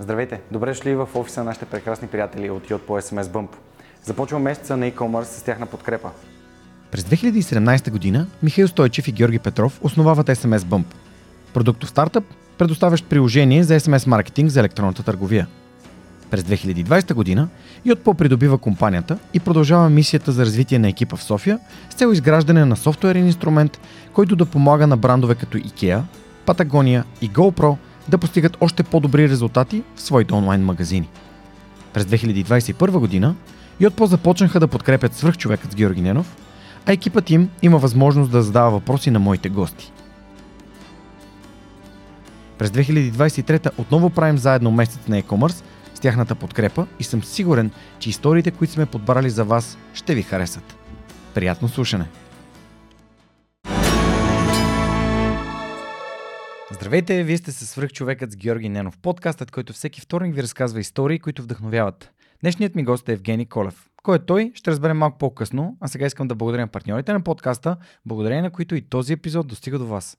Здравейте! Добре дошли в офиса на нашите прекрасни приятели от Yot по SMS Bump. Започва месеца на e-commerce с тяхна подкрепа. През 2017 година Михаил Стойчев и Георги Петров основават SMS Bump. Продуктов стартъп, предоставящ приложение за SMS маркетинг за електронната търговия. През 2020 година Yotpo придобива компанията и продължава мисията за развитие на екипа в София с цел изграждане на софтуерен инструмент, който да помага на брандове като IKEA, Patagonia и GoPro – да постигат още по-добри резултати в своите онлайн магазини. През 2021 година Йотпо започнаха да подкрепят свръхчовекът с Георги Ненов, а екипът им има възможност да задава въпроси на моите гости. През 2023 отново правим заедно месец на e-commerce с тяхната подкрепа и съм сигурен, че историите, които сме подбрали за вас, ще ви харесат. Приятно слушане! Здравейте, вие сте със свръхчовекът с Георги Ненов, подкастът, който всеки вторник ви разказва истории, които вдъхновяват. Днешният ми гост е Евгений Колев. Кой е той, ще разберем малко по-късно, а сега искам да благодаря на партньорите на подкаста, благодарение на които и този епизод достига до вас.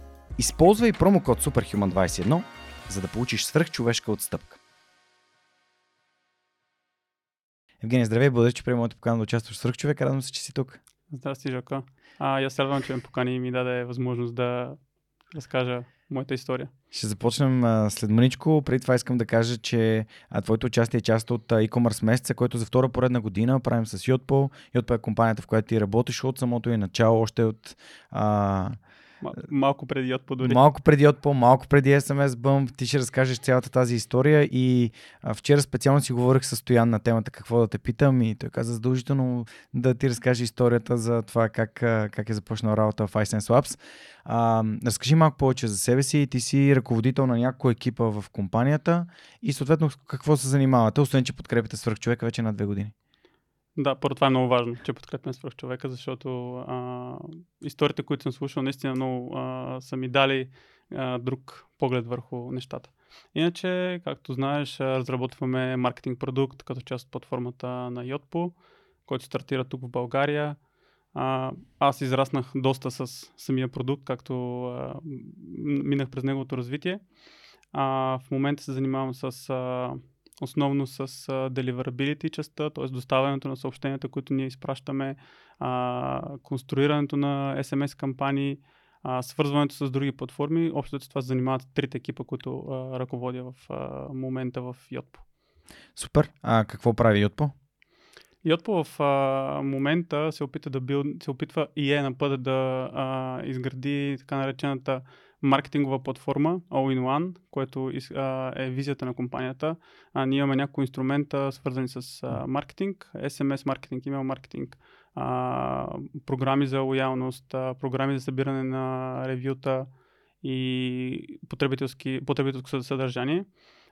Използвай промокод SUPERHUMAN21, за да получиш свръхчовешка отстъпка. Евгения, здравей, благодаря, че приема моята покана да участваш в свръхчовек. Радвам се, че си тук. Здрасти, Жока. А, аз се радвам, че ме покани и ми даде възможност да разкажа моята история. Ще започнем а, след мъничко. Преди това искам да кажа, че а, твоето участие е част от а, e-commerce месеца, който за втора поредна година правим с Yotpo. Yotpo е компанията, в която ти работиш от самото и начало, още от а, Мал, малко преди от дори. Малко преди от по, малко преди SMS Bump. Ти ще разкажеш цялата тази история и вчера специално си говорих с Стоян на темата какво да те питам и той каза задължително да ти разкаже историята за това как, как е започнал работа в iSense Labs. А, разкажи малко повече за себе си. Ти си ръководител на някоя екипа в компанията и съответно какво се занимавате, освен че подкрепите свръхчовека вече на две години. Да, първо това е много важно, че подкрепяме свърх човека, защото а, историите, които съм слушал, наистина много а, са ми дали а, друг поглед върху нещата. Иначе, както знаеш, разработваме маркетинг продукт като част от платформата на Yotpo, който стартира тук в България. А, аз израснах доста с самия продукт, както а, минах през неговото развитие. А, в момента се занимавам с а, основно с deliverability частта, т.е. доставянето на съобщенията, които ние изпращаме, uh, конструирането на SMS кампании, uh, свързването с други платформи. Общо това се занимават трите екипа, които uh, ръководя в uh, момента в Yotpo. Супер. А какво прави Yotpo? Yotpo в а, момента се, опита да бил, се опитва и е на път да а, изгради така наречената маркетингова платформа All-in-One, което е визията на компанията. А, ние имаме някои инструмента, свързани с а, маркетинг, SMS маркетинг, имейл маркетинг, а, програми за лоялност, а, програми за събиране на ревюта и потребителско съдържание.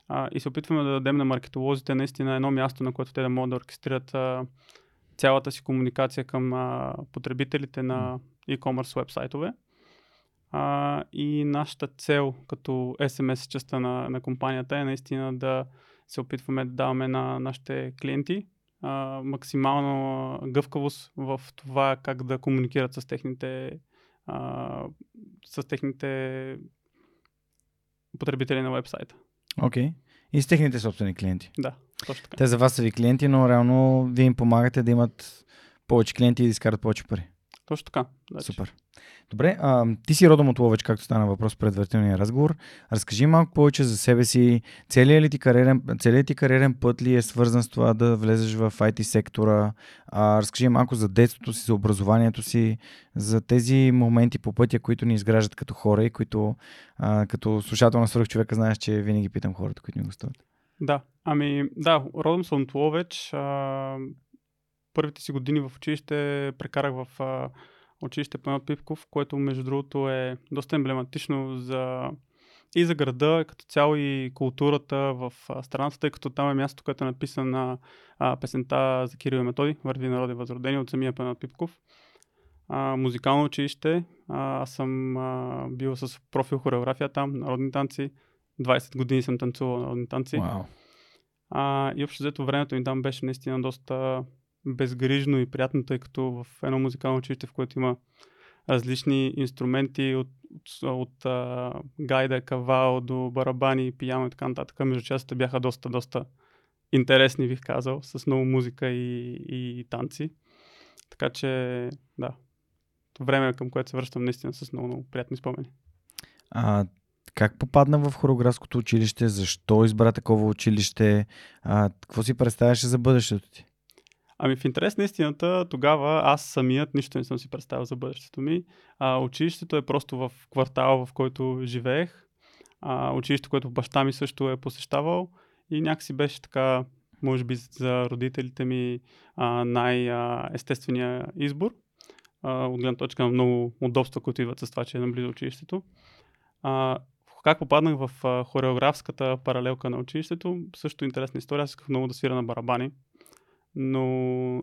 А, и се опитваме да дадем на маркетолозите наистина едно място, на което те да могат да оркестрират а, цялата си комуникация към а, потребителите на e-commerce вебсайтове. А, и нашата цел като SMS частта на, на компанията е наистина да се опитваме да даваме на нашите клиенти а, максимално гъвкавост в това как да комуникират с техните, а, с техните потребители на вебсайта. Окей. Okay. И с техните собствени клиенти. Да, точно така. Те за вас са ви клиенти, но реално вие им помагате да имат повече клиенти и да изкарат повече пари. Точно така. Значи. Супер. Добре, а, ти си родом от Ловеч, както стана въпрос в предварителния разговор. Разкажи малко повече за себе си. Целият, ли ти кариерен, целият ти кариерен път ли е свързан с това да влезеш в IT сектора? А, разкажи малко за детството си, за образованието си, за тези моменти по пътя, които ни изграждат като хора и които а, като слушател на свърх човека знаеш, че винаги питам хората, които ни гостуват. Да, ами да, родом съм от Ловеч. А, първите си години в училище прекарах в а, училище Панел Пипков, което между другото е доста емблематично за и за града, като цяло и културата в страната, тъй като там е място, което е написано на а, песента за Кирил и Методи, Върви народи възродени от самия Пенат Пипков. А, музикално училище. А, аз съм а, бил с профил хореография там, народни танци. 20 години съм танцувал народни танци. Вау. А, и общо взето времето ми там беше наистина доста безгрижно и приятно, тъй като в едно музикално училище, в което има различни инструменти от, от, от а, гайда, кавал до барабани, пияно и така нататък. Между частите бяха доста, доста интересни, бих казал, с много музика и, и танци. Така че, да, време към което се връщам наистина с много, много приятни спомени. А, как попадна в хореографското училище? Защо избра такова училище? А, какво си представяше за бъдещето ти? Ами в интерес на истината, тогава аз самият нищо не съм си представил за бъдещето ми. А, училището е просто в квартал, в който живеех. А, училище, което баща ми също е посещавал. И някакси беше така, може би за родителите ми, а, най-естествения избор. А, от гледна точка на много удобства, които идват с това, че е наблизо училището. А, как попаднах в хореографската паралелка на училището, също интересна история. Аз исках много да свира на барабани но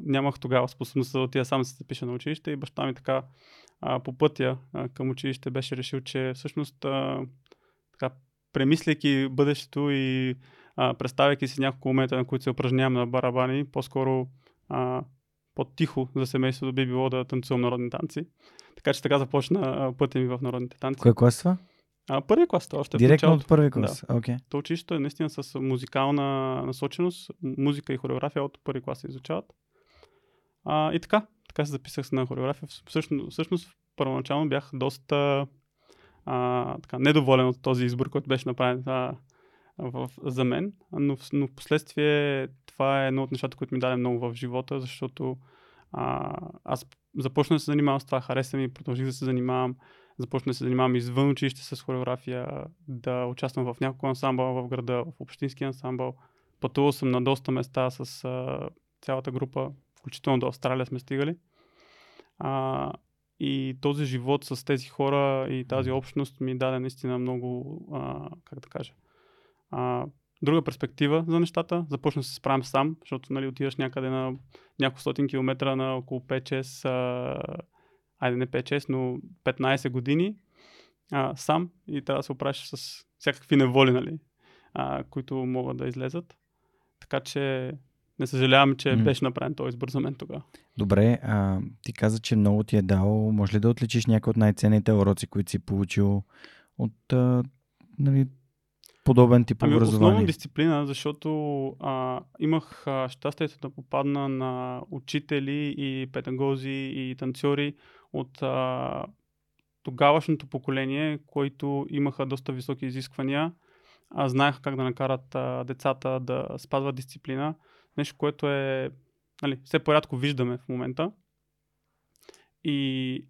нямах тогава способността да отида сам да се запиша на училище и баща ми така а, по пътя а, към училище беше решил, че всъщност а, така, премисляйки бъдещето и а, представяйки си няколко момента, на които се упражнявам на барабани, по-скоро а, по-тихо за семейството би било да танцувам народни танци. Така че така започна пътя ми в народните танци. Кое клас това? А, първи клас, това още Директно от първи клас. Да. Okay. То училището е наистина с музикална насоченост, музика и хореография от първи клас се изучават. А, и така, така се записах на хореография. Всъщност, всъщност първоначално бях доста а, така, недоволен от този избор, който беше направен а, в, за мен, но, но в последствие това е едно от нещата, които ми даде много в живота, защото а, аз започнах да се занимавам с това, хареса ми, и продължих да се занимавам, започнах да се занимавам извън училище с хореография, да участвам в няколко ансамбъла в града, в общински ансамбъл. Пътувал съм на доста места с а, цялата група, включително до Австралия сме стигали. А, и този живот с тези хора и тази общност ми даде наистина много, а, как да кажа, а, друга перспектива за нещата. Започнах да се справям сам, защото нали, отиваш някъде на няколко стотин километра на около 5-6, а, айде не 5-6, но 15 години а, сам и трябва да се оправиш с всякакви неволи, нали, а, които могат да излезат. Така че не съжалявам, че М. беше направен този избор за мен тогава. Добре, а, ти каза, че много ти е дал. Може ли да отличиш някои от най-ценните уроци, които си получил от а, нали, подобен тип Ами образование? основно дисциплина, защото а, имах а, щастието да попадна на учители и педагози и танцори от а, тогавашното поколение, които имаха доста високи изисквания, а знаеха как да накарат а, децата да спазват дисциплина. Нещо, което е нали, все по-рядко виждаме в момента. И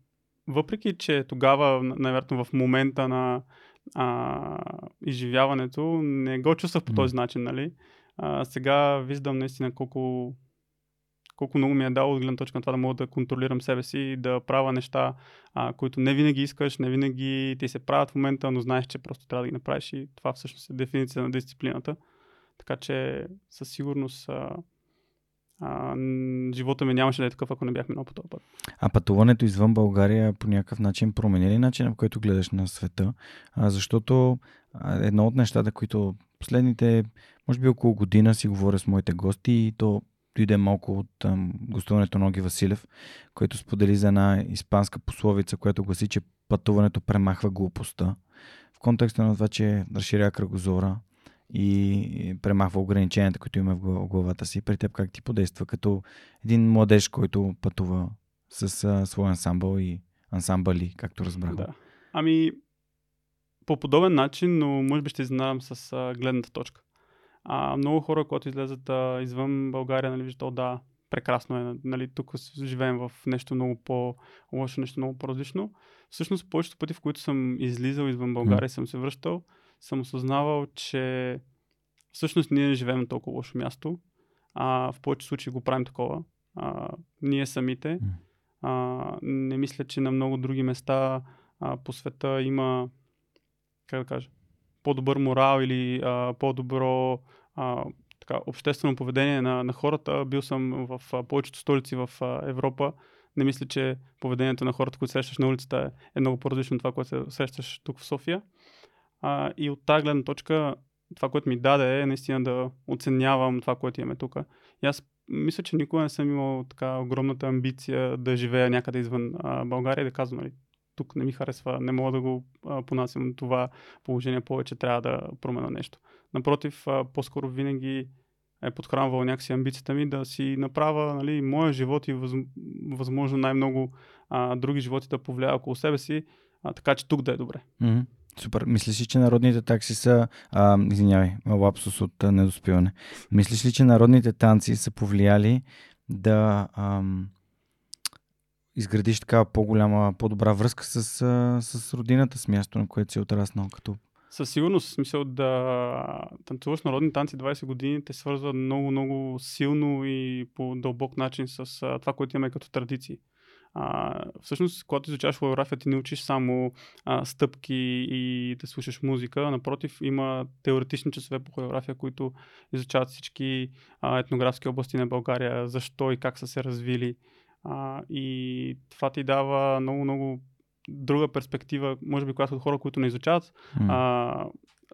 въпреки, че тогава, най-вероятно в момента на а, изживяването, не го чувствах по този начин, нали? А, сега виждам наистина колко, колко много ми е дало от гледна точка на това да мога да контролирам себе си и да правя неща, а, които не винаги искаш, не винаги ти се правят в момента, но знаеш, че просто трябва да ги направиш и това всъщност е дефиниция на дисциплината. Така че със сигурност а, а, живота ми нямаше да е такъв, ако не бях минал по този път. А пътуването извън България по някакъв начин промени ли начина, в който гледаш на света? А, защото едно от нещата, които последните, може би около година си говоря с моите гости и то дойде малко от ам, гостуването на Оги Василев, който сподели за една испанска пословица, която гласи, че пътуването премахва глупостта. В контекста на това, че разширява кръгозора и премахва ограниченията, които има в гла- главата си. При теб как ти подейства като един младеж, който пътува с а, свой ансамбъл и ансамбъли, както разбрах. Да. Ами, по подобен начин, но може би ще изненадам с а, гледната точка. А, много хора, когато излезат а, извън България, нали, виждат, «О, да, прекрасно е, нали, тук живеем в нещо много по-лошо, нещо много по-различно. Всъщност, повечето пъти, в които съм излизал извън България и съм се връщал, съм осъзнавал, че всъщност ние не живеем на толкова лошо място. А, в повече случаи го правим такова. А, ние самите. А, не мисля, че на много други места а, по света има, как да кажа, по-добър морал или а, по-добро а, така, обществено поведение на, на хората. Бил съм в а, повечето столици в а, Европа. Не мисля, че поведението на хората, които срещаш на улицата е, много по-различно от това, което срещаш тук в София. А, и от тази гледна точка, това, което ми даде е наистина да оценявам това, което имаме тук. И аз мисля, че никога не съм имал така огромната амбиция да живея някъде извън а, България и да казвам, нали, тук не ми харесва, не мога да го понасям това положение повече, трябва да променя нещо. Напротив, по-скоро винаги е подхранвал някакси амбицията ми да си направя нали, моя живот и въз, възможно най-много а, други животи да повлия около себе си, а, така че тук да е добре. Mm-hmm. Супер. Мислиш ли, че народните такси са... А, извинявай, лапсус от недоспиване. Мислиш ли, че народните танци са повлияли да ам, изградиш такава по-голяма, по-добра връзка с, с родината, с място, на което си отраснал като със сигурност, в смисъл да танцуваш народни танци 20 години те свързва много, много силно и по дълбок начин с това, което имаме като традиции. А, всъщност, когато изучаваш хореография, ти не учиш само а, стъпки и да слушаш музика. Напротив, има теоретични часове по хореография, които изучават всички а, етнографски области на България, защо и как са се развили. А, и това ти дава много, много друга перспектива, може би, която хора, които не изучават mm. а,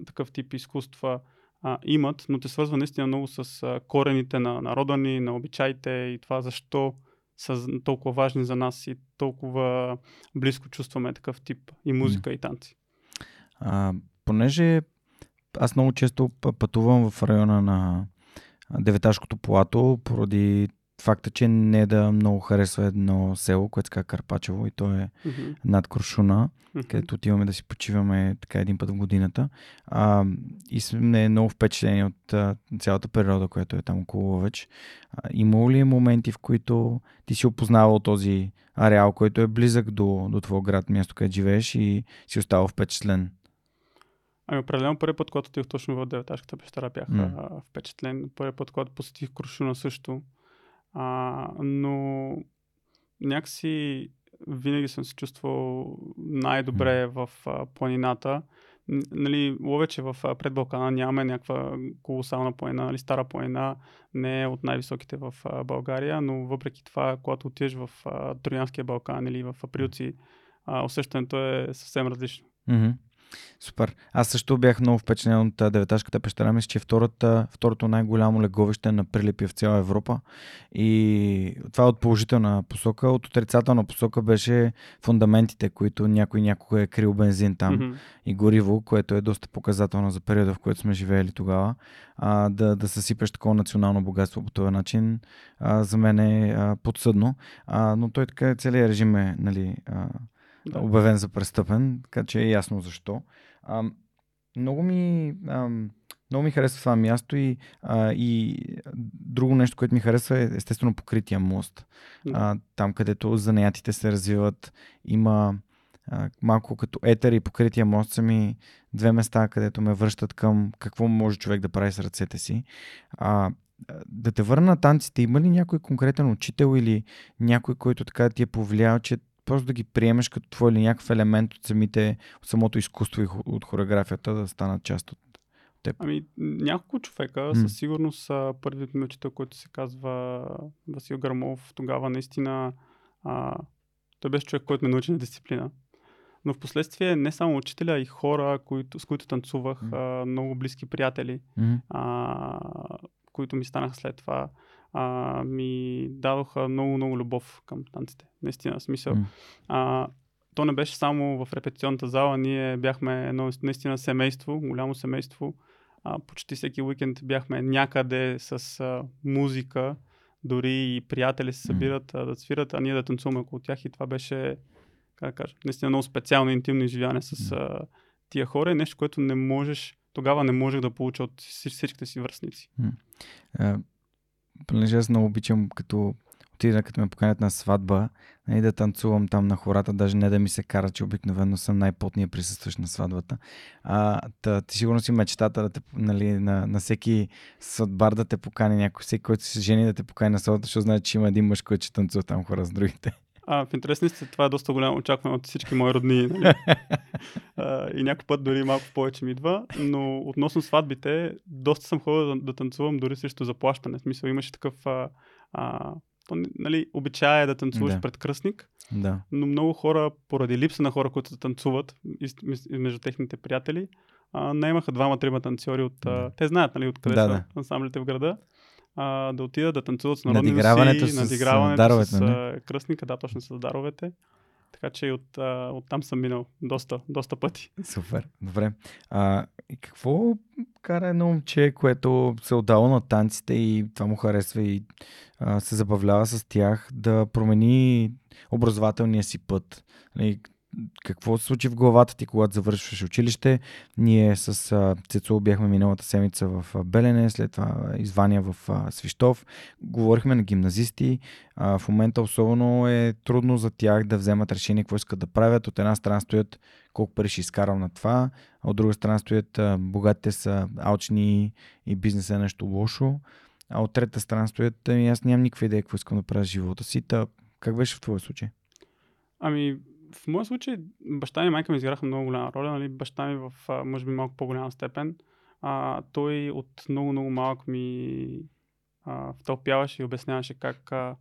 такъв тип изкуства, а, имат, но те свързва наистина много с а, корените на народа ни, на обичаите и това защо са толкова важни за нас и толкова близко чувстваме такъв тип и музика mm. и танци. А, понеже аз много често пътувам в района на Деветашкото плато, поради факта, че не да много харесва едно село, което се казва Карпачево и то е mm-hmm. над Крушуна, mm-hmm. където отиваме да си почиваме така един път в годината. А, и сме много впечатлени от а, цялата природа, която е там около вече. Имало ли е моменти, в които ти си опознавал този ареал, който е близък до, до твоя град, място, където живееш и си оставал впечатлен? Ами определено първи път, когато отих точно в Деветашката пещера, бях mm. впечатлен. Първи път, когато посетих Крушуна също, а, но някакси винаги съм се чувствал най-добре в а, планината. Нали, ловече в пред Балкана нямаме някаква колосална планина, нали, стара планина, не е от най-високите в а, България, но въпреки това, когато отидеш в а, Троянския Балкан или в Априлци, а, усещането е съвсем различно. Mm-hmm. Супер. Аз също бях много впечатлен от Деветашката пещера. Мисля, че е втората, второто най-голямо леговище на прилепи в цяла Европа. И това е от положителна посока. От отрицателна посока беше фундаментите, които някой някога е крил бензин там mm-hmm. и гориво, което е доста показателно за периода, в който сме живеели тогава. А, да, да съсипеш такова национално богатство по този начин, а, за мен е а, подсъдно. А, но той така целият режим е нали, а, да. обявен за престъпен, така че е ясно защо. А, много ми... А, много ми харесва това място и, а, и друго нещо, което ми харесва е естествено покрития мост. А, там, където занаятите се развиват, има а, малко като етер и покрития мост са ми две места, където ме връщат към какво може човек да прави с ръцете си. А, да те върна на танците, има ли някой конкретен учител или някой, който така ти е повлиял, че просто да ги приемеш като твой или някакъв елемент от, самите, от самото изкуство и от хореографията да станат част от теб? Ами, няколко човека, mm. със сигурност първият ми учител, който се казва Васил Гърмов, тогава наистина а, той беше човек, който ме научи на дисциплина. Но в последствие не само учителя, а и хора, които, с които танцувах, mm. а, много близки приятели, mm. а, които ми станаха след това а, ми дадоха много, много любов към танците. Наистина, смисъл. Mm. А, то не беше само в репетиционната зала, ние бяхме едно наистина семейство, голямо семейство. А, почти всеки уикенд бяхме някъде с а, музика, дори и приятели се събират а, да свират, а ние да танцуваме около тях и това беше, как да кажа, наистина много специално интимно изживяване с а, тия хора и нещо, което не можеш, тогава не можех да получа от всичките си връзници. Понеже аз много обичам като отида, като ме поканят на сватба, нали, да танцувам там на хората, даже не да ми се кара, че обикновено съм най-потния присъстващ на сватбата. А, та, ти сигурно си мечтата да те, нали, на, на всеки сватбар да те покани някой, всеки, който се жени да те покани на сватбата, защото знае, че има един мъж, който ще танцува там хора с другите. А, в интересни сте, това е доста голямо очакване от всички мои родни. Нали? а, и някой път дори малко повече ми идва, но относно сватбите, доста съм ходил да, да танцувам дори срещу заплащане. В смисъл имаше такъв а, а, то, нали, обичая е да танцуваш Да. пред кръстник, Да. но много хора, поради липса на хора, които танцуват из- из- между техните приятели, а, наемаха двама-трима танцори от... А, те знаят, нали, откъде Да, са да. ансамблите в града. А, да отидат да танцуват с народни Надиграването носи, с, надиграването даровете, с не? а, кръстника, да, точно с даровете. Така че и от, а, от там съм минал доста, доста пъти. Супер. Добре. А, и какво кара едно момче, което се отдало на танците и това му харесва и а, се забавлява с тях, да промени образователния си път? Какво се случи в главата ти, когато завършваш училище? Ние с Цецо бяхме миналата седмица в Белене, след това извания в Свищов. Говорихме на гимназисти. В момента особено е трудно за тях да вземат решение какво искат да правят. От една страна стоят колко пари ще изкарам на това, а от друга страна стоят а, богатите са алчни и бизнесът е нещо лошо, а от трета страна стоят ами аз нямам никаква идея какво искам да правя в живота си. Та, как беше в твоя случай? Ами, в моя случай, баща ми и майка ми изиграха много голяма роля. Нали? Баща ми в, може би, малко по-голяма степен. А, той от много-много малък ми а, втълпяваше и обясняваше как а,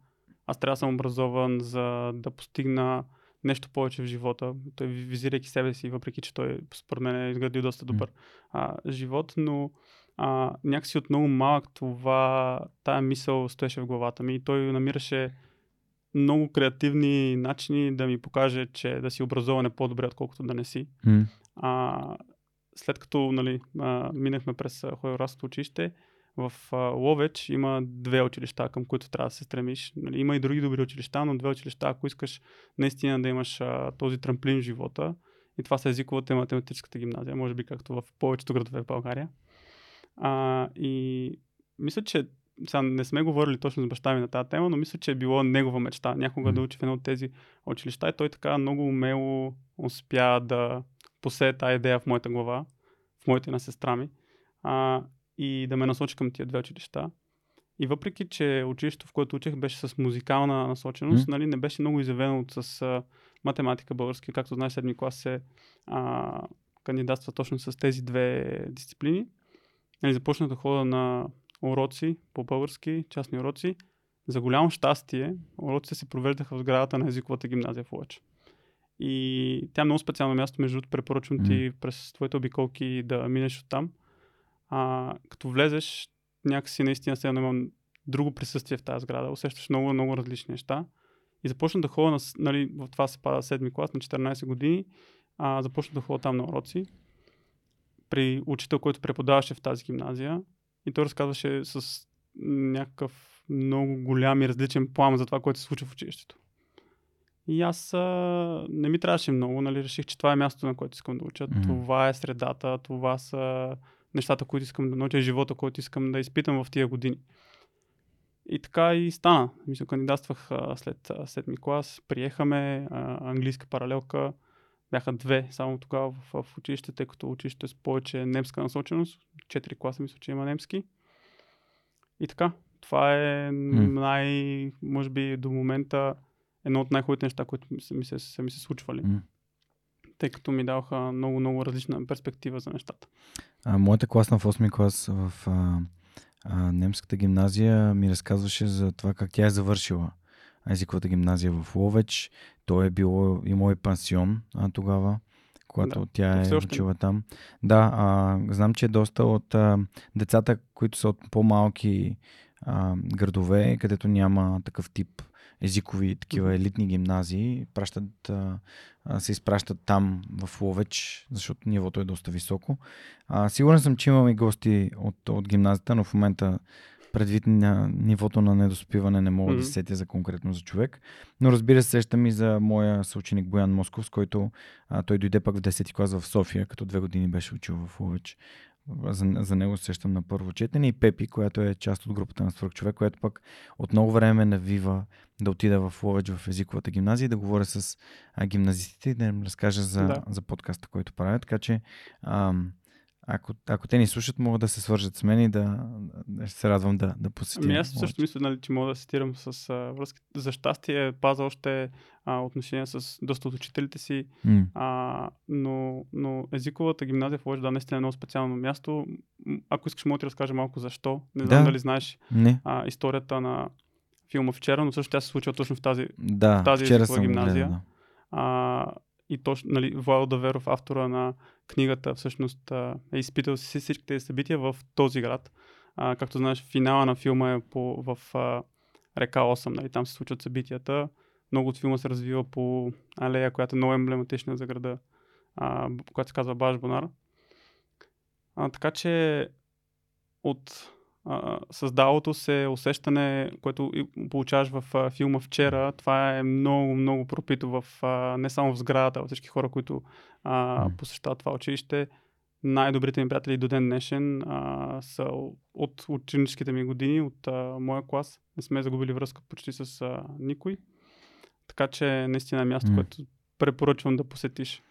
аз трябва да съм образован, за да постигна нещо повече в живота. Той визирайки себе си, въпреки че той според мен е изградил доста добър а, живот, но а, някакси от много малък това, тая мисъл стоеше в главата ми и той намираше много креативни начини да ми покаже, че да си образован е по-добре, отколкото да не си. М. А, след като нали, а, минахме през а, хореографското училище, в а, Ловеч има две училища, към които трябва да се стремиш. Нали, има и други добри училища, но две училища, ако искаш наистина да имаш а, този трамплин в живота, и това са езиковата и математическата гимназия, може би както в повечето градове в България. А, и мисля, че сега не сме говорили точно с баща ми на тази тема, но мисля, че е било негова мечта някога да учи в едно от тези училища и той така много умело успя да посее тази идея в моята глава, в моята и на сестра ми а, и да ме насочи към тия две училища. И въпреки, че училището, в което учих, беше с музикална насоченост, М. нали, не беше много изявено с а, математика български, както знаеш, седми клас се а, кандидатства точно с тези две дисциплини. Нали, започнах да хода на уроци по български, частни уроци. За голямо щастие, уроците се провеждаха в сградата на езиковата гимназия в Лъч. И тя е много специално място, между другото, препоръчвам ти през твоите обиколки да минеш оттам. А, като влезеш, някакси наистина се имам друго присъствие в тази сграда. Усещаш много, много различни неща. И започна да ходя, на, нали, в това се пада седми клас, на 14 години. А, започна да ходя там на уроци при учител, който преподаваше в тази гимназия. И той разказваше с някакъв много голям и различен план за това, което се случва в училището. И аз а, не ми трябваше много, нали, реших, че това е мястото, на което искам да уча. Мгм. Това е средата, това са нещата, които искам да науча, живота, който искам да изпитам в тия години. И така и стана. Мисля, кандидатствах а, след а, седми клас, приехаме а, английска паралелка. Бяха две само тогава в, в училище, тъй като училище с повече немска насоченост. Четири класа мисля, че има немски. И така, това е най, може би до момента едно от най-хубавите неща, които се, ми се, са ми се случвали. Тъй като ми даваха много, много различна перспектива за нещата. А, моята класна в 8 клас в а, а, немската гимназия ми разказваше за това как тя е завършила езиковата гимназия в Ловеч. То е било и мой пансион а, тогава, когато Да, тя е учила там. Да, а, знам, че доста от а, децата, които са от по-малки а, градове, където няма такъв тип езикови такива елитни гимназии, пращат, а, се изпращат там в Ловеч, защото нивото е доста високо. А, сигурен съм, че имаме гости от, от гимназията, но в момента предвид на нивото на недоспиване не мога да Мгм. се сетя за конкретно за човек. Но разбира се, сещам и за моя съученик Боян Москов, с който а, той дойде пък в 10 клас в София, като две години беше учил в Ловеч. За, за него се сещам на първо четене и Пепи, която е част от групата на свърх човек, която пък от много време ме навива да отида в Ловеч в езиковата гимназия и да говоря с а, гимназистите и да им разкажа за, Да. за подкаста, който правя. Така че ам, ако, ако те ни слушат, могат да се свържат с мен и да, да ще се радвам да, да посетя. Ами аз също мисля, нали, че мога да цитирам с а, връзки. За щастие паза още а, отношения с доста от учителите си, М. а, но, но езиковата гимназия в Лъжда наистина е едно специално място. Ако искаш, мога да ти разкажа малко защо. Не знам Да. дали знаеш Не, а, историята на филма вчера, но също тя се случва точно в тази да, тази вчера езикова гимназия. гледал, да. А, и точно, нали, Владо Даверов, автора на книгата, всъщност е изпитал си всичките събития в този град. А, както знаеш, финала на филма е по, в а, река 8, нали, там се случват събитията. Много от филма се развива по алея, която е много емблематична за града, а, която се казва Баш Бонар. А, така че от създалото се усещане, което получаваш в филма вчера, това е много, много пропито в, не само в сградата, а всички хора, които а, посещават това училище. Най-добрите ми приятели до ден днешен а, са от ученическите ми години, от а, моя клас. Не сме загубили връзка почти с а, никой. Така че наистина е място, М. което препоръчвам да посетиш.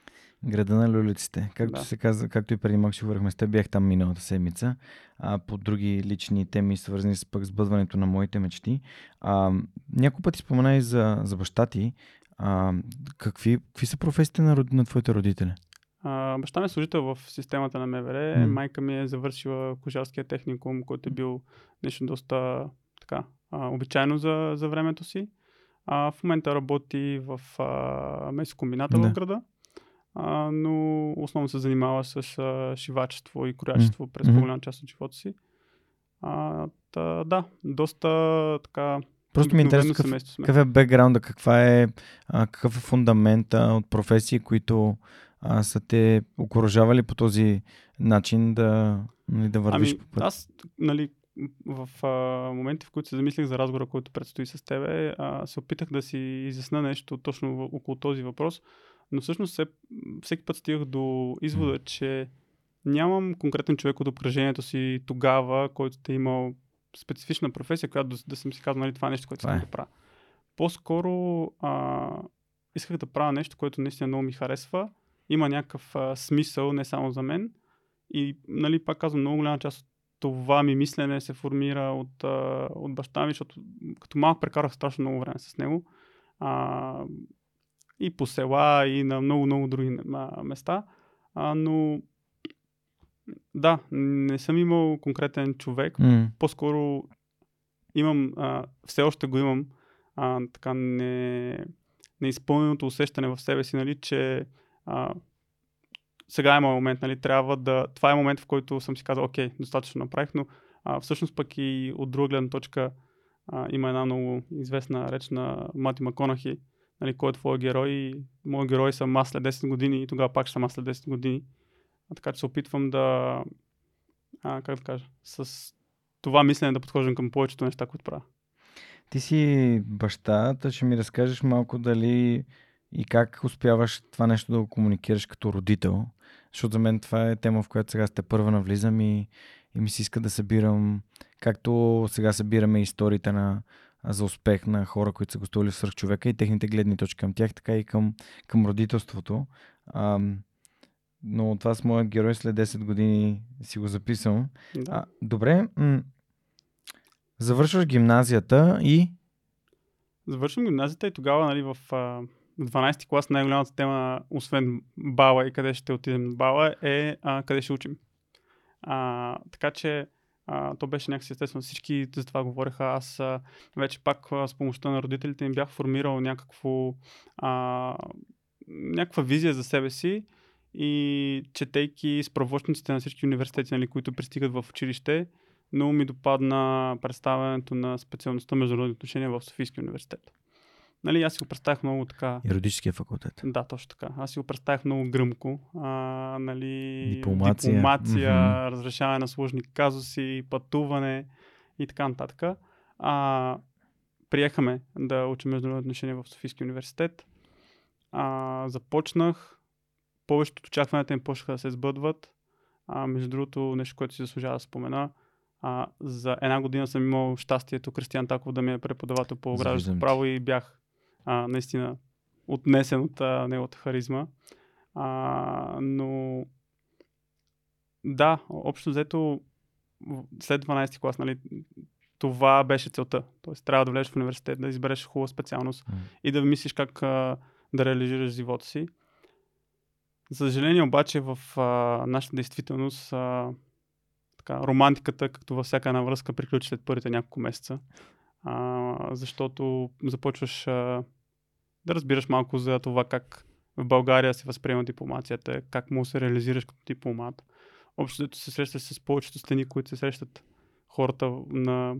Града на люлиците. Както Да. се каза, както и преди малко си говорихме с теб, бях там миналата седмица. А, по други лични теми, свързани с пък сбъдването на моите мечти. А, няколко пъти спомена и за, за баща ти. А, какви, какви са професиите на, на твоите родители? А, баща ми е служител в системата на МВР. М. Майка ми е завършила кожарския техникум, който е бил нещо доста така, а, обичайно за, за времето си. А, в момента работи в а, месокомбината Да. в града, а, но основно се занимава с а, шивачество и кроячество през Мгм. по-голяма част от живота си. А, та, да, доста така. Просто ми е интересно какъв, какъв е бекграунда, каква е, а, какъв е фундамента от професии, които а, са те окоръжавали по този начин да, нали, да вървиш Ами, по път. аз, нали, в а, моменти, в които се замислих за разговора, който предстои с тебе, а, се опитах да си изясна нещо точно в- около този въпрос, но всъщност все, всеки път стигах до извода, че нямам конкретен човек от обкръжението си тогава, който е имал специфична професия, която да, да съм си казал, нали, това е нещо, което искам е. да правя. По-скоро а, исках да правя нещо, което наистина много ми харесва, има някакъв а, смисъл, не само за мен. И, нали, пак казвам, много голяма част от това ми мислене се формира от, а, от баща ми, защото като малък прекарах страшно много време с него. А, и по села, и на много-много други места. А, но да, не съм имал конкретен човек. М, По-скоро имам, а, все още го имам, а, така не, неизпълненото усещане в себе си, нали, че а, сега е моят момент, нали, трябва да... Това е момент, в който съм си казал, окей, достатъчно направих, но а, всъщност пък и от друга гледна точка а, има една много известна реч на Мати Маконахи, нали, кой е твой герой моят герой съм аз след 10 години и тогава пак ще съм аз след 10 години. А, така че се опитвам да, а, как да кажа, с това мислене да подхождам към повечето неща, които правя. Ти си бащата, ще ми разкажеш малко дали и как успяваш това нещо да го комуникираш като родител. Защото за мен това е тема, в която сега сте първа навлизам и, и ми се иска да събирам, както сега събираме историите на, за успех на хора, които са гостували в свърхчовека и техните гледни точки към тях, така и към, към родителството. Ам, но това с моят герой след 10 години си го записвам. Да. А, добре, м- завършваш гимназията и Завършвам гимназията и тогава, нали, в а, 12-ти клас най-голямата тема, освен бала и къде ще отидем на бала, е а, къде ще учим. А, така че то беше някакси естествено. Всички за това говореха. Аз а, вече пак а, с помощта на родителите им бях формирал някакво, а, някаква визия за себе си и четейки справочниците на всички университети, нали, които пристигат в училище, много ми допадна представянето на специалността международни отношения в Софийския университет. Нали, аз си го представях много така. юридическия факултет. Да, точно така. Аз си го представях много гръмко. А, нали, Дипломация. дипломация Мгм. разрешаване на сложни казуси, пътуване и така нататък. А, приехаме да учим международни отношения в Софийския университет. А, започнах. Повечето от очакванията им почнаха да се сбъдват. А, между другото, нещо, което си заслужава да спомена. А, за една година съм имал щастието Кристиан Таков да ми е преподавател по гражданско право и бях а, наистина отнесен от а, неговата харизма. А, но да, общо взето след 12 клас, нали, това беше целта. Тоест трябва да влезеш в университет, да избереш хубава специалност М. и да мислиш как а, да реализираш живота си. За съжаление обаче в а, нашата действителност а, така, романтиката, както във всяка една връзка, приключи след първите няколко месеца. А, защото започваш а, да разбираш малко за това как в България се възприема дипломацията, как му се реализираш като дипломат. Общо взето се срещаш с повечето стени, които се срещат хората на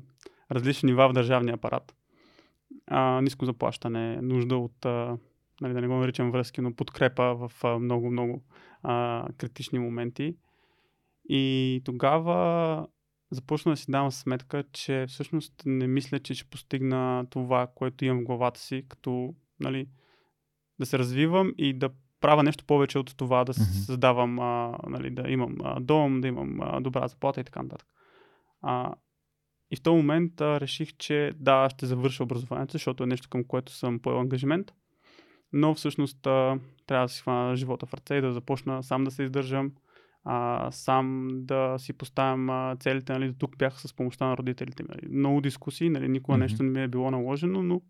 различни нива в държавния апарат. А, ниско заплащане, нужда от, а, нали, да не го наричам връзки, но подкрепа в много-много критични моменти. И тогава започна да си давам сметка, че всъщност не мисля, че ще постигна това, което имам в главата си, като нали, да се развивам и да правя нещо повече от това, да Мгм. създавам, а, нали, да имам а, дом, да имам а, добра заплата и така нататък. А, и в този момент а, реших, че да, ще завърша образованието, защото е нещо към което съм поел ангажимент. Но всъщност а, трябва да си хвана живота в ръце и да започна сам да се издържам, а, сам да си поставям а, целите. Нали, до тук бях с помощта на родителите. Нали. Много дискусии, нали, никога Мгм. нещо не ми е било наложено, но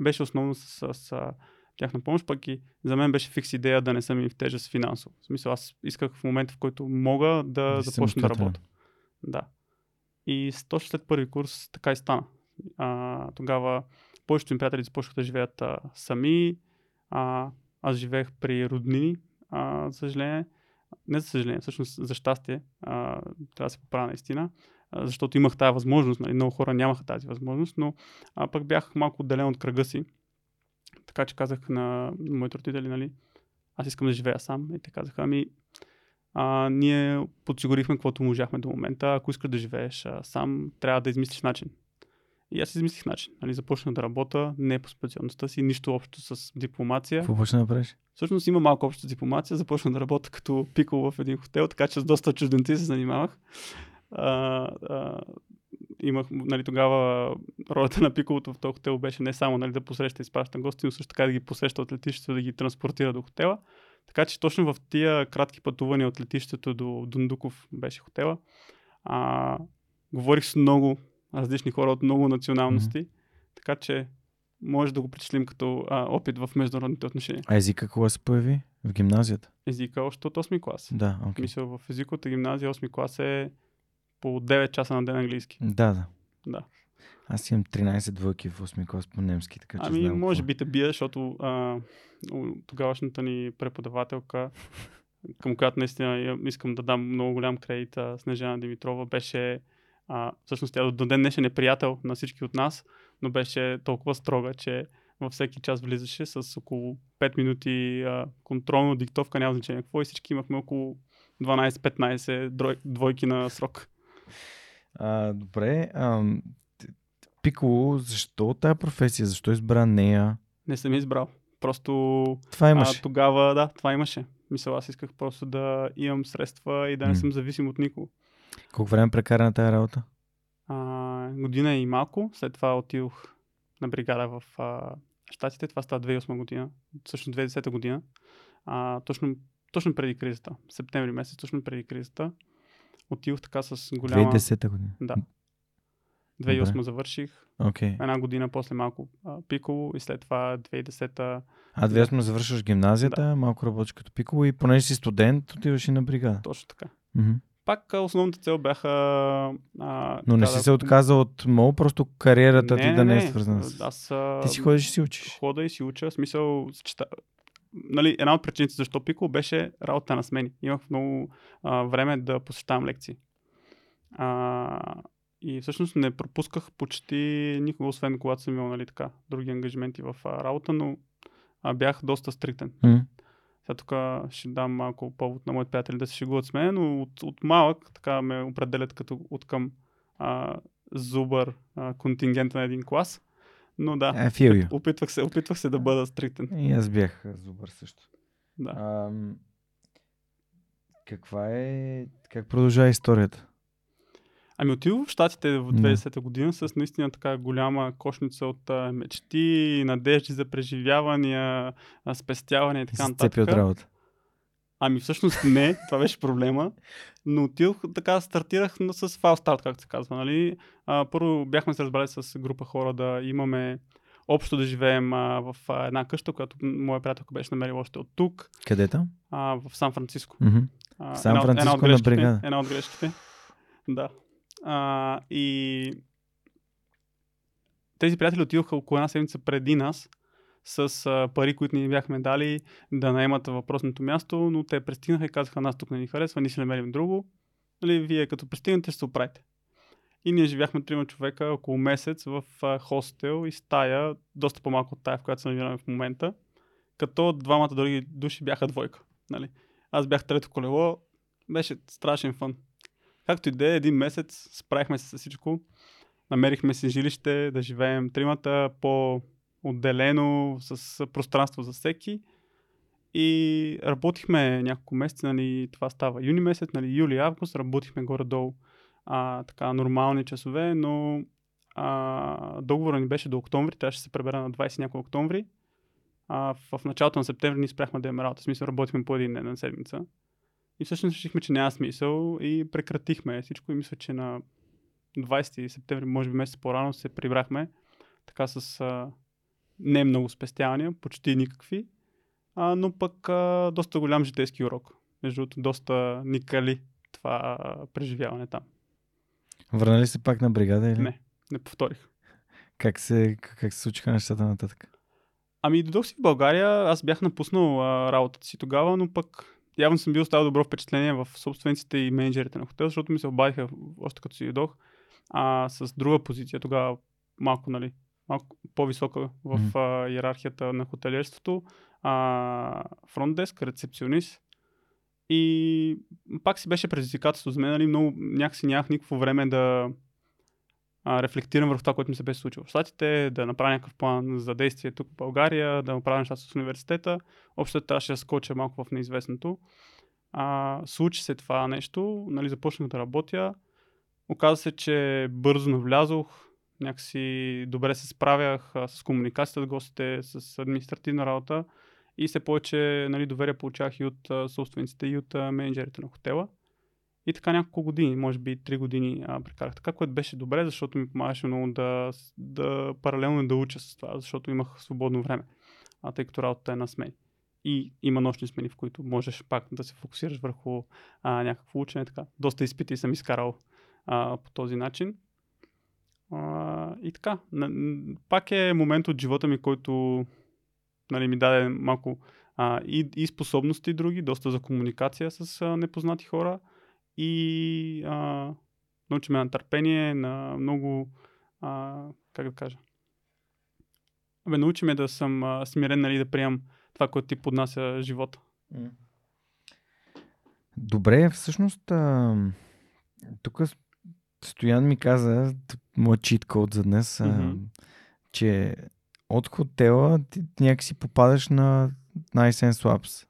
беше основно с, с, с тяхна помощ, пък и за мен беше фикс идея да не съм и в тежест финансово. В смисъл, аз исках в момента, в който мога да си започна да работя. Да. И точно след първи курс така и стана. А, тогава повечето ми приятели започнаха да живеят а, сами. А, аз живеех при роднини, а, за съжаление. Не за съжаление, всъщност за щастие. А, трябва да се поправя наистина. А, защото имах тази възможност. Нали? Много хора нямаха тази възможност, но а, пък бях малко отделен от кръга си. Така че казах на моите родители, нали, аз искам да живея сам. И те казаха, ами, а, ние подсигурихме каквото можахме до момента. Ако искаш да живееш а, сам, трябва да измислиш начин. И аз измислих начин. Нали, започнах да работя не по специалността си, нищо общо с дипломация. Какво почна да правиш? Всъщност има малко общо с дипломация. Започнах да работя като пикол в един хотел, така че с доста чужденци се занимавах. А, а, имах, нали, тогава ролята на пиколото в този хотел беше не само нали, да посреща и изпраща гости, но също така да ги посреща от летището, да ги транспортира до хотела. Така че точно в тия кратки пътувания от летището до Дундуков беше хотела. А, говорих с много различни хора от много националности, така че може да го причислим като а, опит в международните отношения. А езика кога се появи? В гимназията? Езика още от 8 клас. Да. Okay. Мисля, в езиковата гимназия 8 клас е по 9 часа на ден английски. Да, да. Да. Аз имам 13 двойки в 8 клас по немски, така че Ами, знам може какво. би те бия, защото а, тогавашната ни преподавателка, към която наистина искам да дам много голям кредит, Снежана Димитрова, беше, а, всъщност тя до ден днешен е приятел на всички от нас, но беше толкова строга, че във всеки час влизаше с около 5 минути а, контролна диктовка, няма значение какво, и всички имахме около 12-15 дрой- двойки на срок. А, добре. Т- Пиколо, защо тая професия? Защо избра нея? Не съм избрал. Просто Това имаше. А, тогава, да, това имаше. Мисля, аз исках просто да имам средства и да не М. съм зависим от никого. Колко време прекара на тая работа? А, година и малко, след това отидох на бригада в а, Штатите. Това става 2008 година, всъщност 2010 година. А, точно, точно преди кризата. Септември месец, точно преди кризата. Отидох така с голяма... 2010 година. Да. 2008 Добре. завърших. Окей. Една година после малко а, пиково и след това 2010 А 2008 завършваш гимназията, малко работиш като пиколо и понеже си студент, отиваш и на бригада. точно така. Мгм. Пак основната цел бяха... А, Но не си да- се отказал от МО, просто кариерата ти да не е свързана с... Аз Ти си ходиш и си учиш. хода и си уча. Смисъл, съчета... нали, една от причините защо пико беше работа на смени. Имах много а, време да посещавам лекции. А, и всъщност не пропусках почти никога, освен когато съм имал нали, така, други ангажименти в а, работа, но а, бях доста стриктен. М. Сега тук ще дам малко повод на моите приятели да се шегуват с мен, но от, от малък така ме определят като от към а, зубър а, контингента на един клас. Но да, I feel you. опитвах се, опитвах се да бъда стриктен. И аз бях а, зубър също. Да. Ам, каква е... Как продължава историята? Ами отидох в Штатите в Да. 2010 година с наистина така голяма кошница от а, мечти, надежди за преживявания, а, спестявания и така цепи от нататък. работа. Ами всъщност не, това беше проблема. Но отидох, така стартирах с фал старт, както се казва. Нали? А, първо бяхме се разбрали с група хора да имаме общо да живеем а, в а, една къща, която моя приятелка беше намерила още от тук, Къде там? а, в Сан Франциско. В Сан една от- една Франциско на бригада. Една от грешките. Да. А, и тези приятели отидоха около една седмица преди нас с а, пари, които ни бяхме дали да наемат въпросното място, но те пристигнаха и казаха, нас тук не ни харесва, ние ще намерим друго. Нали, вие като пристигнете ще се оправите. И ние живяхме трима човека около месец в а, хостел и стая, доста по-малко от тая, в която се намираме в момента, като двамата други души бяха двойка. Нали. Аз бях трето колело, беше страшен фън. Както и да е, един месец справихме се с всичко. Намерихме си жилище да живеем тримата по-отделено, с пространство за всеки. И работихме няколко месеца, нали, това става юни месец, нали, юли, август, работихме горе-долу а, така нормални часове, но а, договорът ни беше до октомври, трябваше да се пребера на 20 няколко октомври. А, в, началото на септември ние спряхме да имаме работа, в смисъл работихме по един ден на седмица. И всъщност решихме, че няма смисъл и прекратихме всичко и мисля, че на 20 септември, може би месец по-рано, се прибрахме така с а, не много спестявания, почти никакви, а, но пък а, доста голям житейски урок. Между другото, доста ни кали това а, преживяване там. Върнали се пак на бригада или? Не, не повторих. Как се, как се случиха нещата нататък? Ами дойдох си в България, аз бях напуснал а, работата си тогава, но пък явно съм бил оставил добро впечатление в собствениците и менеджерите на хотел, защото ми се обадиха още като си дойдох а, с друга позиция, тогава малко, нали, малко по-висока в Мгм. а, иерархията на хотелиерството, а, фронтдеск, рецепционист. И пак си беше предизвикателство за мен, нали, много, някакси нямах никакво време да а, рефлектирам върху това, което ми се беше случило в Штатите, да направя някакъв план за действие тук в България, да направя нещата с университета. Общо трябваше да скоча малко в неизвестното. А, случи се това нещо, нали, започнах да работя. Оказа се, че бързо навлязох, някакси добре се справях с комуникацията с гостите, с административна работа и все повече нали, доверие получавах и от собствениците, и от менеджерите на хотела. И така няколко години, може би 3 години а, прекарах така, което беше добре, защото ми помагаше много да, да паралелно да уча с това, защото имах свободно време, а, тъй като работата е на смени. И има нощни смени, в които можеш пак да се фокусираш върху а, някакво учене. Така. Доста изпити съм изкарал а, по този начин. А, и така, пак е момент от живота ми, който нали, ми даде малко а, и, и способности други, доста за комуникация с а, непознати хора и а, научи ме на търпение, на много, а, как да кажа, Абе, научи ме да съм а, смирен, нали, да приемам това, което ти поднася живота. Добре, всъщност а, тук Стоян ми каза, моят чит код за днес, а, Мгм. че от хотела ти някакси попадаш на Nice and Swaps.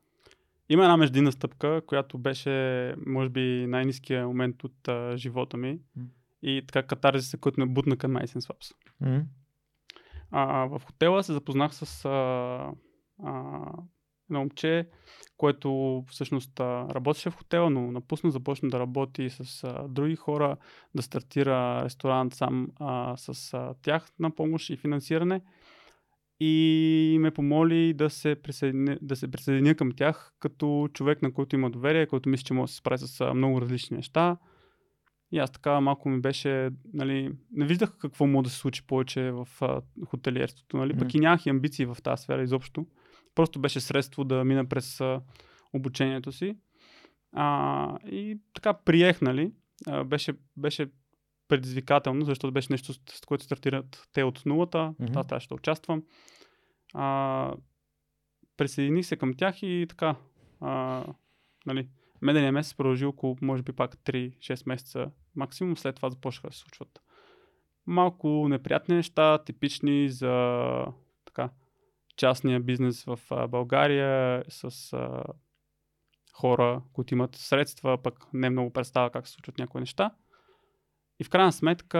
Има една междинна стъпка, която беше, може би, най-низкият момент от а, живота ми. М. И така катарзиса, който ме бутна към Nice and Swaps. М? А, в хотела се запознах с а, а, едно момче, което всъщност работеше в хотела, но напусна, започна да работи с а, други хора, да стартира ресторант сам а, с а, тях на помощ и финансиране. И ме помоли да се, присъединя, да се присъединя към тях като човек, на който има доверие, който мисли, че може да се справи с много различни неща. И аз така малко ми беше, нали, не виждах какво може да се случи повече в а, хотелиерството, нали, пък Мгм. и нямах и амбиции в тази сфера изобщо. Просто беше средство да мина през а, обучението си. А, и така приех, нали, а, беше, беше предизвикателно, защото беше нещо, с което стартират те от нулата, Мгм. аз трябваше да участвам. А, присъединих се към тях и така, а, нали, медения месец продължи около, може би пак 3-6 месеца максимум, след това започнаха да се случват малко неприятни неща, типични за така, частния бизнес в а, България с а, хора, които имат средства, пък не много представа как се случват някои неща. И в крайна сметка,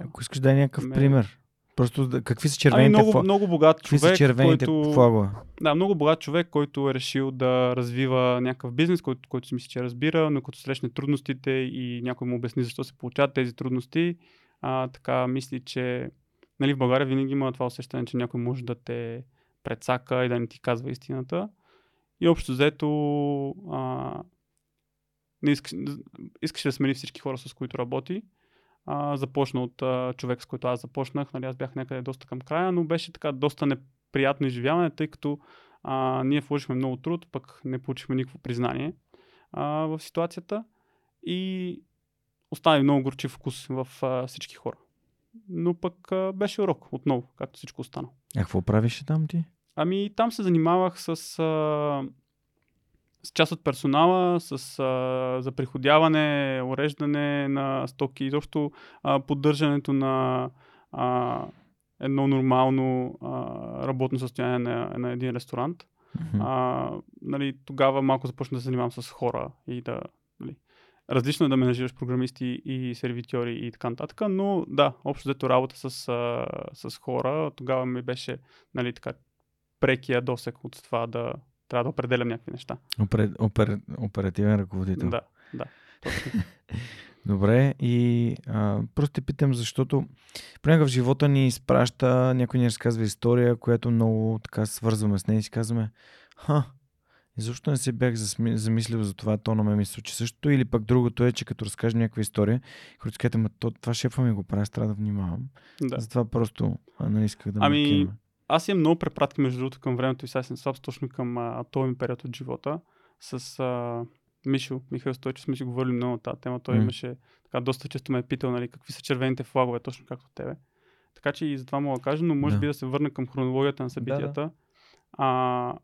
Ако искаш да е някакъв Ме- пример, Просто какви са Ами червените, много, фла... много богат какви човек, са червените който... флагове? Да, много богат човек, който е решил да развива някакъв бизнес, който, който си мисли, че разбира, но като срещне трудностите и някой му обясни защо се получават тези трудности, а, така мисли, че нали, в България винаги има това усещане, че някой може да те прецака и да не ти казва истината. И общо взето а, не искаш, искаш да смени всички хора, с които работи. А, започна от а, човек, с който аз започнах. Нали, аз бях някъде доста към края, но беше така доста неприятно изживяване, тъй като а, ние вложихме много труд, пък не получихме никакво признание а, в ситуацията и остави много горчив вкус в а, всички хора. Но пък а, беше урок отново, както всичко останало. А какво правиш там ти? Ами там се занимавах с, а, с част от персонала, с, а, за приходяване, уреждане на стоки, изобщо а, поддържането на а, едно нормално а, работно състояние на, на един ресторант. Мгм. А, нали, тогава малко започна да се занимавам с хора и да. Нали, различно е да менажираш програмисти и сервитьори и така нататък, но да, общо взето работа с, а, с хора, тогава ми беше нали, така, прекия досек от това да трябва да определям някакви неща. Опер... Опер... Оперативен ръководител. Да, да. Добре, и а, просто те питам, защото понякога в живота ни изпраща, някой ни разказва история, която много така свързваме с нея и си казваме, ха, и защо не се бях замислил за това, то на мен ми се случи същото, или пък другото е, че като разкажем някаква история, хората казват, «Ама то, това шефа ми го прави, трябва да внимавам. да. Затова просто не исках да ме Ами, кинем. Аз имам много препратки, между другото, към времето и сега съм слаб, точно към а, този ми период от живота. С а, Мишо, Михаил Стойчев сме си говорили много на тази тема. Той М. имаше, така, доста често ме е питал, нали, какви са червените флагове, точно както тебе. Така че и за това мога да кажа, но може Да. би да се върна към хронологията на събитията. А,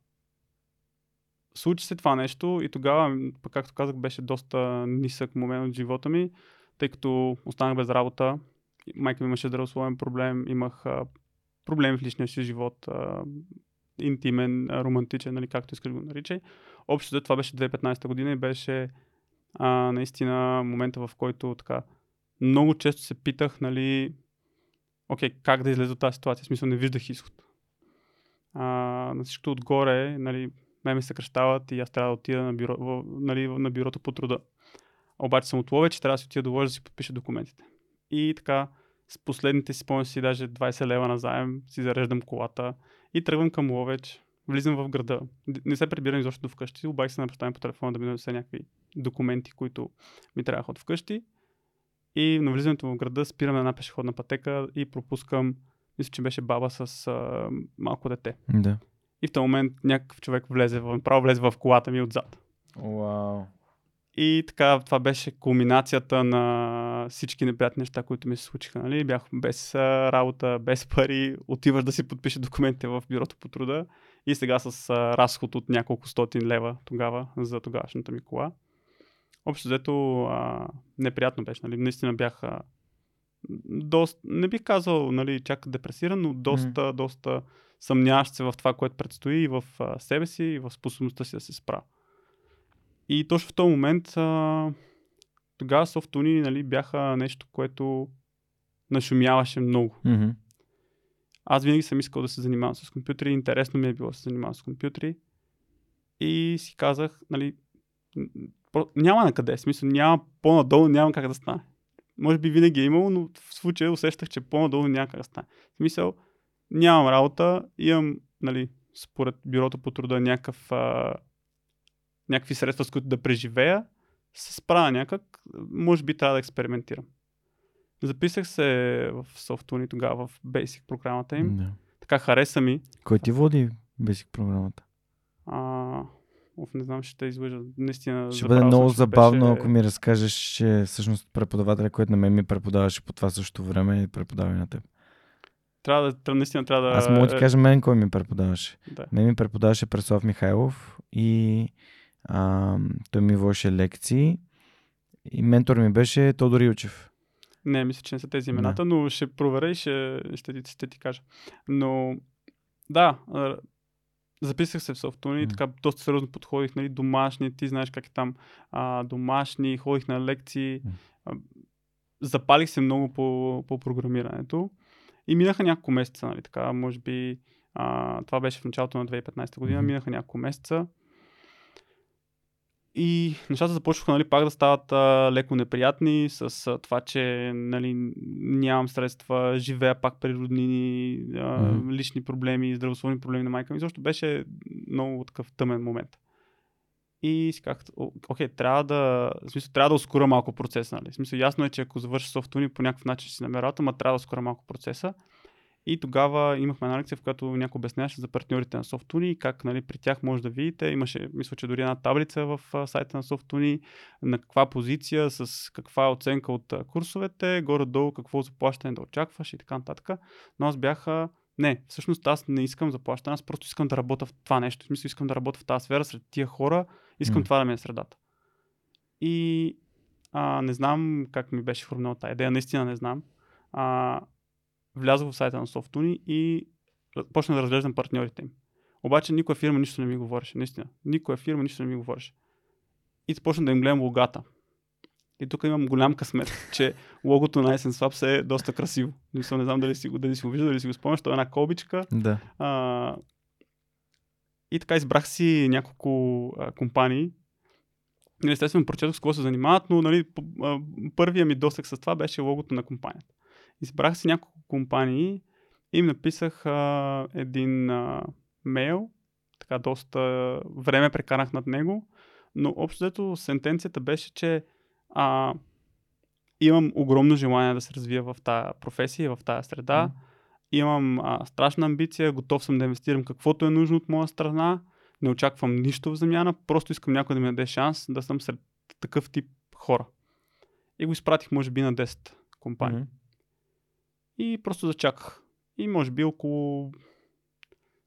случи се това нещо и тогава, пък, както казах, беше доста нисък момент от живота ми, тъй като останах без работа. Майка ми имаше здравословен проблем, имах а, проблеми в личния си живот, а, интимен, романтичен, нали, както искаш го наричай. Общо взето това беше 2015 година и беше а, наистина момента, в който така много често се питах, нали, окей, как да излезе от тази ситуация, в смисъл не виждах изход. А, на всичкото отгоре, нали, ме ми съкръщават и аз трябва да отида на, бюро, в, нали, на бюрото по труда. Обаче съм от и трябва да си отида до Ловеч да си подпиша документите. И така, с последните си спомням си даже 20 лева на заем, си зареждам колата и тръгвам към Ловеч, влизам в града. Не се прибирам изобщо до вкъщи, обаче се направям по телефона да ми донесе някакви документи, които ми трябваха от вкъщи. И на влизането в града спирам на една пешеходна пътека и пропускам, мисля, че беше баба с а, малко дете. Да. И в този момент някакъв човек влезе, в- право влезе в колата ми отзад. Вау. И така, това беше кулминацията на всички неприятни неща, които ми се случиха. Нали? Бях без работа, без пари, отиваш да си подпише документите в бюрото по труда и сега с разход от няколко стотин лева тогава за тогавашната ми кола. Общо взето а, неприятно беше. Нали? Наистина бях а, доста, не бих казал нали, чак депресиран, но доста, доста съмняващ се в това, което предстои и в а, себе си, и в способността си да се справя. И точно в този момент а, тогава софтуни нали, бяха нещо, което нашумяваше много. Мгм. Аз винаги съм искал да се занимавам с компютри, интересно ми е било да се занимавам с компютри. И си казах, нали, няма на къде, смисъл няма по-надолу, няма как да стане. Може би винаги е имало, но в случая усещах, че по-надолу няма как да стане. В смисъл, нямам работа, имам, нали, според бюрото по труда някакъв, а, някакви средства, с които да преживея, се справя някак, може би трябва да експериментирам. Записах се в Softuni тогава, в Basic програмата им. Да. Така хареса ми. Кой ти води Basic програмата? А, оф, не знам, ще те излъжа. Наистина. Ще бъде много забавно, беше... ако ми разкажеш, че всъщност преподавателя, който на мен ми преподаваше по това същото време, е преподава и на теб. Трябва да, наистина трябва да... Аз мога да ти кажа мен кой ми преподаваше. Да. Мен ми преподаваше Преслав Михайлов и а, той ми водеше лекции. И ментор ми беше Тодор Илчев. Не, мисля, че не са тези имената, но ще проверя и ще, ще, ти, ще ти кажа. Но да, записах се в Софтуни и така доста сериозно подходих, нали, домашни, ти знаеш как е там, а, домашни, ходих на лекции, М. а, запалих се много по, по програмирането И минаха няколко месеца, нали, така, може би, а, това беше в началото на 2015 година, Мгм. минаха няколко месеца. И нещата започнаха нали, пак да стават а, леко неприятни с а, това, че нали, нямам средства, живея пак при роднини, а, Мгм. лични проблеми, здравословни проблеми на майка ми. Защото беше много такъв тъмен момент. И си «О, окей, трябва да, в смисъл, трябва да ускоря малко процеса. Нали? В смисъл, ясно е, че ако завърша софтуни, по някакъв начин ще си намеря работа, ма трябва да ускоря малко процеса. И тогава имахме една лекция, в която някой обясняваше за партньорите на Softuni как нали, при тях може да видите. Имаше, мисля, че дори една таблица в сайта на Softuni, на каква позиция, с каква оценка от курсовете, горе-долу какво заплащане да очакваш и така нататък. Но аз бях не, всъщност аз не искам заплащане, аз просто искам да работя в това нещо. В смисъл искам да работя в тази сфера сред тия хора, искам М. това да ми е средата. И а, не знам как ми беше формирала тази идея, наистина не знам. А, влязох в сайта на Softuni и почнах да разглеждам партньорите им. Обаче никоя фирма нищо не ми говореше, наистина. Никоя фирма нищо не ми говореше. И започнах да им гледам логата. И тук имам голям късмет, че логото на Essence е доста красиво. Мисля, не знам дали си го, дали си го виждал, дали си го спомняш. Това е една колбичка. Да. А, и така избрах си няколко а, компании. Нали, Естествено, прочетох с какво се занимават, но нали, първия ми досек с това беше логото на компанията. Избрах си няколко компании им написах а, един а, мейл. Така доста време прекарах над него. Но общо взето сентенцията беше, че а, имам огромно желание да се развия в тази професия, в тази среда. Мгм. Имам а, страшна амбиция, готов съм да инвестирам каквото е нужно от моя страна. Не очаквам нищо в замяна, просто искам някой да ми даде шанс да съм сред такъв тип хора. И го изпратих, може би, на 10 компании. Мгм. И просто зачаках. И може би около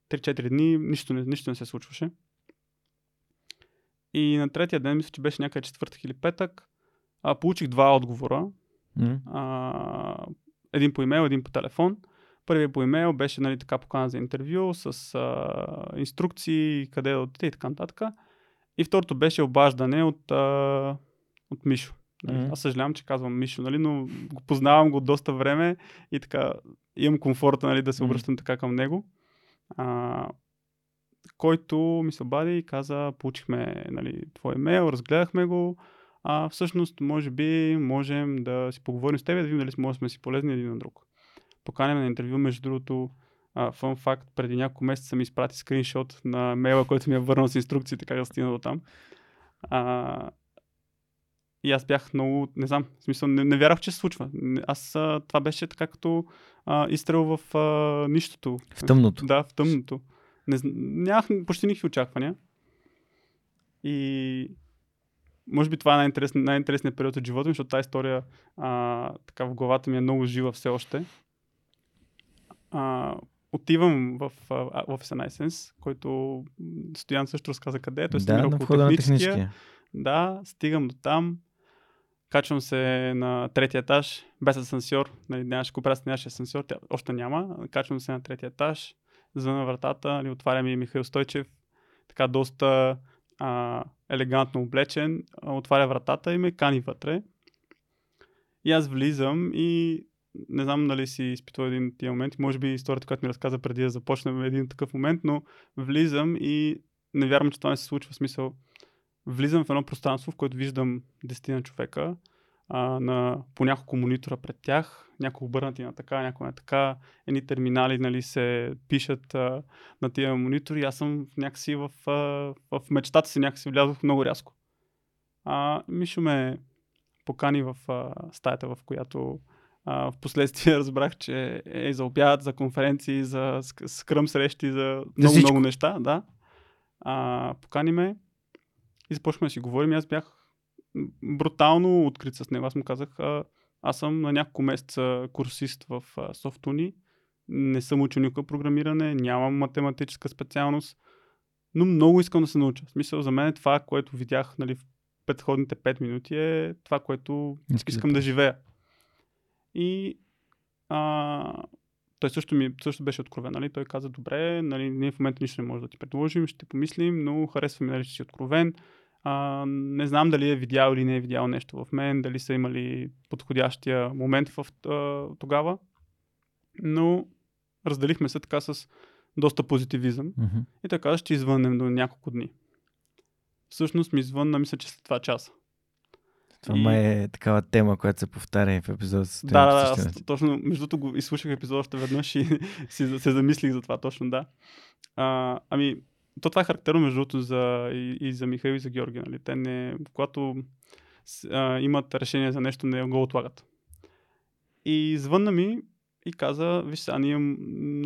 3-4 дни нищо не, нищо не се случваше. И на третия ден, мисля, че беше някъде четвъртък или петък, а, получих два отговора. Мгм. А, един по имейл, един по телефон. Първият по имейл беше нали, така покана за интервю с а, инструкции, къде да отиде и така нататък. И второто беше обаждане от, а, от Мишо. Нали, Мгм. Аз съжалявам, че казвам Мишо, нали, но го познавам го доста време и така имам комфорта нали, да се обръщам така към него. А, който ми се обади и каза, получихме нали, твой имейл, разгледахме го, а всъщност може би можем да си поговорим с теб, да видим дали можем да сме си полезни един на друг. Поканяме на интервю, между другото, фън факт, преди няколко месеца ми изпрати скриншот на мейла, който ми е върнал с инструкциите как да стигна до там. А, и аз бях много, не знам, в смисъл, не, не вярвах, че се случва. Аз а, това беше така като а, изстрел в а, нищото. В тъмното. Да, в тъмното. Не, нямах почти никакви очаквания. И може би това е най-интересният, най-интересният период от живота ми, защото тази история а, така в главата ми е много жива все още. А, отивам в, в на Essence, който Стоян също разказа къде е. Той Да, на входа на техническия. Да, стигам до там. Качвам се на третия етаж, без асансьор. Нали, нямаше кооперация, нямаше асансьор, тя още няма. Качвам се на третия етаж, звъна вратата, нали, отваря ми Михаил Стойчев, така доста а, елегантно облечен, отваря вратата и ме кани вътре. И аз влизам и не знам дали си изпитвал един тия моменти, може би историята, която ми разказа преди да започнем е един такъв момент, но влизам и не вярвам, че това не се случва. В смисъл, влизам в едно пространство, в което виждам десетина човека, а, на, по няколко монитора пред тях, някои обърнати на така, някои на така, едни терминали нали, се пишат а, на тия монитори. Аз съм някакси в, а, в мечтата си някакси влязох много рязко. А, Мишо ме покани в а, стаята, в която а, в последствие разбрах, че е за обяд, за конференции, за ск- скръм срещи, за много, всичко. много неща. Да. А, покани ме и започваме да си говорим. И аз бях брутално открит с него. Аз му казах, а, аз съм на няколко месеца курсист в а, Softuni. Не съм учил никакво програмиране, нямам математическа специалност, но много искам да се науча. В смисъл, за мен е това, което видях нали, в предходните 5 минути е това, което искам да живея. И а, той също, ми, също беше откровен. Нали? Той каза, добре, нали, ние в момента нищо не можем да ти предложим, ще помислим, но харесваме, нали, че си откровен. А, не знам дали е видял или не е видял нещо в мен, дали са имали подходящия момент в, а, тогава. Но разделихме се така с доста позитивизъм. Мгм. И така ще извъннем до няколко дни. Всъщност ми извънна, мисля, че след 2 часа. Това И- е такава тема, която се повтаря и в епизод с Да, да, да, аз точно, между другото го изслушах епизод още веднъж и си, се замислих за това, точно да. А, ами, то това е характерно между другото за, и, и за Михаил и за Георги, нали? Те не, когато а, имат решение за нещо, не го отлагат. И звънна ми и каза, виж сега, ние,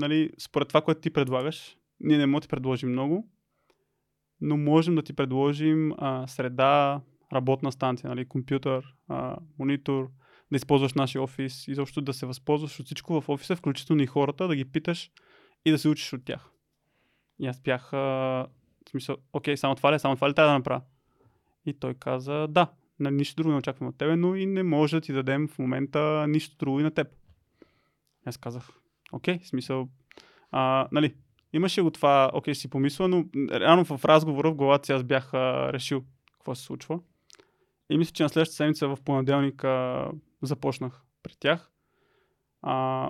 нали, според това, което ти предлагаш, ние не можем да ти предложим много, но можем да ти предложим а, среда, работна станция, нали, компютър, а, монитор, да използваш нашия офис и защо да се възползваш от всичко в офиса, включително и хората, да ги питаш и да се учиш от тях. И аз бях, а, в смисъл, окей, само това ли, е? само това ли трябва да направя? И той каза, да, нищо друго не очаквам от тебе, но и не може да ти дадем в момента нищо друго и на теб. Аз казах, окей, в смисъл, а, нали, имаше го това, окей, си помисля, но реално в разговора в главата си аз бях а, решил какво се случва. И мисля, че на следващата седмица в понеделник започнах при тях. А,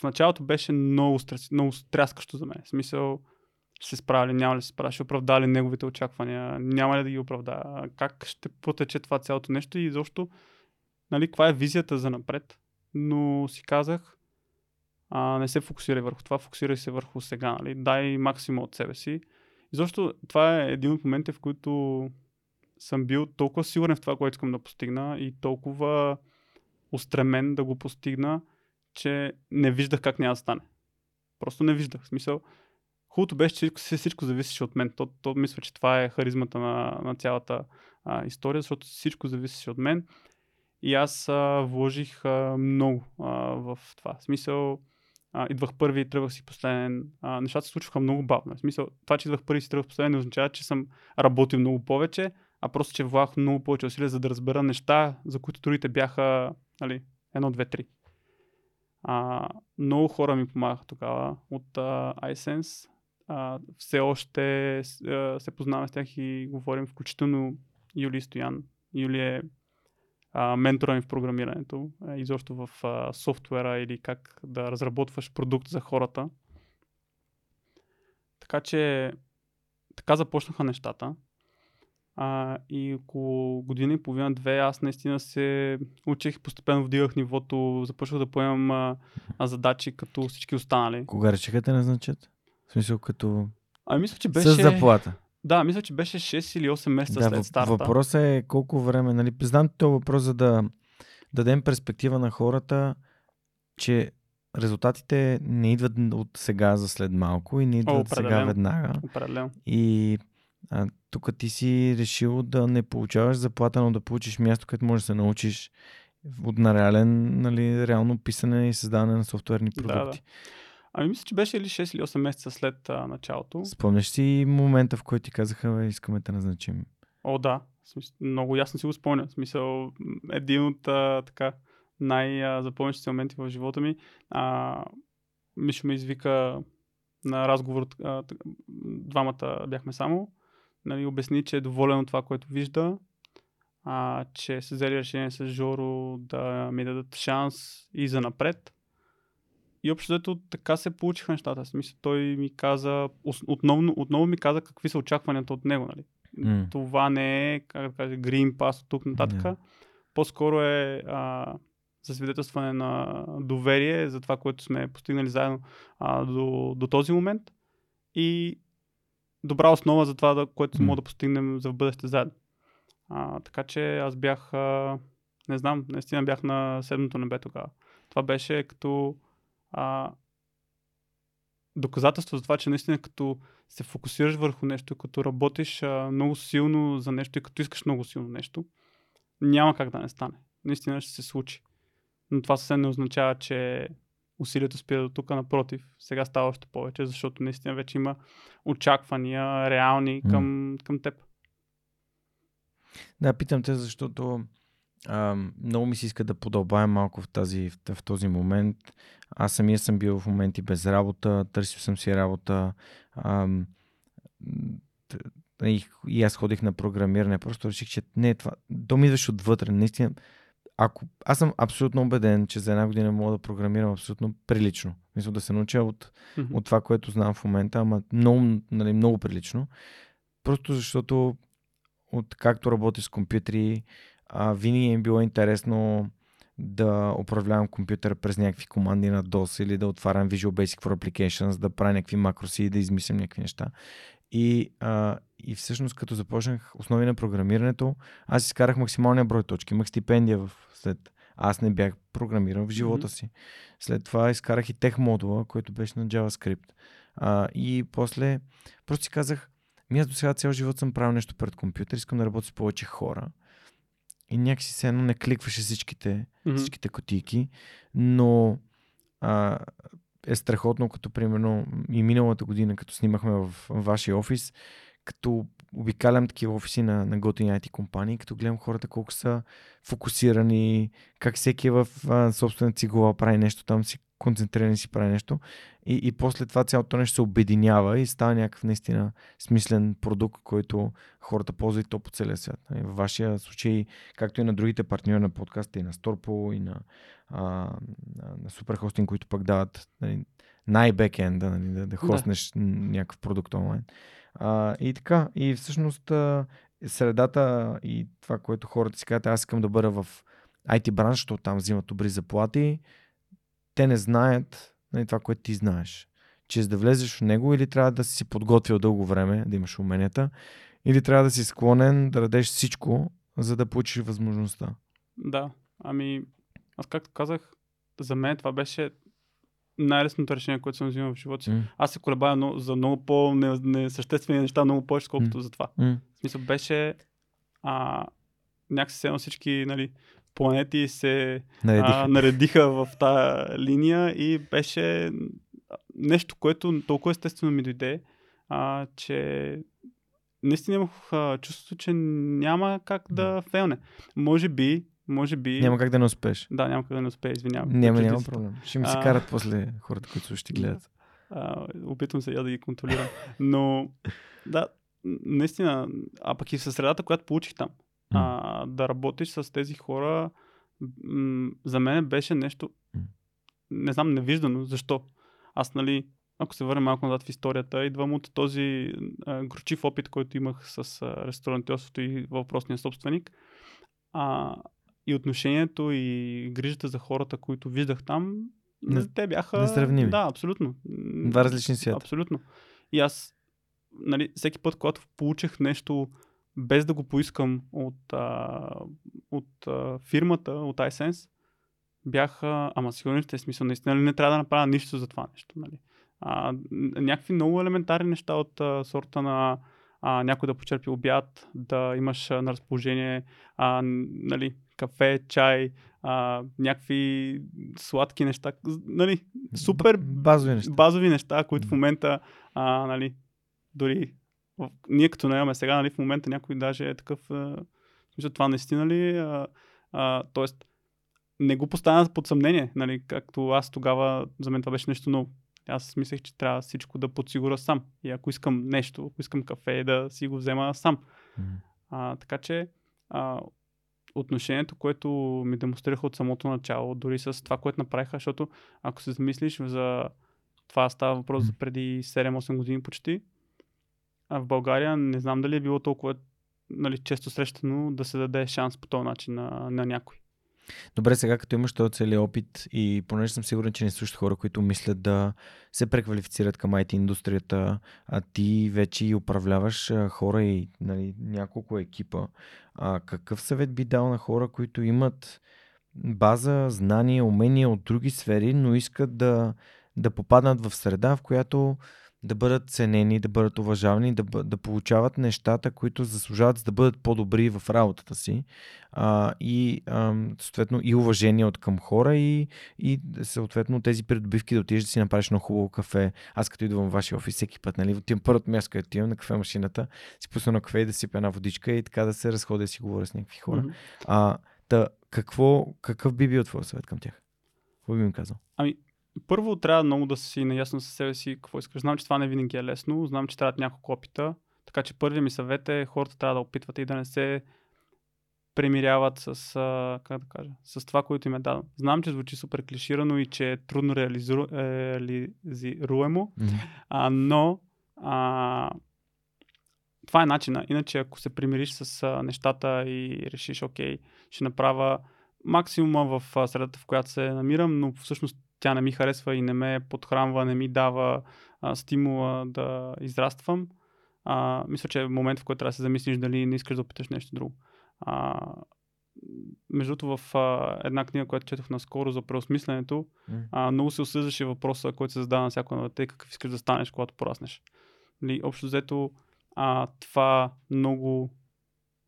в началото беше много, стрес, много стряскащо за мен. В смисъл, ще се справя ли, няма ли се справя, ще оправда ли неговите очаквания, няма ли да ги оправда, как ще потече това цялото нещо и защо, нали, каква е визията за напред. Но си казах, а, не се фокусирай върху това, фокусирай се върху сега, нали, дай максимум от себе си. И защо това е един от моментите, в които съм бил толкова сигурен в това, което искам да постигна и толкова устремен да го постигна, че не виждах как няма да стане. Просто не виждах. В смисъл, хубавото беше, че всичко, всичко зависеше от мен. То, то мисля, че това е харизмата на, на цялата а, история, защото всичко зависеше от мен. И аз а, вложих а, много а, в това. В смисъл, а, идвах първи тръгвах си последен. А, нещата се случваха много бавно. В смисъл, това, че идвах първи си тръгвах последен, не означава, че съм работил много повече, а просто, че влагах много повече усилия, за да разбера неща, за които другите бяха нали, едно, две, три. А, много хора ми помагаха тогава от а, iSense. А, все още а, се познаваме с тях и говорим, включително Юли Стоян. Юли е а, ментора ми в програмирането, а, изобщо в а, софтуера или как да разработваш продукт за хората. Така че така започнаха нещата. А, и около година и половина-две аз наистина се учих, постепенно вдигах нивото, започнах да поемам а, а, задачи като всички останали. Кога решиха те назначат? В смисъл като А мисля, че беше... с заплата. Да, мисля, че беше 6 или 8 месеца Да, след старта. въпросът е колко време, нали? Знам този въпрос, за да дадем перспектива на хората, че резултатите не идват от сега за след малко и не идват сега определено. веднага. Определено. И а, тук ти си решил да не получаваш заплата, но да получиш място, където можеш да се научиш от на реален, нали, реално писане и създаване на софтуерни Да, продукти. Ами мисля, че беше или 6 или 8 месеца след а, началото. Спомняш си момента, в който ти казаха, искаме да назначим. О, да. Смисъл, много ясно си го спомня. В смисъл, един от а, така най-запомнящите моменти в живота ми. А, Мишо ме извика на разговор. А, двамата бяхме само. Нали, обясни, че е доволен от това, което вижда. А, че са взели решение с Жоро да ми дадат шанс и за напред. И общо взето така се получиха нещата. Смисъл, той ми каза, отново, отново ми каза какви са очакванията от него. Нали? М. това не е, как да кажа, green pass от тук нататък. Да. По-скоро е а, за свидетелстване на доверие за това, което сме постигнали заедно а, до, до този момент и добра основа за това, да, което М. мога да постигнем за в бъдеще заедно. А, така че аз бях, а, не знам, наистина бях на седмото небе тогава. Това беше като а, доказателство за това, че наистина като се фокусираш върху нещо, като работиш а, много силно за нещо и като искаш много силно нещо, няма как да не стане. Наистина ще се случи. Но това съвсем не означава, че усилието спира до тук, напротив, сега става още повече, защото наистина вече има очаквания реални към, към теб. Да, питам те, защото а, много ми се иска да подълбаем малко в, тази, в, в този момент. Аз самия съм бил в моменти без работа, търсил съм си работа. А, и, и аз ходих на програмиране. Просто реших, че не е това. То ми идваше отвътре. Наистина, ако аз съм абсолютно убеден, че за една година мога да програмирам абсолютно прилично. Мисля да се науча от, Мгм. от това, което знам в момента, ама много, нали, много прилично. Просто защото от както работя с компютри, а, винаги е било интересно да управлявам компютъра през някакви команди на DOS или да отварям Visual Basic for Applications, да правя някакви макроси и да измислям някакви неща. И, а, и всъщност като започнах основи на програмирането, аз изкарах максималния брой точки. Имах стипендия в след. Аз не бях програмирал в живота си. След това изкарах и тех модула, който беше на JavaScript. А, и после просто си казах, ми аз до сега цял живот съм правил нещо пред компютър, искам да работя с повече хора. И някакси се едно не кликваше всичките, Мгм. всичките котийки, но а, е страхотно, като примерно и миналата година, като снимахме в вашия офис, като обикалям такива офиси на, на готини IT компании, като гледам хората колко са фокусирани, как всеки е в а, собствената си глава прави нещо, там си концентриран си прави нещо. И, и после това цялото нещо се обединява и става някакъв наистина смислен продукт, който хората ползват и то по целия свят. И в вашия случай, както и на другите партньори на подкаста, и на Storpo, и на, а, на, Superhosting, които пък дават нали, най-бекенда, нали, да, да хостнеш н- някакъв продукт онлайн. А, и така, и всъщност средата и това, което хората си казват, аз искам да бъда в IT бранш, защото там взимат добри заплати, те не знаят нали, това, което ти знаеш. Че за да влезеш в него или трябва да си подготвил дълго време, да имаш уменията, или трябва да си склонен да дадеш всичко, за да получиш възможността. Да, ами аз както казах, за мен това беше най-лесното решение, което съм взимал в живота си. М, Аз се колебая но, за много по-несъществени неща, много повече, отколкото за това. м, В смисъл беше а, някакси едно всички нали, планети се Наредиха. а, наредиха в тая линия и беше нещо, което толкова естествено ми дойде, а, че наистина имах а, чувството, че няма как да фелне. Може би, може би... Няма как да не успееш. Да, няма как да не успее, извинявам. Няма, няма проблем. Ще ми се А. карат после хората, които ще гледат. А, опитвам се я да ги контролирам. Но, да, наистина, а пък и със средата, която получих там, а, да работиш с тези хора, м- за мен беше нещо, не знам, невиждано. Защо? Аз, нали, ако се върнем малко назад в историята, идвам от този а, горчив опит, който имах с а, ресторантьорството и въпросния собственик. А, и отношението и грижата за хората, които виждах там, Не- те бяха... несравними. Да, абсолютно. Два различни свята. Абсолютно. И аз, нали, всеки път, когато получих нещо без да го поискам от, а, от а, фирмата, от iSense, бях, а, ама сигурно сте смисъл, наистина не трябва да направя нищо за това нещо, нали? А, някакви много елементарни неща от а, сорта на а, някой да почерпи обяд, да имаш а, на разположение а, нали, кафе, чай, а, някакви сладки неща, нали, супер базови неща. базови неща, които в момента, а, нали, дори ние като наемаме сега, нали, в момента някой даже е такъв, а, това наистина ли, а, а, тоест, не го поставя под съмнение, нали, както аз тогава, за мен това беше нещо ново. Аз мислех, че трябва всичко да подсигуря сам. И ако искам нещо, ако искам кафе, да си го взема сам. М. А, така че а, отношението, което ми демонстрираха от самото начало, дори с това, което направиха, защото ако се замислиш за това става въпрос за преди 7-8 години почти, а в България не знам дали е било толкова нали, често срещано да се даде шанс по този начин на, на някой. Добре, сега като имаш този целият опит и понеже съм сигурен, че не слушат хора, които мислят да се преквалифицират към IT индустрията, а ти вече и управляваш хора и нали, няколко екипа, а, какъв съвет би дал на хора, които имат база, знания, умения от други сфери, но искат да, да попаднат в среда, в която да бъдат ценени, да бъдат уважавани, да, да получават нещата, които заслужават за да бъдат по-добри в работата си а, и ам, съответно и уважение от към хора и, и съответно тези придобивки да отидеш да си направиш много хубаво кафе. Аз като идвам в вашия офис всеки път, нали, отивам първото място, където отивам на кафе машината, си пусна на кафе и да си пия една водичка и така да се разходя и си говоря с някакви хора. Мгм. А, та, какво, какъв би бил твой съвет към тях? Какво би им казал? Първо трябва много да си наясно със себе си какво искаш. Знам, че това не винаги е лесно, знам, че трябват няколко опита, така че първият ми съвет е хората трябва да опитват и да не се премиряват с, а, как да кажа, с това, което им е дадено. Знам, че звучи супер клиширано и че е трудно реализиру, реализируемо, Мгм. а, но а, това е начина. Иначе, ако се примириш с а, нещата и решиш, окей, ще направя максимума в а, средата, в която се намирам, но всъщност тя не ми харесва и не ме подхранва, не ми дава а, стимула да израствам. А, мисля, че е момент, в който трябва да се замислиш дали не искаш да опиташ нещо друго. А, между другото, в а, една книга, която четох наскоро за преосмисленето, М. а, много се осъждаше въпроса, който се задава на всяко дете, какъв искаш да станеш, когато пораснеш. Нали, общо взето, а, това много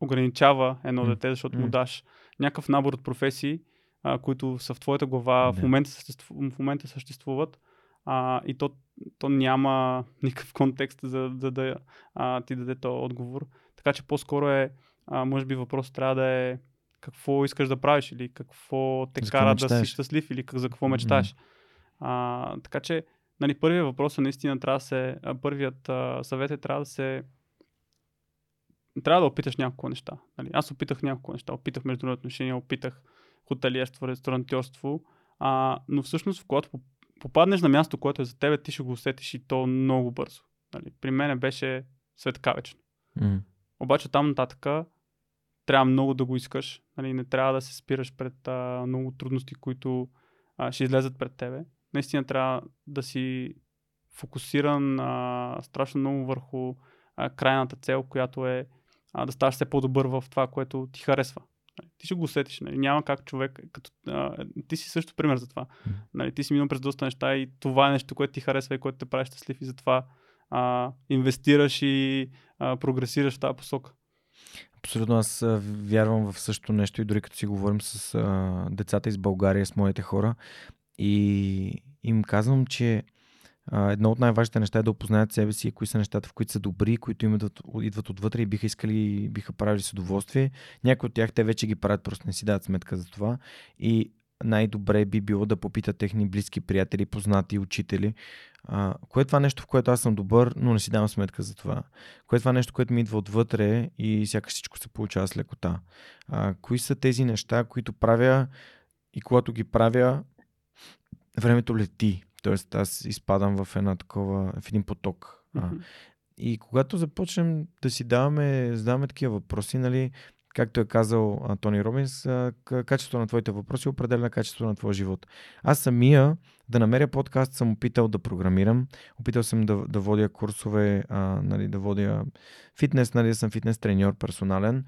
ограничава едно М. дете, защото му М. даш някакъв набор от професии, а, които са в твоята глава, Да. в, момента съществу, в момента съществуват а, и то, то няма никакъв контекст за, за да а, ти даде този отговор. Така че по-скоро е, а, може би въпросът трябва да е какво искаш да правиш или какво те За кара да си мечтаеш? щастлив или как- за какво мечтаеш. А, така че, нали, първият въпрос е наистина трябва да се, първият а, съвет е трябва да се трябва да опиташ няколко неща. Нали? Аз опитах няколко неща. Опитах международни отношения, опитах хотелиерство, ресторантьорство. А, но всъщност, когато поп- попаднеш на място, което е за тебе, ти ще го усетиш и то много бързо. Нали? При мен беше светкавечно. М. Обаче там нататък трябва много да го искаш. Нали? Не трябва да се спираш пред а, много трудности, които а, ще излезат пред тебе. Наистина трябва да си фокусиран а, страшно много върху а, крайната цел, която е а, да ставаш все по-добър в това, което ти харесва. Нали? Ти ще го усетиш. Нали? Няма как човек. Като, а, ти си също пример за това. Нали? Ти си минал през доста неща и това е нещо, което ти харесва и което те прави щастлив и затова а, инвестираш и а, прогресираш в тази посока. Абсолютно, аз вярвам в същото нещо и дори като си говорим с а, децата из България, с моите хора и им казвам, че едно от най-важните неща е да опознаят себе си, кои са нещата, в които са добри, които им идват, идват отвътре и биха искали, биха правили с удоволствие. Някои от тях те вече ги правят, просто не си дадат сметка за това. И най-добре би било да попитат техни близки приятели, познати, учители, а, кое е това нещо, в което аз съм добър, но не си давам сметка за това. Кое е това нещо, което ми идва отвътре и сякаш всичко се получава с лекота. А, кои са тези неща, които правя и когато ги правя, времето лети. Тоест аз изпадам в една такова, в един поток. А, Мгм. и когато започнем да си даваме, задаваме такива въпроси, нали, както е казал Тони Робинс, качеството на твоите въпроси определя качеството на твоя живот. Аз самия да намеря подкаст съм опитал да програмирам, опитал съм да, да водя курсове, а, нали, да водя фитнес, нали, да съм фитнес треньор персонален.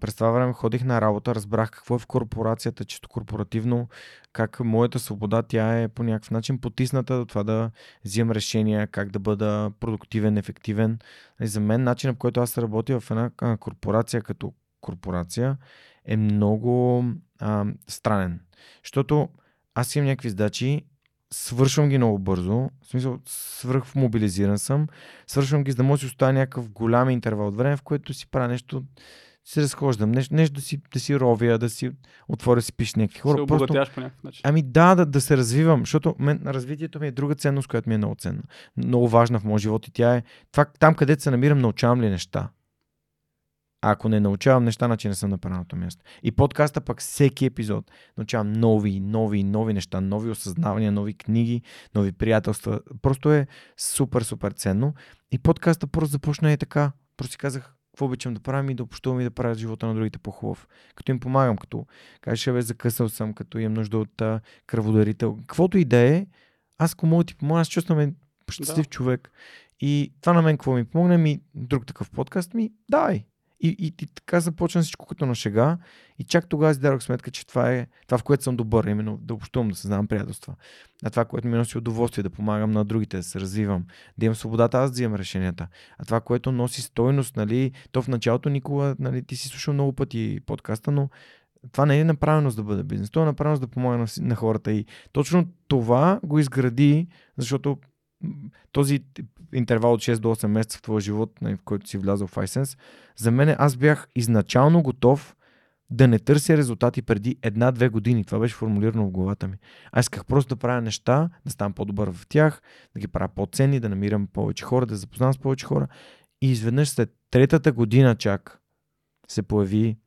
През това време ходих на работа, разбрах какво е в корпорацията, чисто корпоративно, как моята свобода, тя е по някакъв начин потисната до това да взимам решения, как да бъда продуктивен, ефективен. И за мен начинът, по който аз работя в една корпорация като корпорация е много а, странен. Защото аз имам някакви задачи, свършвам ги много бързо, в смисъл свръх мобилизиран съм, свършвам ги, за да може да си оставя някакъв голям интервал от време, в което си правя нещо, се разхождам, нещо, нещо да, си, да си ровя, да си отворя, си пиша някакви хора. се обогатяваш по някакъв начин. Ами да, да, да се развивам, защото мен, развитието ми е друга ценност, която ми е много ценна. Много важна в моят живот и тя е това, там където се намирам, научавам ли неща. А ако не научавам неща, значи не съм на правилното място. И подкаста пък всеки епизод научавам нови, нови, нови неща, нови осъзнавания, нови книги, нови приятелства. Просто е супер, супер ценно. И подкаста просто започна е така. Просто си казах, какво обичам да правим и да общувам и да правя живота на другите по-хубав. Като им помагам, като кажеш, бе, закъсал съм, като имам нужда от а, кръводарител. Каквото и да е, аз ако мога да ти помогна, аз чувствам щастлив Да. човек. И това на мен какво ми помогна ми, друг такъв подкаст ми, дай. И, и, и така започна всичко като на шега. И чак тогава си дадох сметка, че това е това, в което съм добър, именно да общувам, да създавам приятелства. А това, което ми носи удоволствие, да помагам на другите, да се развивам, да имам свободата, аз да взимам решенията. А това, което носи стойност, нали, то в началото никога, нали, ти си слушал много пъти подкаста, но това не е направено за да бъде бизнес. То е направено за да помага на, на хората. И точно това го изгради, защото този интервал от 6 до 8 месеца в твоя живот, нали, в който си влязъл в iSense, за мен аз бях изначално готов да не търся резултати преди една-две години. Това беше формулирано в главата ми. Аз исках просто да правя неща, да ставам по-добър в тях, да ги правя по-ценни, да намирам повече хора, да запознавам с повече хора. И изведнъж след третата година чак се появи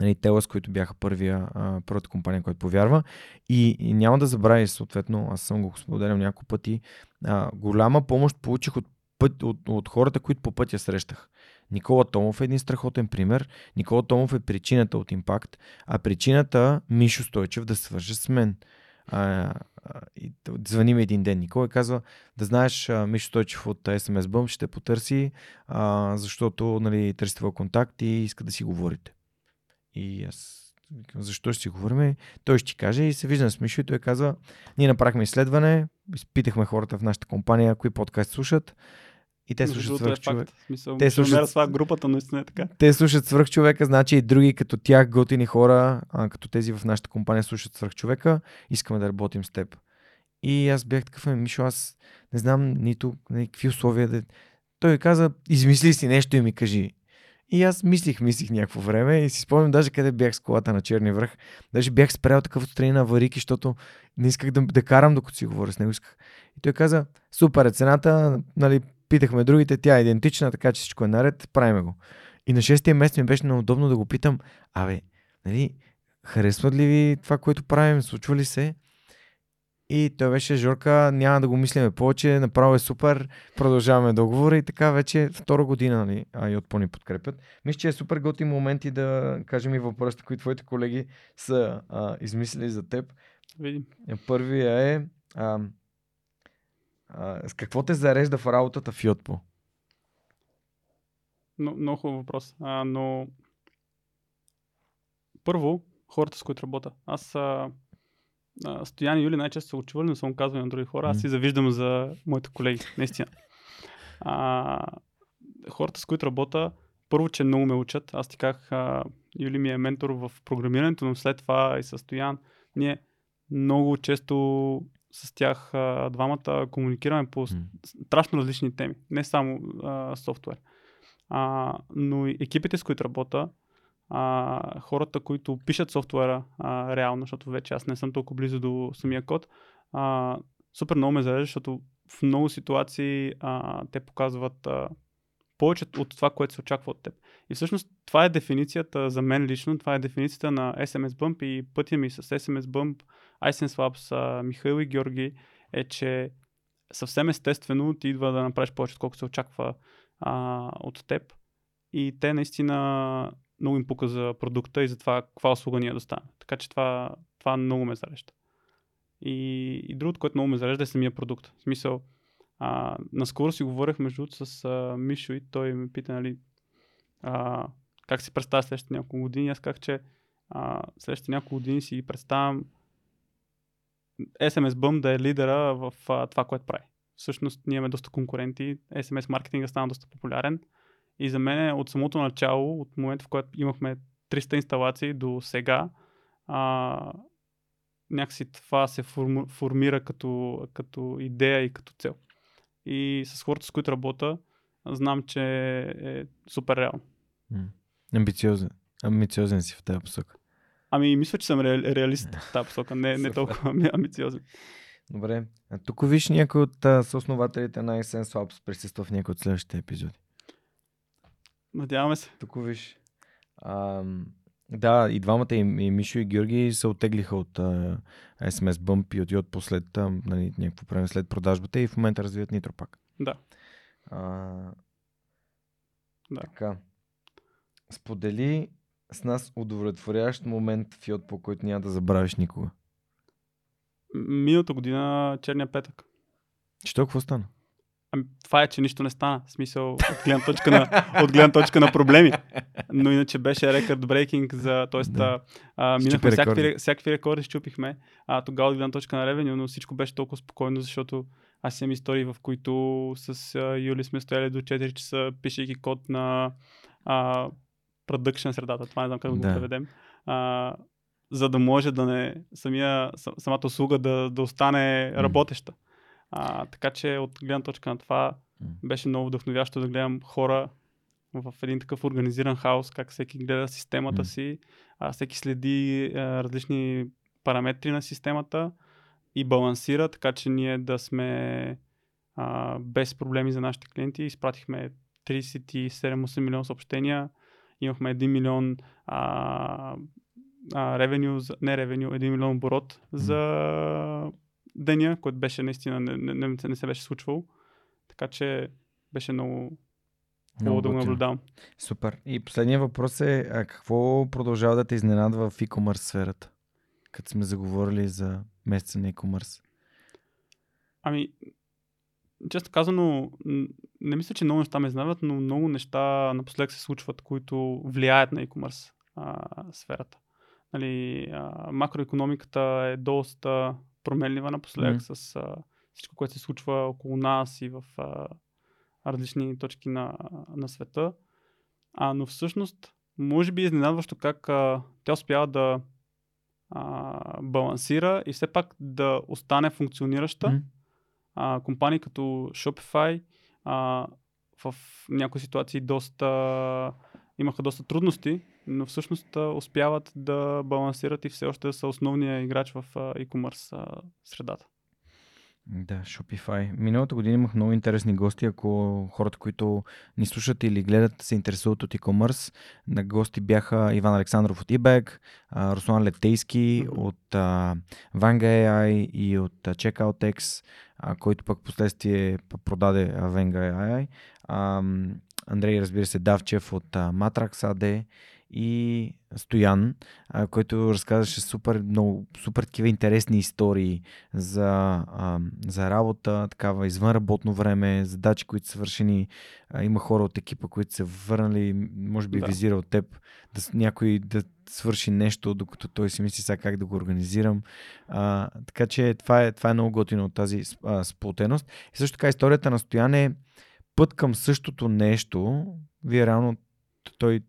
нали, Телас, които бяха първия, а, първата компания, която повярва. И, и няма да забравя, съответно, аз съм го споделял няколко пъти, а, голяма помощ получих от, път, от, от хората, които по пътя срещах. Никола Томов е един страхотен пример. Никола Томов е причината от импакт, а причината Мишо Стойчев да свърже с мен. А, и звъни ми един ден. Никой казва, да знаеш, Мишо Стойчев от SMS Bump ще потърси, а, защото нали, търси твой контакт и иска да си говорите. И аз защо ще си говорим? Той ще ти каже и се виждам с Мишо и той казва, ние направихме изследване, изпитахме хората в нашата компания, кои подкаст слушат и те слушат свръх човек. Смисъл, Те слушат- това групата, наистина е така. Те слушат свръх човека, значи и други като тях готини хора, а, като тези в нашата компания слушат свръх човека, искаме да работим с теб. И аз бях такъв, «Ами, Мишо, аз не знам нито нали, какви условия да... Той каза, измисли си нещо и ми кажи. И аз мислих, мислих някакво време и си спомням даже къде бях с колата на Черни връх. Даже бях спрял такъв отстрани на аварийки, защото не исках да, да карам докато си говоря с него. Исках. И той каза, супер е цената, нали, питахме другите, тя е идентична, така че всичко е наред, правиме го. И на шестия месец ми беше неудобно да го питам, абе, нали, харесва ли ви това, което правим, случва ли се? И той беше, Жорка, няма да го мислиме повече, направо е супер, продължаваме договора и така вече втора година, нали, отпо ни подкрепят. Мисля, че е супер готин момент и да кажем и въпросите, които твоите колеги са а, измислили за теб. Видим. Първия е, а, а, с какво те зарежда в работата в Йотпо? Но, много хубав въпрос. А, но първо, хората с които работя. Аз а, Стоян и Юли най-често са учували, но съм казвал на други хора. Аз си завиждам за моите колеги, наистина. А, хората, с които работя, първо, че много ме учат. Аз ти казах, Юли ми е ментор в програмирането, но след това и с Стоян. Ние много често с тях а, двамата комуникираме по страшно различни теми, не само а, софтуер. А, но и екипите, с които работя, а, хората, които пишат софтуера а, реално, защото вече аз не съм толкова близо до самия код, а, супер много ме зарежда, защото в много ситуации а, те показват а, повече от това, което се очаква от теб. И всъщност това е дефиницията за мен лично, това е дефиницията на SMS Bump и пътя ми с SMS Bump, iSense Labs, Михаил и Георги е, че съвсем естествено ти идва да направиш повече, отколкото се очаква а, от теб. И те наистина много им пука за продукта и за това каква услуга ние доставяме. Така че това, това много ме зарежда. И, и другото, което много ме зарежда е самия продукт. В смисъл, а, наскоро си говорех между с а, Мишо и той ме пита, нали, а, как си представя следващите няколко години. Аз казах, че а, следващите няколко години си представям SMS Bump да е лидера в а, това, което прави. Всъщност ние имаме доста конкуренти. SMS маркетинга стана доста популярен. И за мен е от самото начало, от момента в който имахме 300 инсталации до сега, а, някакси това се форму, формира като, като идея и като цел. И с хората, с които работя, знам, че е супер реално. М. Амбициозен. Амбициозен си в тази посока. Ами, мисля, че съм ре, реалист в тази посока, не, не толкова ами- амбициозен. Добре. А тук виж някой от а, съоснователите на iSense Labs присъства в някой от следващите епизоди. Надяваме се. Тук виж. А, да, и двамата, и, и Мишо и Георги се оттеглиха от а, SMS Bump и от Йод послед а, нали, някакво време след продажбата и в момента развиват Нитропак. Да. А, Да. Така. Сподели с нас удовлетворяващ момент в Йод, по който няма да забравиш никога. Миналата година черния петък. Че толкова стана? Ами, това е, че нищо не стана. В смисъл, от гледна точка на, от гледна точка на проблеми. Но иначе беше рекорд брейкинг за... Тоест, Да. а, минахме всякакви, всякакви рекорди, щупихме. А, тогава от гледна точка на ревеню, но всичко беше толкова спокойно, защото аз имам истории, в които с а, Юли сме стояли до 4 часа, пишейки код на а, продъкшен средата. Това не знам как да го преведем. А, за да може да не самия, са- самата услуга да, да остане работеща. А, така че от гледна точка на това беше много вдъхновящо да гледам хора в един такъв организиран хаос, как всеки гледа системата си, а, всеки следи а, различни параметри на системата и балансира, така че ние да сме а, без проблеми за нашите клиенти. Изпратихме 37-8 милиона съобщения, имахме 1 милион а, а, ревеню, не ревеню, 1 милион оборот за деня, който беше наистина не, не, не, не се беше случвал. Така че беше много хубаво да го наблюдавам. Супер. И последният въпрос е, а какво продължава да те изненадва в e-commerce сферата? Като сме заговорили за месеца на e-commerce. Ами, често казано, не мисля, че много неща ме изненадват, но много неща напоследък се случват, които влияят на e-commerce а, сферата. Нали, а, макроекономиката е доста променлива напоследък mm. с а, всичко, което се случва около нас и в а, различни точки на, на света. А, но всъщност, може би е изненадващо как а, тя успява да а, балансира и все пак да остане функционираща. Mm. А, компании като Shopify а, в някои ситуации доста имаха доста трудности, но всъщност успяват да балансират и все още са основния играч в e-commerce средата. Да, Shopify. Миналата година имах много интересни гости. Ако хората, които ни слушат или гледат, се интересуват от e-commerce, на гости бяха Иван Александров от eBag, Руслан Летейски mm-hmm. от uh, Vanga AI и от uh, CheckOutX, uh, който пък последствие продаде Vanga AI. Андрей, разбира се, Давчев от Matrax AD и Стоян, а, който разказваше супер, много, супер такива интересни истории за, а, за работа, такава извън работно време, задачи, които са свършени. А, има хора от екипа, които са върнали, може би да. визира от теб, да, някой да свърши нещо, докато той си мисли сега как да го организирам. А, така че това е, това е много готино от тази а, сплотеност. И също така историята на Стоян е път към същото нещо. Вие реално той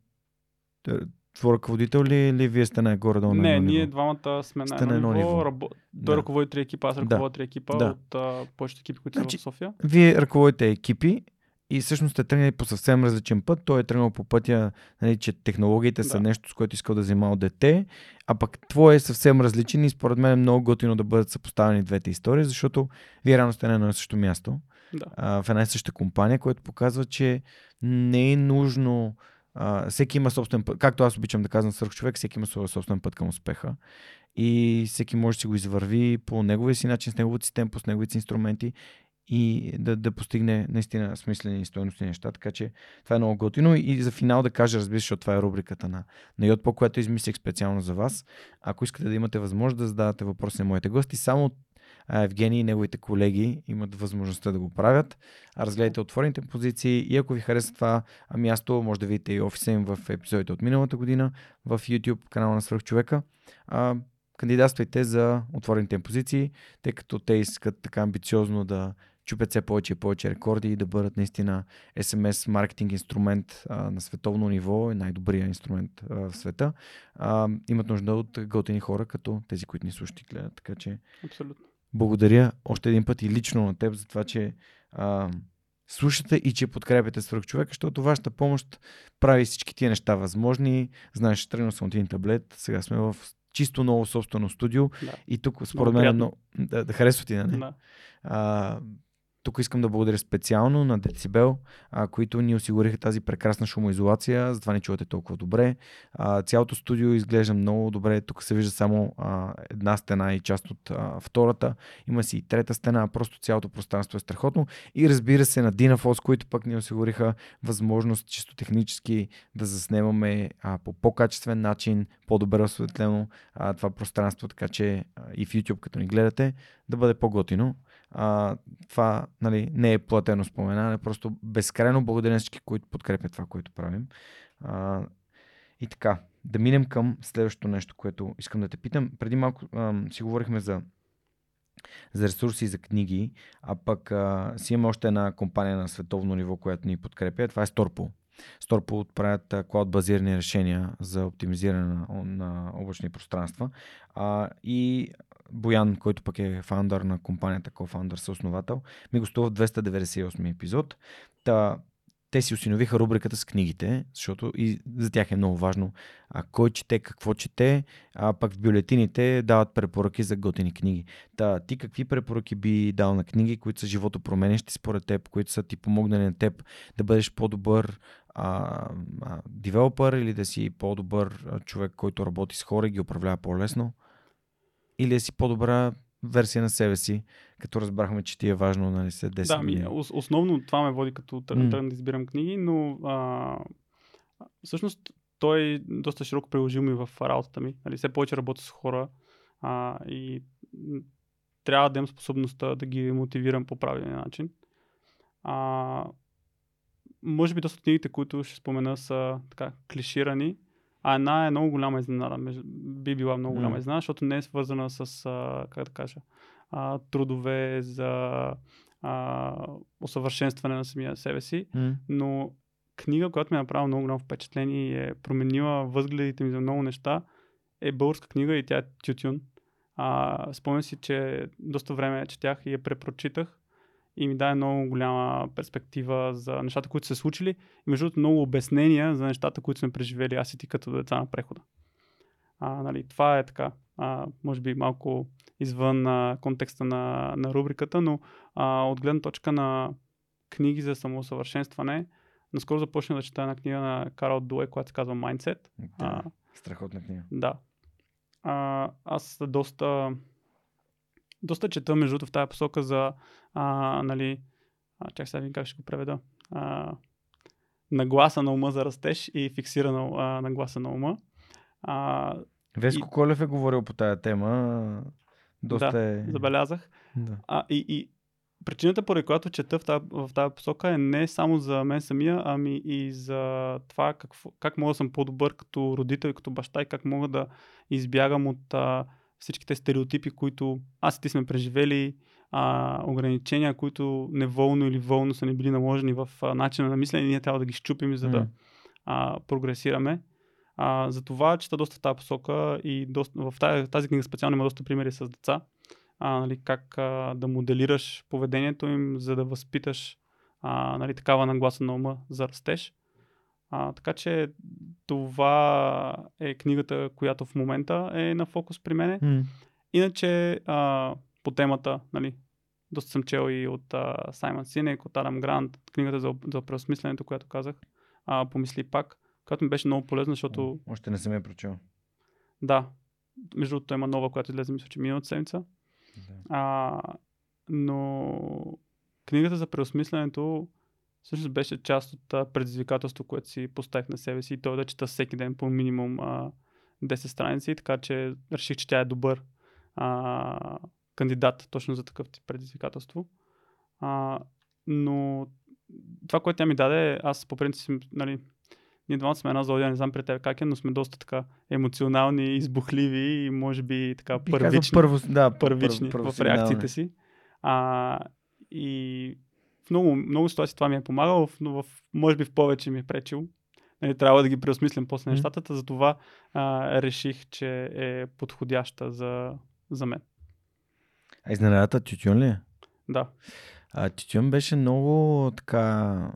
твой ръководител ли, или вие сте на горе долу на Не, ние двамата сме на едно ниво. Рабо... Той да. ръководи три екипа, аз ръководя три екипа да. от повечето екипи, които значи, са в София. Вие ръководите екипи и всъщност сте тръгнали по съвсем различен път. Той е тръгнал по пътя, нали, че технологиите да. са нещо, с което искал да от дете, а пък твой е съвсем различен и според мен е много готино да бъдат съпоставени двете истории, защото вие рано сте на едно същото място, да. а, в една и съща компания, което показва, че не е нужно а, всеки има собствен път, както аз обичам да казвам свърх човек, всеки има своя собствен път към успеха и всеки може да си го извърви по неговия си начин, с неговата си темпо, с неговите си инструменти и да, да постигне наистина смислени и стойностни неща. Така че това е много готино. И за финал да кажа, разбира се, защото това е рубриката на, на Йотпо, която измислих специално за вас. Ако искате да имате възможност да задавате въпроси на моите гости, само Евгений и неговите колеги имат възможността да го правят. Разгледайте отворените позиции и ако ви хареса това място, може да видите и офиса им в епизодите от миналата година в YouTube канала на Свърхчовека. Кандидатствайте за отворените им позиции, тъй като те искат така амбициозно да чупят все повече и повече рекорди и да бъдат наистина SMS маркетинг инструмент а, на световно ниво, най-добрия инструмент а, в света. А, имат нужда от готини хора, като тези, които ни слушат и гледат. Така че Абсолютно благодаря още един път и лично на теб за това, че а, слушате и че подкрепяте свърх човека, защото вашата помощ прави всички тия неща възможни. Знаеш, тръгнал съм от един таблет, сега сме в чисто ново собствено студио да. и тук според мен е много... Да, да харесва ти, нали? Да. А, тук искам да благодаря специално на Децибел, а, които ни осигуриха тази прекрасна шумоизолация, затова не чувате толкова добре. А, цялото студио изглежда много добре. Тук се вижда само а, една стена и част от а, втората. Има си и трета стена, просто цялото пространство е страхотно. И разбира се на Dynafoss, които пък ни осигуриха възможност чисто технически да заснемаме а, по по-качествен начин, по-добре осветлено а, това пространство, така че а, и в YouTube, като ни гледате, да бъде по-готино. А, това нали, не е платено споменане, просто безкрайно благодаря на всички, които подкрепят това, което правим. А, и така, да минем към следващото нещо, което искам да те питам. Преди малко а, си говорихме за, за ресурси за книги, а пък а, си има още една компания на световно ниво, която ни подкрепя. Това е Storpo. Storpo отправят клауд базирани решения за оптимизиране на, на облачни пространства. А, и Боян, който пък е фаундър на компанията, кофаундър, съосновател, ми гостува в 298 епизод. Та, те си осиновиха рубриката с книгите, защото и за тях е много важно а, кой чете, какво чете, а пък в бюлетините дават препоръки за готини книги. Та, ти какви препоръки би дал на книги, които са живото променещи според теб, които са ти помогнали на теб да бъдеш по-добър а, а, девелопър или да си по-добър човек, който работи с хора и ги управлява по-лесно? Или да си по-добра версия на себе си, като разбрахме, че ти е важно нали, след 10 Да, години? ос- основно това ме води като тръгна да избирам книги, но а, всъщност той е доста широко приложим и в работата ми. Нали, все повече работя с хора а, и трябва да имам способността да ги мотивирам по правилния начин. А, може би доста от книгите, които ще спомена са така клиширани, а една е много голяма изненада. Би била много голяма изненада, защото не е свързана с, а, как да кажа, а, трудове за а, усъвършенстване на самия себе си, М? но книга, която ми е направила много голямо впечатление и е променила възгледите ми за много неща, е българска книга и тя е Тютюн. А, спомням си, че доста време четях и я препрочитах и ми даде много голяма перспектива за нещата, които са се случили и между другото много обяснения за нещата, които сме преживели аз и ти като деца на прехода. А, нали, това е така, а, може би малко извън а, контекста на, на рубриката, но а, от гледна точка на книги за самоусъвършенстване, наскоро започнах да чета една книга на Карл Дуе, която се казва Mindset. Да, страхотна книга. Да. А, аз доста, доста чета между другото в тази посока за, а, нали, а, чак сега ви как ще го преведа, а, нагласа на ума за растеж и фиксирана а, нагласа на ума. А, Веско Колев е говорил по тая тема. Доста Да, е... забелязах. Да. А, и, и причината, поради която чета в тази, в тази посока е не само за мен самия, ами и за това какво, как мога да съм по-добър като родител и като баща и как мога да избягам от а, всичките стереотипи, които аз и ти сме преживели, а, ограничения, които неволно или волно са ни били наложени в а, начина на мислене ние трябва да ги щупим, за да а, прогресираме. А, затова чета доста в тази посока и доста, в тази, тази книга специално има доста примери с деца. А, нали, как а, да моделираш поведението им, за да възпиташ а, нали, такава нагласа на ума за растеж. А, така че това е книгата, която в момента е на фокус при мене. М. Иначе а, по темата, нали, доста съм чел и от а, Саймън Синек, от Адам Грант, книгата за, за преосмисленето, която казах, а, помисли пак, която ми беше много полезна, защото Още не съм я прочел. да, между другото има нова, която излезе, мисля, че миналата седмица. Да. А, но книгата за преосмисленето всъщност беше част от предизвикателство, което си поставих на себе си и то да чета всеки ден по минимум а, 10 страници, така че реших, че тя е добър а, кандидат точно за такъв тип предизвикателство. А, но това, което тя ми даде, аз по принцип, нали, ние двамата сме една зодия, не знам при теб как е, но сме доста така емоционални, избухливи и може би така Бих казал първични Първо, да, първични първо, в реакциите си. А, и в много, много ситуации това ми е помагало, но в, може би в повече ми е пречило. Нали, трябва да ги преосмислям после нещата, затова а, реших, че е подходяща за, за мен. А изненадата Тютюн ли е? Да. А, Тютюн беше много така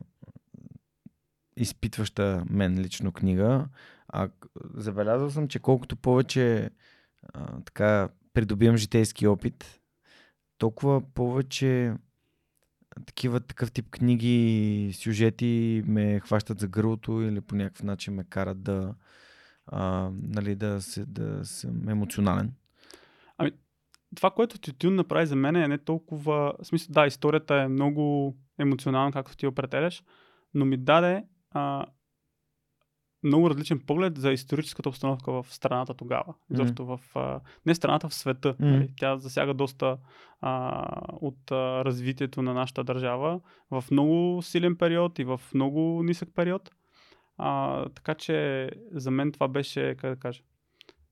изпитваща мен лично книга. А, забелязал съм, че колкото повече а, така придобивам житейски опит, толкова повече такива, такъв тип книги, сюжети ме хващат за гърлото или по някакъв начин ме карат да, а, нали, да, се, да съм емоционален. Това, което Тютюн направи за мен е не толкова... В смисъл, да, историята е много емоционална, както ти определяш, но ми даде а, много различен поглед за историческата обстановка в страната тогава. Изобщо в... А, не страната, в света. Нали? Тя засяга доста а, от а, развитието на нашата държава в много силен период и в много нисък период. А, така че за мен това беше, как да кажа,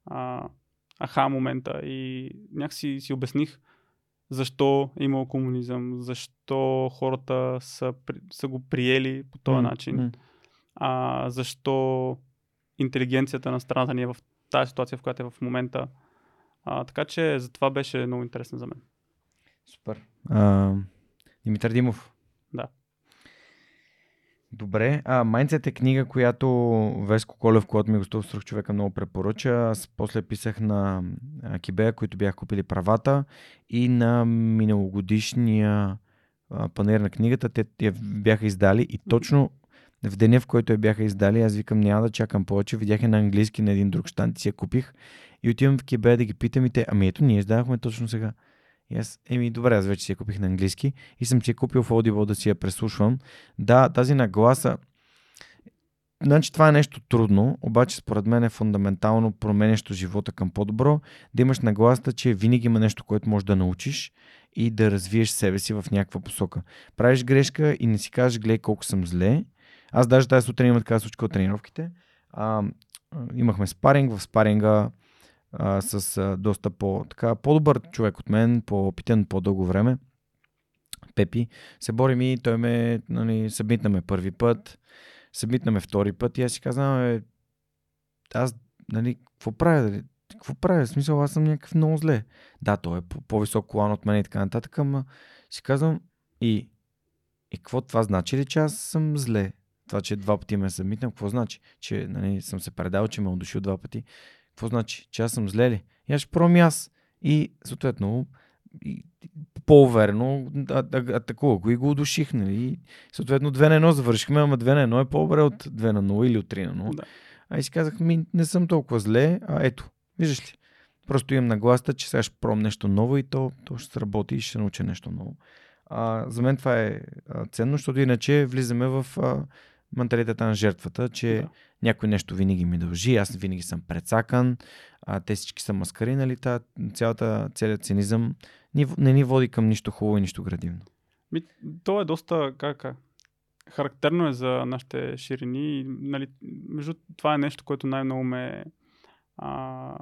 а, аха момента и някакси си обясних защо е имал комунизъм, защо хората са, са го приели по този начин, а, защо интелигенцията на страната ни е в тази ситуация, в която е в момента. А, така че за това беше много интересно за мен. Супер. А, Димитър Димов. Добре. А, Mindset е книга, която Веско Колев, когато ми гостува в човека, много препоръча. Аз после писах на Кибея, които бях купили правата и на миналогодишния панер на книгата. Те я бяха издали и точно в деня, в който я бяха издали, аз викам няма да чакам повече. Видях я на английски на един друг штант и си я купих. И отивам в Кибе да ги питам и те, ами ето ние издавахме точно сега. И аз, еми добре, аз вече си я купих на английски и съм си я купил в Audible да си я преслушвам. Да, тази нагласа, Значи това е нещо трудно, обаче според мен е фундаментално променящо живота към по-добро, да имаш нагласта, че винаги има нещо, което можеш да научиш и да развиеш себе си в някаква посока. Правиш грешка и не си кажеш, гледай колко съм зле. Аз даже тази сутрин имах така случка от тренировките. А, имахме спаринг, в спаринга а, с а, доста по, така, по-добър човек от мен, по-опитен по-дълго време. Пепи. Се борим и той ме, нали, събитнаме първи път събитнаме втори път и аз си казвам, е, аз, нали, какво правя? Какво правя? В смисъл, аз съм някакъв много зле. Да, той е по-висок колан от мен и така нататък, ама си казвам, и, и какво това значи ли, че аз съм зле? Това, че два пъти ме събитнам, какво значи? Че нали, съм се предал, че ме е удушил два пъти. Какво значи? Че аз съм зле ли? И аз ще пробвам аз. И съответно, и, по-уверено атакувах го и го удуших. Нали? Съответно 2 на 1 завършихме, ама 2 на 1 е по-добре от 2 на 0 или от 3 на 0. Да. А и си казах, ми не съм толкова зле, а ето, виждаш ли. Просто имам нагласта, че сега ще пром нещо ново и то, то ще сработи и ще науча нещо ново. А, за мен това е а, ценно, защото иначе влизаме в а, менталитета на жертвата, че да. някой нещо винаги ми дължи, аз винаги съм прецакан, а, те всички са маскари, нали, та, цялата, целият цинизъм не ни води към нищо хубаво и нищо градивно. Ми, то е доста, как, как, характерно е за нашите ширини. Нали, между това е нещо, което най-много ме а,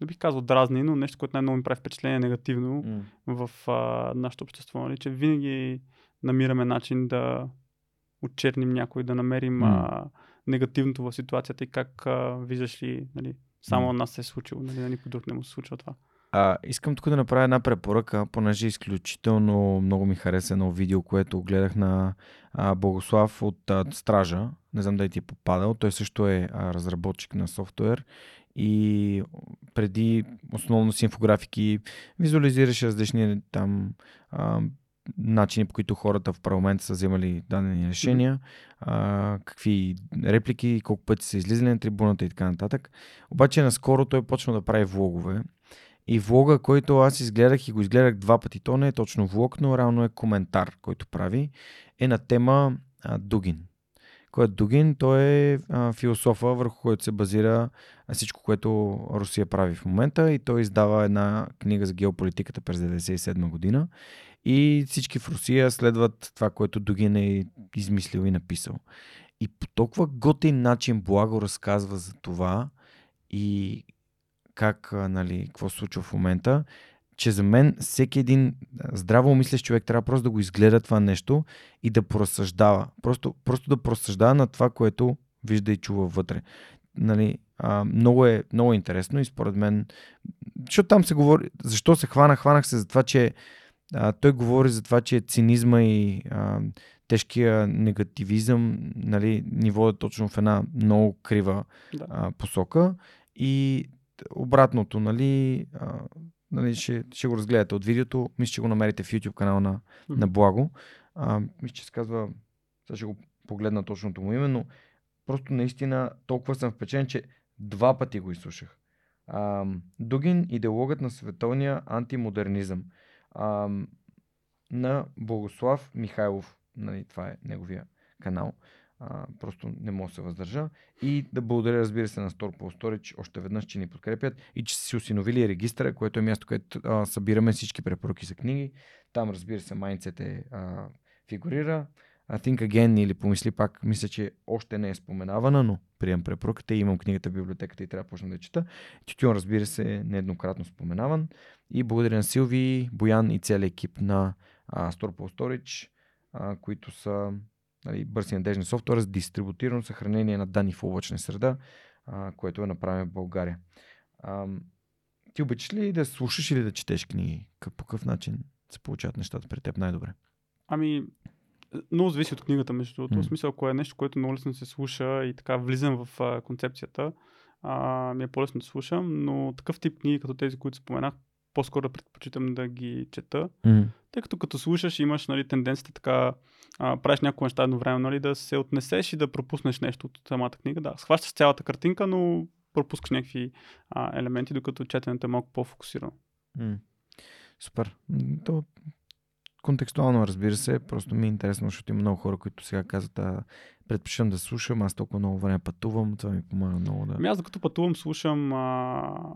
не бих казал дразни, но нещо, което най-много ми прави впечатление негативно mm. в а, нашето общество. Нали, че винаги намираме начин да отчерним някой, да намерим mm. а, негативното в ситуацията и как а, виждаш ли, нали, само mm. на нас се е случило, нали, на никой друг не му се случва това. А, искам тук да направя една препоръка, понеже изключително много ми хареса едно видео, което гледах на а, Богослав от а, Стража. Не знам дали ти е попадал. Той също е а, разработчик на софтуер и преди основно с инфографики визуализираше различни там а, начини, по които хората в парламента са вземали дадени решения, а, какви реплики, колко пъти са излизали на трибуната и така нататък. Обаче наскоро той почна да прави влогове и влога, който аз изгледах и го изгледах два пъти, то не е точно влог, но реално е коментар, който прави, е на тема а, Дугин. Кой е Дугин? Той е а, философа, върху който се базира всичко, което Русия прави в момента и той издава една книга за геополитиката през 1997 година и всички в Русия следват това, което Дугин е измислил и написал. И по толкова готин начин благо разказва за това и как, нали, какво се случва в момента, че за мен всеки един здраво мислещ човек трябва просто да го изгледа това нещо и да просъждава. Просто, просто да просъждава на това, което вижда и чува вътре. Нали, а, много, е, много интересно и според мен, защото там се говори, защо се хвана, хванах се за това, че а, той говори за това, че цинизма и а, тежкия негативизъм нали, ни водят точно в една много крива да. а, посока и обратното, нали, а, нали ще, ще го разгледате от видеото. Мисля, че го намерите в YouTube канала на, mm-hmm. на Благо. А, мисля, че се казва, сега ще го погледна точното му име, но просто наистина толкова съм впечатлен, че два пъти го изслушах. А, Дугин, идеологът на световния антимодернизъм. А, на Богослав Михайлов. Нали, това е неговия канал. А, просто не мога да се въздържа. И да благодаря, разбира се, на Store по Storage още веднъж, че ни подкрепят и че са си осиновили регистъра, което е място, където а, събираме всички препоръки за книги. Там, разбира се, Mindset е, а, фигурира. I Think Again или помисли пак, мисля, че още не е споменавана, но приемам препоръката и имам книгата в библиотеката и трябва да почна да чета. Тютюн, разбира се, е нееднократно споменаван. И благодаря на Силви, Боян и целият екип на а, Store по Storage, а, които са нали, бърз и софтуер за дистрибутирано съхранение на данни в облачна среда, а, което е направено в България. А, ти обичаш ли да слушаш или да четеш книги? По какъв начин се получават нещата при теб най-добре? Ами, много зависи от книгата, между другото. Mm. В смисъл, ако е нещо, което много лесно се слуша и така влизам в а, концепцията, а, ми е по-лесно да слушам, но такъв тип книги, като тези, които споменах, по-скоро да предпочитам да ги чета, М. тъй като като слушаш имаш нали, тенденцията така, а, правиш някои неща едновременно, нали, да се отнесеш и да пропуснеш нещо от самата книга. Да, схващаш цялата картинка, но пропускаш някакви а, елементи, докато четенето е малко по-фокусирано. М. Супер. То контекстуално, разбира се, просто ми е интересно, защото има много хора, които сега казват, а, предпочитам да слушам, аз толкова много време пътувам, това ми помага много да... Ами аз докато пътувам слушам а,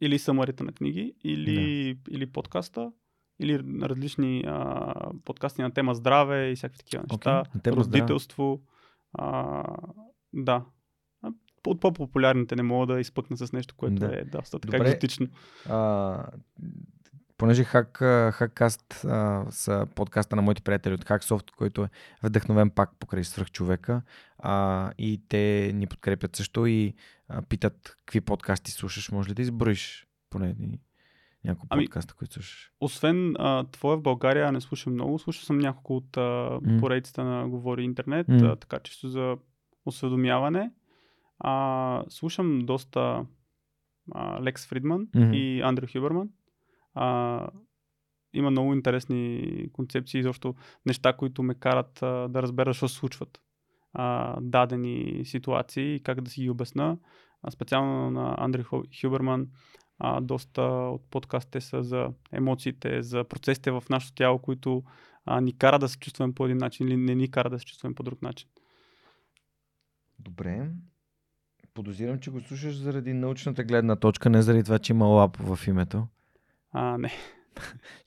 или самарите на книги, или, или подкаста, или различни а, подкасти на тема здраве и всякакви такива неща. на тема родителство. А, да. От по-популярните не мога да изпъкна с нещо, което Да. е доста така Добре. екзотично. А, понеже Hack, Hackcast а, са подкаста на моите приятели от Hacksoft, който е вдъхновен пак покрай свръхчовека а, и те ни подкрепят също и а, питат какви подкасти слушаш. Може ли да изброиш поне няколко Ами, подкаста, които слушаш? Освен а, твоя в България не слушам много, слушал съм няколко от а, М. поредицата на Говори Интернет, М. а, така чисто за осведомяване. А, слушам доста а, Лекс Фридман Мгм. и Андрю Хюберман. А, има много интересни концепции, защото неща, които ме карат а, да разбера защо се случват а, дадени ситуации и как да си ги обясна. А, специално на Андрю Ху- Хюберман а, доста от подкастите са за емоциите, за процесите в нашето тяло, които а, ни кара да се чувстваме по един начин или не ни кара да се чувстваме по друг начин. Добре. Подозирам, че го слушаш заради научната гледна точка, не заради това, че има лап в името. А, не,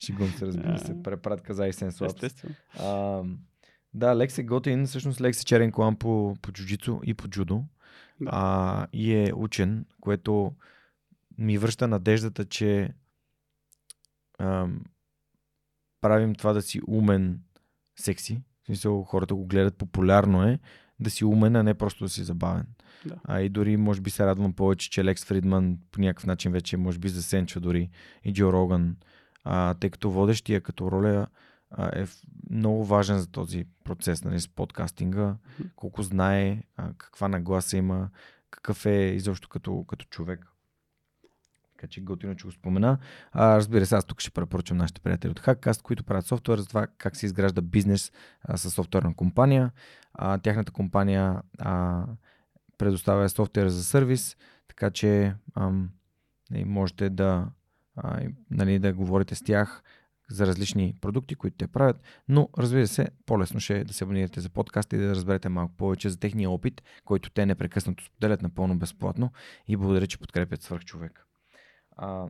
Шигувам се, разбира се. Препратка за iSense Labs. естествено. А, да, Лекс е готин. Всъщност Лекс е черен колан по, по джуджицу и по джудо. Да. А, и е учен, което ми връща надеждата, че ам, правим това да си умен секси. В смисъл, хората го гледат популярно е да си умен, а не просто да си забавен. Да. А и дори може би се радвам повече, че Лекс Фридман по някакъв начин вече може би засенчва дори и Джо Роган, а, тъй като водещия като роля а, е много важен за този процес нали, с подкастинга, колко знае, а, каква нагласа има, какъв е изобщо като, като човек. Така че готино, че го спомена. А, разбира се, аз тук ще препоръчам нашите приятели от Hackcast, които правят софтуер за това как се изгражда бизнес а, с софтуерна компания. А, тяхната компания а, предоставя софтуер за сервис, така че ам, и можете да, а, нали, да говорите с тях за различни продукти, които те правят, но разбира се, по-лесно ще е да се абонирате за подкаста и да разберете малко повече за техния опит, който те непрекъснато споделят напълно безплатно и благодаря, че подкрепят свърхчовек. А,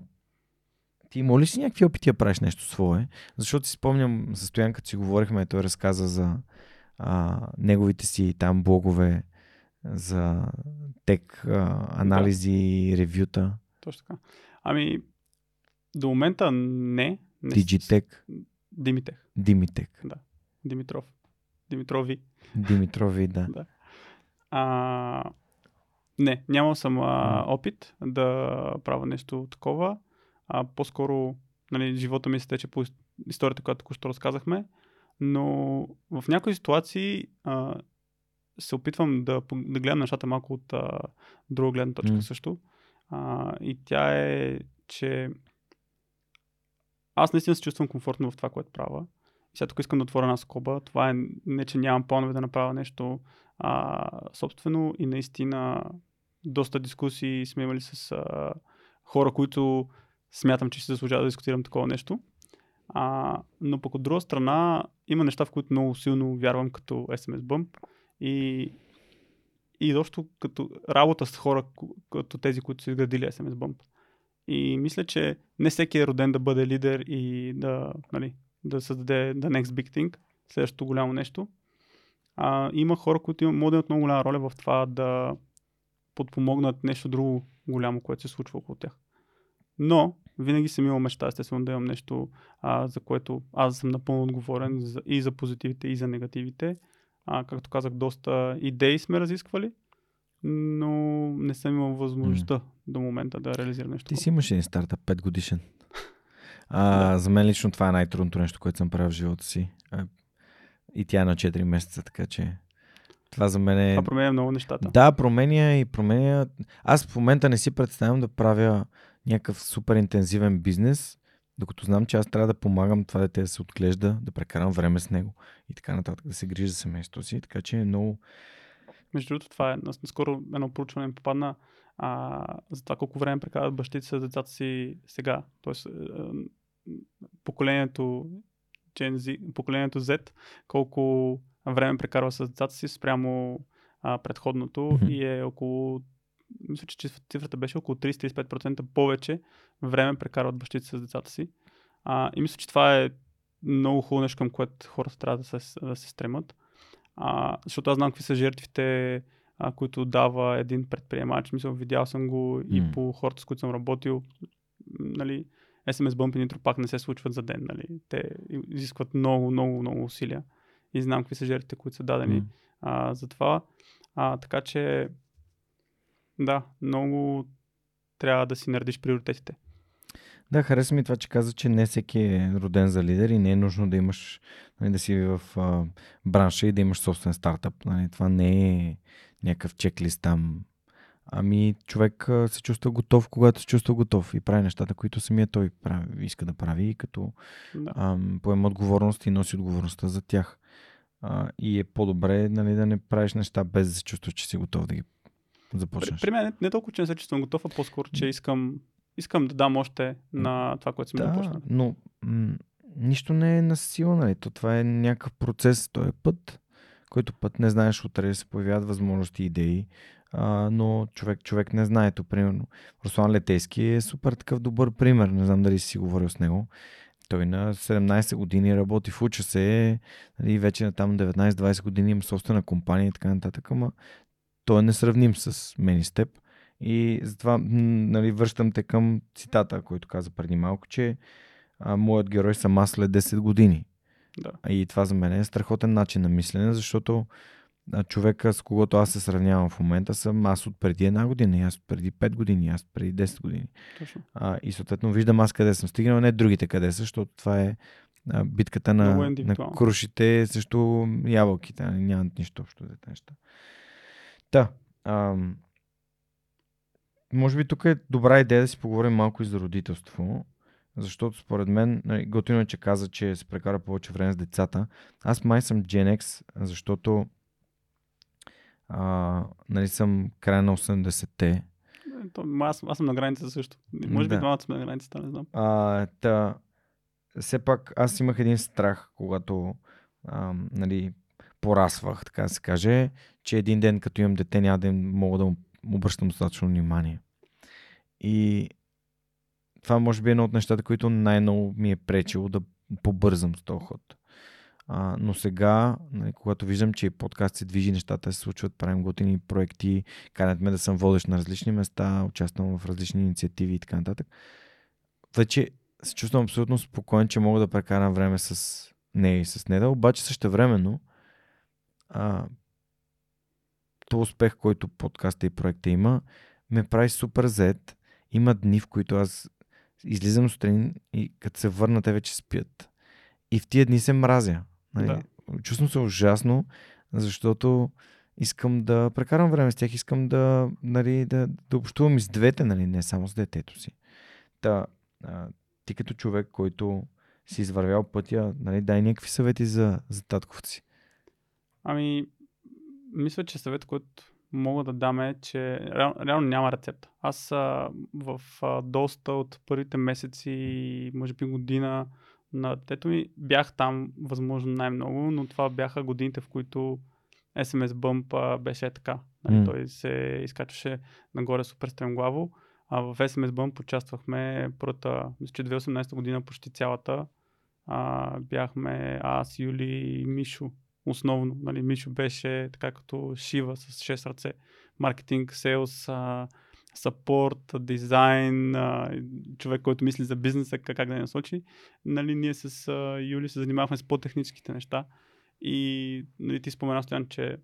ти има ли си някакви опити да правиш нещо свое? Защото си спомням за Стоян, като си говорихме, той разказа за а, неговите си там блогове, за тек а, анализи и ревюта, Точно така. Ами, до момента не. не Digitech, Димитех. Димитек, Димитров. Димитрови. Димитрови, да. А, не, нямал съм а, опит да правя нещо такова. А, по-скоро нали, живота ми се тече по ис- историята, която току-що разказахме. Но в някои ситуации а, се опитвам да, да гледам нещата малко от а, друга гледна точка М. също. А, и тя е, че аз наистина се чувствам комфортно в това, което правя. И сега тук искам да отворя една скоба. Това е не, че нямам планове да направя нещо а, собствено и наистина доста дискусии сме имали с а, хора, които смятам, че ще заслужава да дискутирам такова нещо. А, но пък от друга страна има неща, в които много силно вярвам като SMS Bump и, и изобщо като работа с хора, като тези, които са изградили SMS Bump. И мисля, че не всеки е роден да бъде лидер и да, нали, да създаде the next big thing, следващото голямо нещо. А, има хора, които имат много голяма роля в това да подпомогнат нещо друго голямо, което се случва около тях. Но винаги съм имал мечта, естествено, да имам нещо, а, за което аз съм напълно отговорен за, и за позитивите, и за негативите. А, както казах, доста идеи сме разисквали, но не съм имал възможността до момента да реализирам нещо. Ти си имаш един стартъп 5 годишен. А, За мен лично това е най-трудното нещо, което съм правил в живота си. И тя е на 4 месеца, така че това за мен е... Това променя много нещата. Да, променя и променя. Аз в момента не си представям да правя някакъв супер интензивен бизнес, докато знам, че аз трябва да помагам това дете да се отглежда, да прекарам време с него и така нататък, да се грижа за семейството си. Така че е много. Между другото, това е. Наскоро едно проучване ми попадна а, за това колко време прекарат бащите с децата си сега. Тоест, поколението Gen Z, поколението Z, колко време прекарва с децата си спрямо а, предходното mm-hmm. и е около мисля, че цифрата беше около 30-35% повече време прекарват бащите с децата си. А, и мисля, че това е много хубаво нещо, към което хората трябва да се, да се стремат. А, защото аз знам какви са жертвите, а, които дава един предприемач. Мисля, видял съм го mm. и по хората, с които съм работил. Нали, SMS Bump и Nitro пак не се случват за ден. Нали. Те изискват много, много, много усилия. И знам какви са жертвите, които са дадени mm. а, за това. А, така че, да, много трябва да си наредиш приоритетите. Да, хареса ми това, че каза, че не всеки е роден за лидер и не е нужно да имаш, нали, да си в а, бранша и да имаш собствен стартъп. Нали. Това не е някакъв чеклист там. Ами човек а, се чувства готов, когато се чувства готов и прави нещата, които самия той прави, иска да прави и като да. а, поема отговорност и носи отговорността за тях. А, и е по-добре нали, да не правиш неща без да се чувстваш, че си готов да ги започнеш. При, при мен не, не толкова, че не се чувствам готов, а по-скоро, че искам, искам да дам още на това, което съм да, започнал. но м- нищо не е на сила, нали? То това е някакъв процес, той е път, който път не знаеш, утре се появяват възможности, идеи, а, но човек, човек не знае. То, примерно, Руслан Летейски е супер такъв добър пример. Не знам дали си говорил с него. Той на 17 години работи в уча се, нали, вече на там 19-20 години има собствена компания и така нататък, ама той е несравним с мен и с теб. И затова нали, връщам те към цитата, който каза преди малко, че а, моят герой съм аз след 10 години. Да. И това за мен е страхотен начин на мислене, защото човека, с когото аз се сравнявам в момента, съм аз от преди една година, аз от преди 5 години, аз от преди 10 години. Точно. А, и съответно виждам аз къде съм стигнал, не другите къде са, защото това е а, битката на, на крушите срещу ябълките. Нали, нямат нищо общо за тези неща. Та, а, може би тук е добра идея да си поговорим малко и за родителство. Защото според мен, нали, готино е, че каза, че се прекара повече време с децата. Аз май съм Gen X, защото а, нали съм края на 80-те. Аз, аз съм на граница също. Може да. би двамата сме на границата, не знам. А, та, все пак аз имах един страх, когато а, нали, порасвах, така да се каже, че един ден, като имам дете, няма да мога да му обръщам достатъчно внимание. И това може би е едно от нещата, които най-много ми е пречило да побързам с този ход. Но сега, нали, когато виждам, че подкаст се движи, нещата се случват, правим готини проекти, канят ме да съм водещ на различни места, участвам в различни инициативи и така нататък, вече се чувствам абсолютно спокоен, че мога да прекарам време с нея и с Неда, обаче също времено то успех, който подкаста и проекта има, ме прави супер зет. Има дни, в които аз излизам сутрин и като се върна, те вече спят. И в тия дни се мразя. Нали? Да. Чувствам се ужасно, защото искам да прекарам време с тях, искам да, нали, да, да общувам и с двете, нали, не само с детето си. Та, а, ти като човек, който си извървял пътя, нали, дай някакви съвети за, за татковци. Ами, мисля, че съвет, който мога да дам е, че реал, реално няма рецепта. Аз а, в а, доста от първите месеци, може би година на детето ми, бях там възможно най-много, но това бяха годините, в които SMS Bump беше така. Нали, mm. Той се изкачваше нагоре супер стремглаво. А в SMS Bump участвахме първата, мисля, че 2018 година почти цялата. А, бяхме аз, Юли и Мишо основно. Нали, Мишо беше така като Шива с 6 ръце. Маркетинг, селс, сапорт, дизайн, човек, който мисли за бизнеса, как да я насочи. Нали, ние с Юли се занимавахме с по-техническите неща. И нали, ти спомена, Стоян, че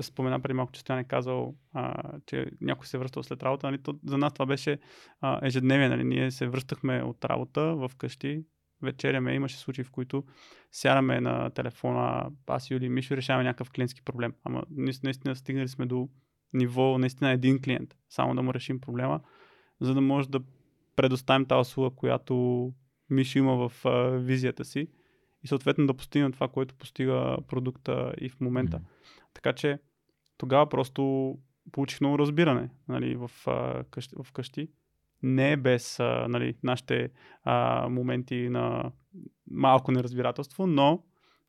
спомена преди малко, че Стоян е казал, а, че някой се е връщал след работа. Нали, то, за нас това беше а, ежедневие. Нали, ние се връщахме от работа в къщи, вечеряме, имаше случаи, в които сядаме на телефона, аз и Юли Мишо решаваме някакъв клиентски проблем. Ама наистина стигнали сме до ниво наистина един клиент, само да му решим проблема, за да може да предоставим тази услуга, която Мишо има в а, визията си и съответно да постигне това, което постига продукта и в момента. Мгм. Така че тогава просто получих много разбиране нали, в, а, къщи, в къщи. Не без а, нали, нашите а, моменти на малко неразбирателство, но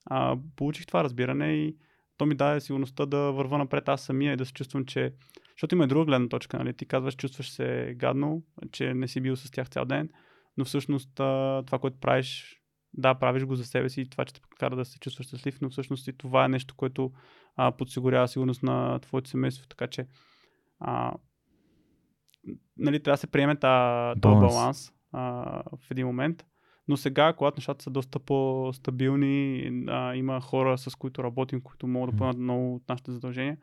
а, получих това разбиране и то ми даде сигурността да върва напред аз самия и да се чувствам, че... Защото има и друга гледна точка, нали? Ти казваш, чувстваш се гадно, че не си бил с тях цял ден, но всъщност това, което правиш, да, правиш го за себе си и това, че те кара да се чувстваш щастлив, но всъщност и това е нещо, което а, подсигурява сигурност на твоето семейство, така че а, нали, трябва да се приеме този Баланс. баланс а, в един момент. Но сега, когато нещата са доста по-стабилни, а, има хора, с които работим, които могат да поемат много от нашите задължения,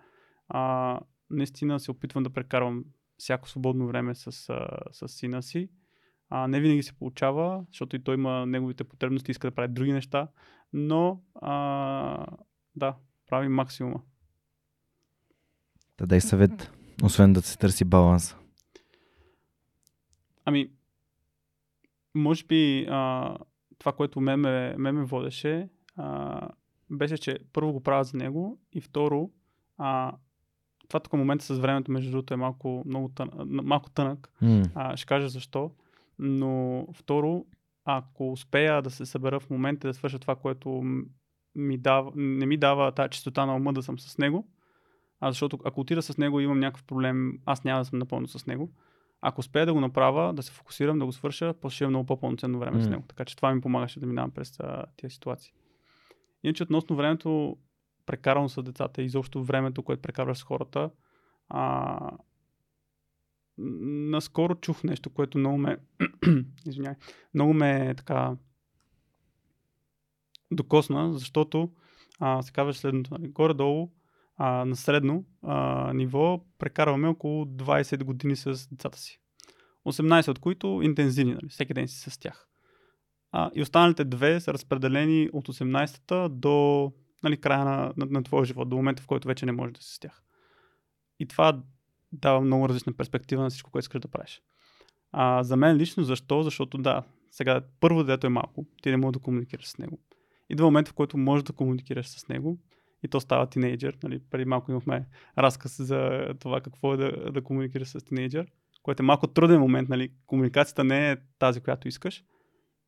а, наистина се опитвам да прекарвам всяко свободно време с, а, с сина си. А, не винаги се получава, защото и той има неговите потребности, иска да прави други неща, но а, да, прави максимума. Да дай съвет, освен да се търси баланс. Ами, може би а, това, което ме, ме, ме, ме водеше, а, беше, че първо го правя за него и второ, а, това тук момента с времето, между другото, е малко, много тън, малко тънък. М, А, ще кажа защо. Но второ, ако успея да се събера в момента да свърша това, което ми дава, не ми дава тази чистота на ума да съм с него, а защото ако отида с него и имам някакъв проблем, аз няма да съм напълно с него. Ако успея да го направя, да се фокусирам, да го свърша, после ще имам много по-пълноценно време с М. него. Така че това ми помагаше да минавам през а, тези ситуации. Иначе относно времето, прекарано с децата и изобщо времето, което прекарваш с хората, а, наскоро чух нещо, което много ме, извинявай, много ме така докосна, защото а, се казва следното. Нали? Горе-долу а, на средно а, ниво прекарваме около 20 години с децата си. 18 от които интензивни, нали? всеки ден си с тях. А, и останалите две са разпределени от 18-та до нали, края на, на, на твоя живот, до момента в който вече не можеш да си с тях. И това дава много различна перспектива на всичко, което искаш да правиш. А, за мен лично защо? Защото да, сега първо дето е малко, ти не можеш да комуникираш с него. Идва момент, в който можеш да комуникираш с него и то става тинейджър. Нали? Преди малко имахме разказ за това какво е да, да комуникираш с тинейджър, което е малко труден момент. Нали? Комуникацията не е тази, която искаш.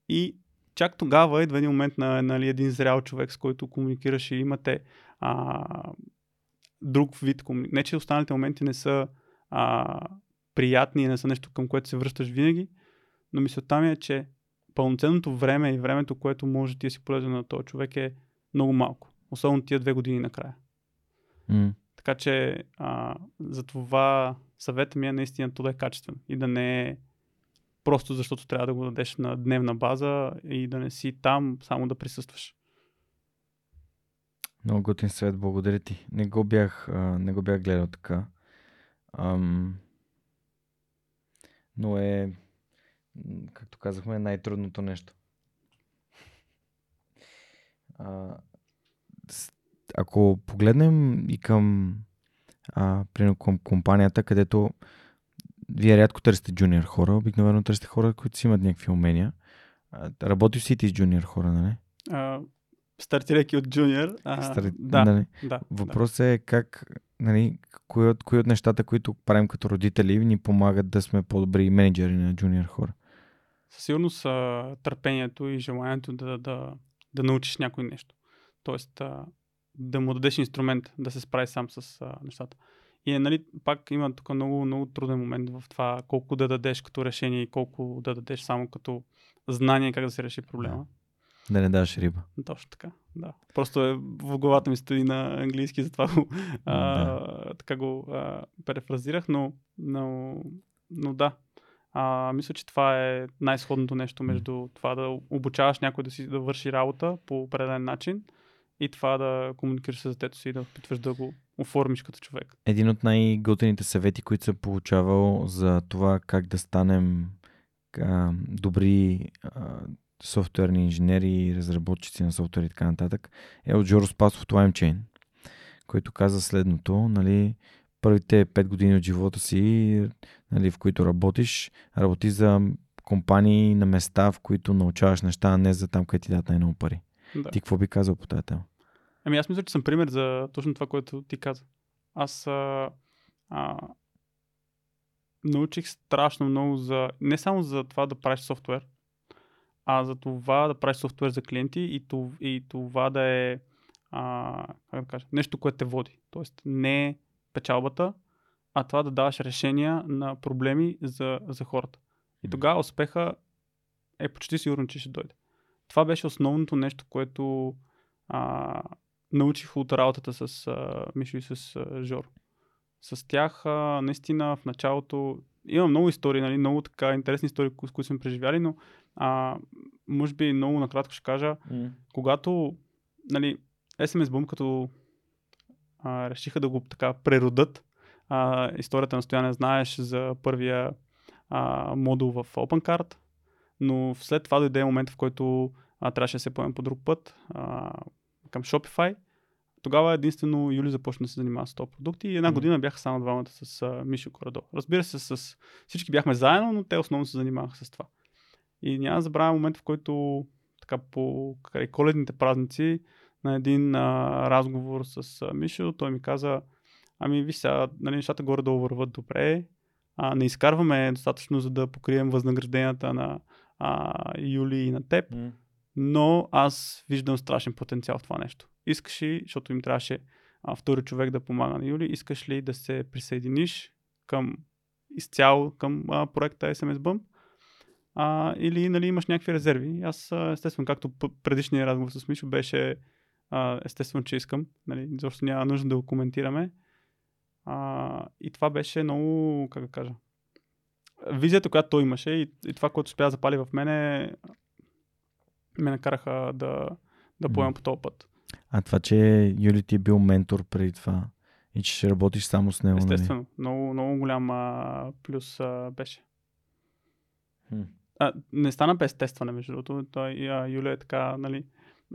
И чак тогава идва един момент на нали, един зрял човек, с който комуникираш и имате а, друг вид комуникация. Не, че останалите моменти не са а, приятни и не са нещо към което се връщаш винаги, но мисълта ми е, че пълноценното време и времето, което може ти да си полезен на този човек е много малко. Особено тия две години накрая. м. Така че а, за това съвета ми е наистина то да е качествен и да не е просто защото трябва да го дадеш на дневна база и да не си там само да присъстваш. Много готин съвет, благодаря ти. Не го бях, а, не го бях гледал така. Ам, но е, както казахме, най-трудното нещо. А, ако погледнем и към, а, примерно към компанията, където вие рядко търсите джуниор хора, обикновено търсите хора, които си имат някакви умения. А, Работиш си и ти с джуниор хора, нали? Стартирайки от джуниор, а, Стари- да, нали? да, Въпросът е как, нали, кои от, кои от нещата, които правим като родители, ни помагат да сме по-добри менеджери на джуниор хора. със сигурност търпението и желанието да, да, да научиш някой нещо. Тоест а, да му дадеш инструмент да се справи сам с а, нещата. И е, нали, пак има тук много, много труден момент в това колко да дадеш като решение и колко да дадеш само като знание как да се реши проблема. Да не даваш риба. Точно така, да. Просто е, в главата ми стои на английски, затова го, а, така го а, перефразирах, но, но, но да. А, мисля, че това е най-сходното нещо между това да обучаваш някой да си да върши работа по определен начин и това да комуникираш с детето си и да опитваш да го оформиш като човек. Един от най-готените съвети, които съм получавал за това как да станем а, добри а, софтуерни инженери, разработчици на софтуер и така нататък, е от Жоро Спасов LimeChain, който каза следното, нали, първите 5 години от живота си нали, в които работиш, работи за компании на места, в които научаваш неща, а не за там, където ти дадат най-много пари. Да. Ти какво би казал по тази тема? Ами аз мисля, че съм пример за точно това, което ти каза. Аз а, а, научих страшно много за, не само за това да правиш софтуер, а за това да правиш софтуер за клиенти и, това, и това да е а, как да кажа, нещо, което те води. Тоест не печалбата, а това да даваш решения на проблеми за, за хората. И тогава успеха е почти сигурно, че ще дойде. Това беше основното нещо, което а, научих от работата с а, Мишо и с а, Жор. С тях а, наистина в началото има много истории, нали, много така интересни истории, с които сме преживяли, но а, може би много накратко ще кажа, Mm. когато нали, SMS Boom, като а, решиха да го така преродат, а, историята на Стояне знаеш за първия а, модул в OpenCard, но след това дойде момент, в който а, трябваше да се поемем по друг път а, към Shopify. Тогава единствено Юли започна да се занимава с този продукт и една Мгм. година бяха само двамата с а, Мишо Корадо. Разбира се, с всички бяхме заедно, но те основно се занимаваха с това. И няма да забравя момент, в който така по край коледните празници на един а, разговор с а, Мишо, той ми каза, ами виж сега, нали, нещата горе-долу върват добре, а, не изкарваме достатъчно, за да покрием възнагражденията на а, Юли и на теб, Mm. но аз виждам страшен потенциал в това нещо. Искаш ли, защото им трябваше а, втори човек да помага на Юли, искаш ли да се присъединиш към изцяло към а, проекта SMS Bump? А, или нали, имаш някакви резерви. Аз, естествено, както предишния разговор с Мишо беше, а, естествено, че искам. Нали, защото няма нужда да го коментираме. А, и това беше много, как да кажа, визията, която той имаше и, и това, което успя да запали в мене, ме накараха да, да поемам по този път. А това, че Юли ти е бил ментор преди това и че ще работиш само с него, нали? Естествено, много, много голям а, плюс а, беше. Хм. А, не стана без тестване, между другото. Той, а, Юля е така, нали,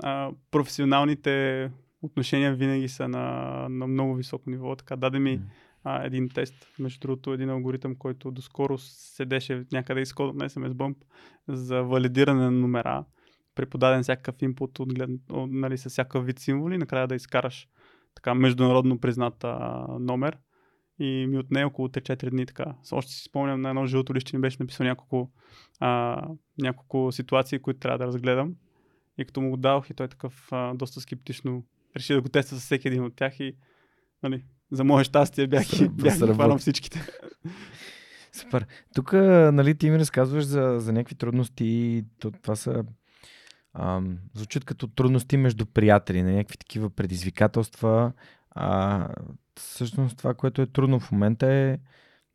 а, професионалните отношения винаги са на, на много високо ниво. Така, даде ми а, един тест, между другото, един алгоритъм, който доскоро седеше някъде изкод на SMS Bump за валидиране на номера, преподаден всякакъв инпут от, глед... нали, с всякакъв вид символи, накрая да изкараш така международно признат а, номер. И ми отне около 3-4 дни така. Още си спомням на едно жълто лище ми беше написал няколко, а, няколко ситуации, които трябва да разгледам. И като му го дадох и той такъв а, доста скептично реши да го тества с всеки един от тях и нали, за мое щастие бях, Сра- бях всичките. Супер. Тук, нали, ти ми разказваш за, за някакви трудности. и То, това са. Ам, звучат като трудности между приятели, на някакви такива предизвикателства. А, всъщност това, което е трудно в момента е.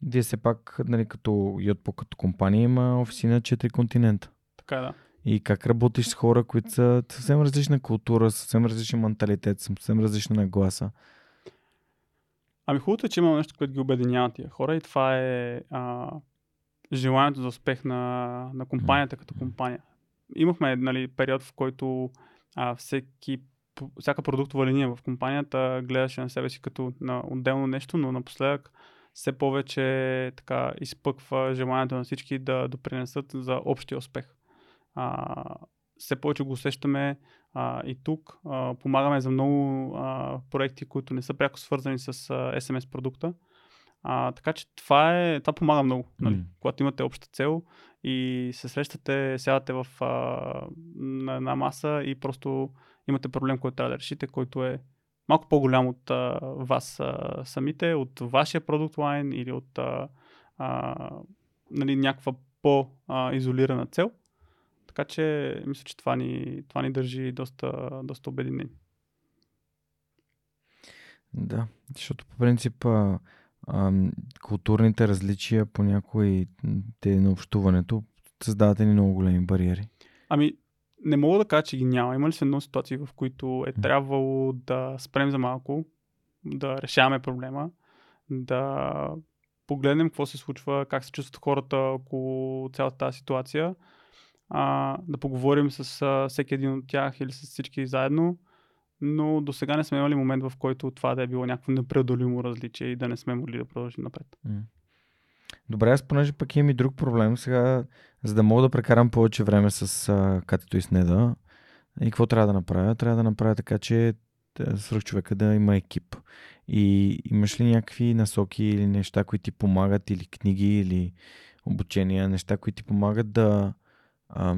Вие все пак, нали, като Йотпо като компания има офиси на 4 континента. така е, да. И как работиш с хора, които са съвсем различна култура, съвсем различен менталитет, съвсем различна нагласа. Ами хубавото е, че има нещо, което ги обединява тия хора и това е а, желанието за успех на, на компанията като компания. Имахме нали, период, в който а, всеки, всяка продуктова линия в компанията гледаше на себе си като на отделно нещо, но напоследък все повече така изпъква желанието на всички да допринесат за общия успех. А, все повече го усещаме а, и тук. А, помагаме за много а, проекти, които не са пряко свързани с а, SMS продукта. А, така че това, е, това помага много. Нали? М. Когато имате обща цел и се срещате, сядате в, а, на една маса и просто имате проблем, който трябва да решите, който е малко по-голям от а, вас а, самите, от вашия продукт лайн или от а, а, нали, някаква по-изолирана цел. Така че мисля, че това ни, това ни държи доста, доста обединени. Да, защото по принцип а, културните различия по някои те на общуването създават ни много големи бариери. Ами, не мога да кажа, че ги няма. Има ли се едно ситуации, в които е трябвало да спрем за малко, да решаваме проблема, да погледнем какво се случва, как се чувстват хората около цялата тази ситуация, а, да поговорим с а, всеки един от тях или с всички заедно, но до сега не сме имали момент, в който това да е било някакво непреодолимо различие и да не сме могли да продължим напред. Добре, аз понеже пък имам и друг проблем, сега, за да мога да прекарам повече време с а, Катето и с Неда, и какво трябва да направя? Трябва да направя така, че свръх човека да има екип. И имаш ли някакви насоки или неща, които ти помагат, или книги, или обучения, неща, които ти помагат да,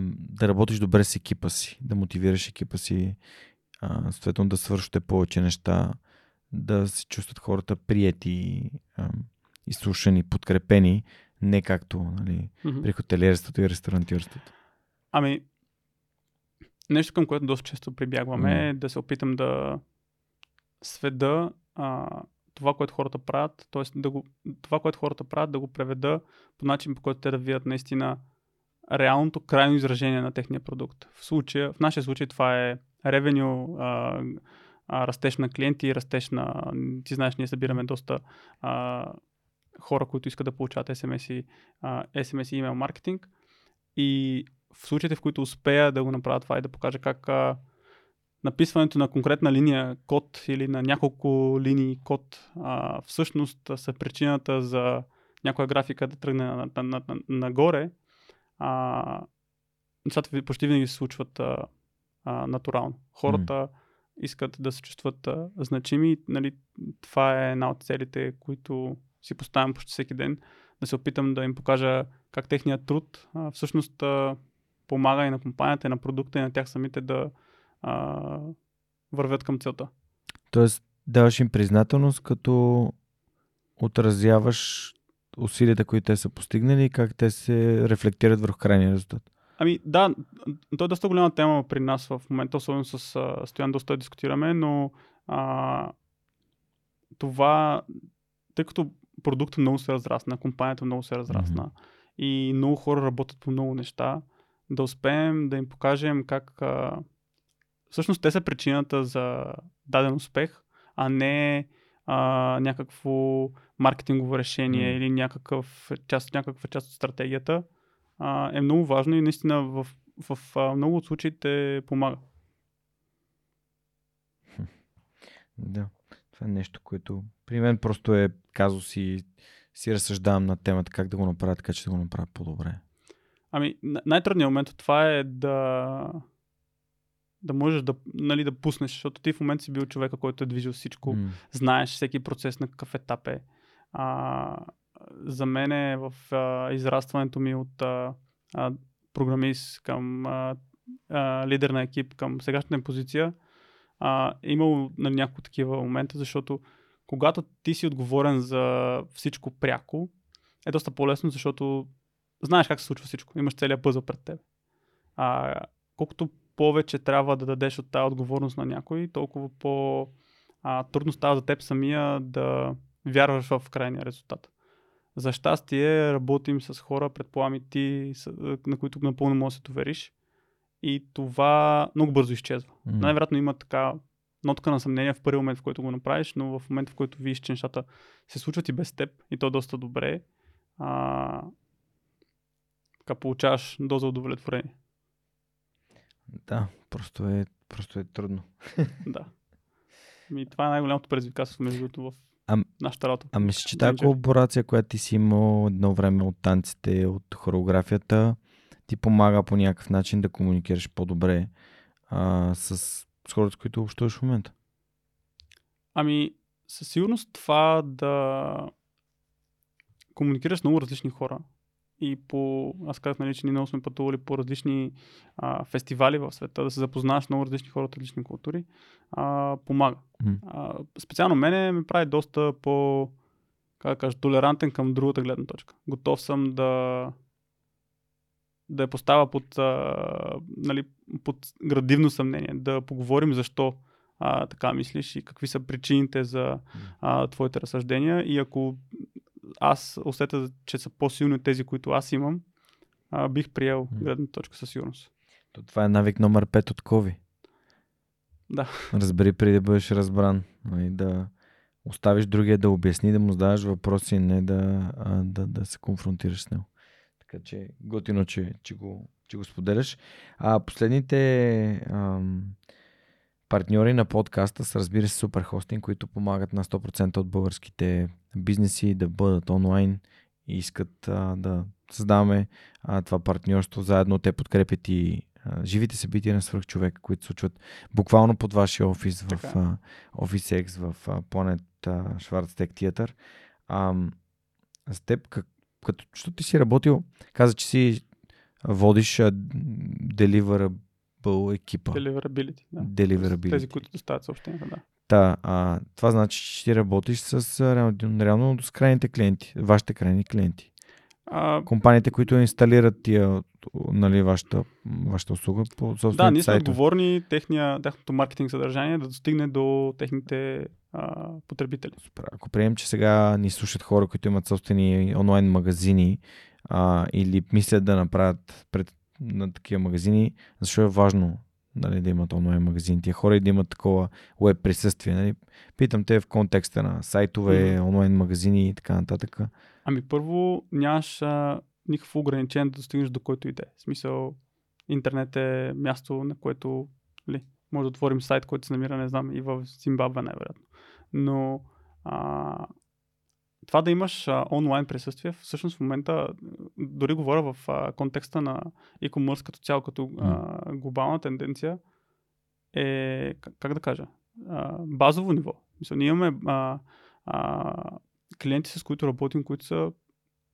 да работиш добре с екипа си, да мотивираш екипа си, съответно да свършите повече неща, да се чувстват хората приети, изслушани, подкрепени, не както нали, mm-hmm. при хотелиерството и ресторантьорството. Ами, нещо към което доста често прибягваме mm. е да се опитам да сведа а, това, което хората правят, т.е. Да го, това, което хората правят, да го преведа по начин, по който те да видят наистина реалното крайно изражение на техния продукт. В, случая, в нашия случай това е ревеню, растеж на клиенти, растеж на... Ти знаеш, ние събираме доста а, хора, които искат да получават SMS и, а, SMS и email маркетинг. И в случаите, в които успея да го направя това и да покажа как а, написването на конкретна линия код или на няколко линии код а, всъщност са причината за някоя графика да тръгне на, на, на, на, нагоре, а, нещата почти винаги се случват а, а, натурално. Хората mm. искат да се чувстват а, значими. Нали, това е една от целите, които си поставям почти всеки ден. Да се опитам да им покажа как техният труд а, всъщност а, помага и на компанията, и на продукта, и на тях самите да а, вървят към целта. Тоест, даваш им признателност, като отразяваш усилията, които те са постигнали и как те се рефлектират върху крайния резултат. Ами да, то е доста голяма тема при нас в момента, особено с а, Стоян доста дискутираме, но а, това, тъй като продуктът много се разрасна, компанията много се разрасна mm-hmm. и много хора работят по много неща, да успеем да им покажем как а, всъщност те са причината за даден успех, а не а, някакво маркетингово решение mm. или някакъв част, някаква част от стратегията, а, е много важно и наистина в, в, в а, много от случаите помага. Да, това е нещо, което при мен просто е казус и си разсъждавам на темата как да го направя така, че да го направя по-добре. Ами, най-трудният момент от това е да да можеш да, нали, да пуснеш, защото ти в момента си бил човека, който е движил всичко, mm. знаеш всеки процес на какъв етап е. А, за мен е в а, израстването ми от а, а, програмист към а, а, лидер на екип към сегашната позиция, а, е имало нали, няколко такива момента, защото когато ти си отговорен за всичко пряко, е доста по-лесно, защото знаеш как се случва всичко. Имаш целият пъзъл пред теб. А, колкото повече трябва да дадеш от тази отговорност на някой, толкова по а, трудно става за теб самия да вярваш в крайния резултат. За щастие работим с хора, предполагам и ти, на които напълно можеш да се довериш. И това много бързо изчезва. Mm. Най-вероятно има така нотка на съмнение в първи момент, в който го направиш, но в момента, в който видиш, че нещата се случват и без теб, и то доста добре, а, така получаваш доза удовлетворение. Да, просто е, просто е трудно. да. Ми, това е най-голямото предизвикателство, между другото, в нашата работа. А мисля, че тази колаборация, която ти си имал едно време от танците, от хореографията, ти помага по някакъв начин да комуникираш по-добре а, с, с хората, с които общуваш в момента? Ами, със сигурност това да комуникираш с много различни хора и по, аз казах, нали, че ние много сме пътували по различни а, фестивали в света, да се запознаеш много различни хора от различни култури, а, помага. Mm. А, специално мене ме прави доста по, как да кажа, толерантен към другата гледна точка. Готов съм да да я поставя под, а, нали, под градивно съмнение, да поговорим защо а, така мислиш и какви са причините за а, твоите разсъждения и ако аз усетя, че са по-силни от тези, които аз имам, а, бих приел гледна точка със сигурност. То това е навик номер 5 от Кови. Да. Разбери преди да бъдеш разбран. И нали, да оставиш другия да обясни, да му задаваш въпроси, не да, а, да, да се конфронтираш с него. Така че готино, че, че, го, че го споделяш. А последните ам, партньори на подкаста са разбира се Супер Хостинг, които помагат на 100% от българските бизнеси да бъдат онлайн и искат а, да създаваме а, това партньорство. Заедно те подкрепят и а, живите събития на свръхчовека, които случват буквално под вашия офис в а, Office X в а, Planet Schwarztech Theater. А, с теб, как, като що ти си работил, каза, че си водиш а, deliverable екипа. Deliverability, да. Deliverability. Тези, които доставят съобщенията, да. Та, а, това значи, че ти работиш с реално, реално с крайните клиенти, вашите крайни клиенти. А, Компаниите, които инсталират тия, нали, вашата, вашата услуга по да, собствените ние сме отговорни техния, тяхното маркетинг съдържание да достигне до техните а, потребители. Супер. Ако приемем, че сега ни слушат хора, които имат собствени онлайн магазини а, или мислят да направят пред, на такива магазини, защо е важно нали, да имат онлайн магазин, тия хора и да имат такова веб присъствие. Нали? Питам те в контекста на сайтове, онлайн магазини и така нататък. Ами първо нямаш а, никакво ограничение да достигнеш до който и да е. В смисъл, интернет е място, на което ли, може да отворим сайт, който се намира, не знам, и в Зимбабве най-вероятно. Но а, това да имаш а, онлайн присъствие, всъщност в момента, дори говоря в а, контекста на e-commerce като цяло, като а, глобална тенденция, е, как, как да кажа, а, базово ниво. Мисля, ние имаме а, а, клиенти, с които работим, които са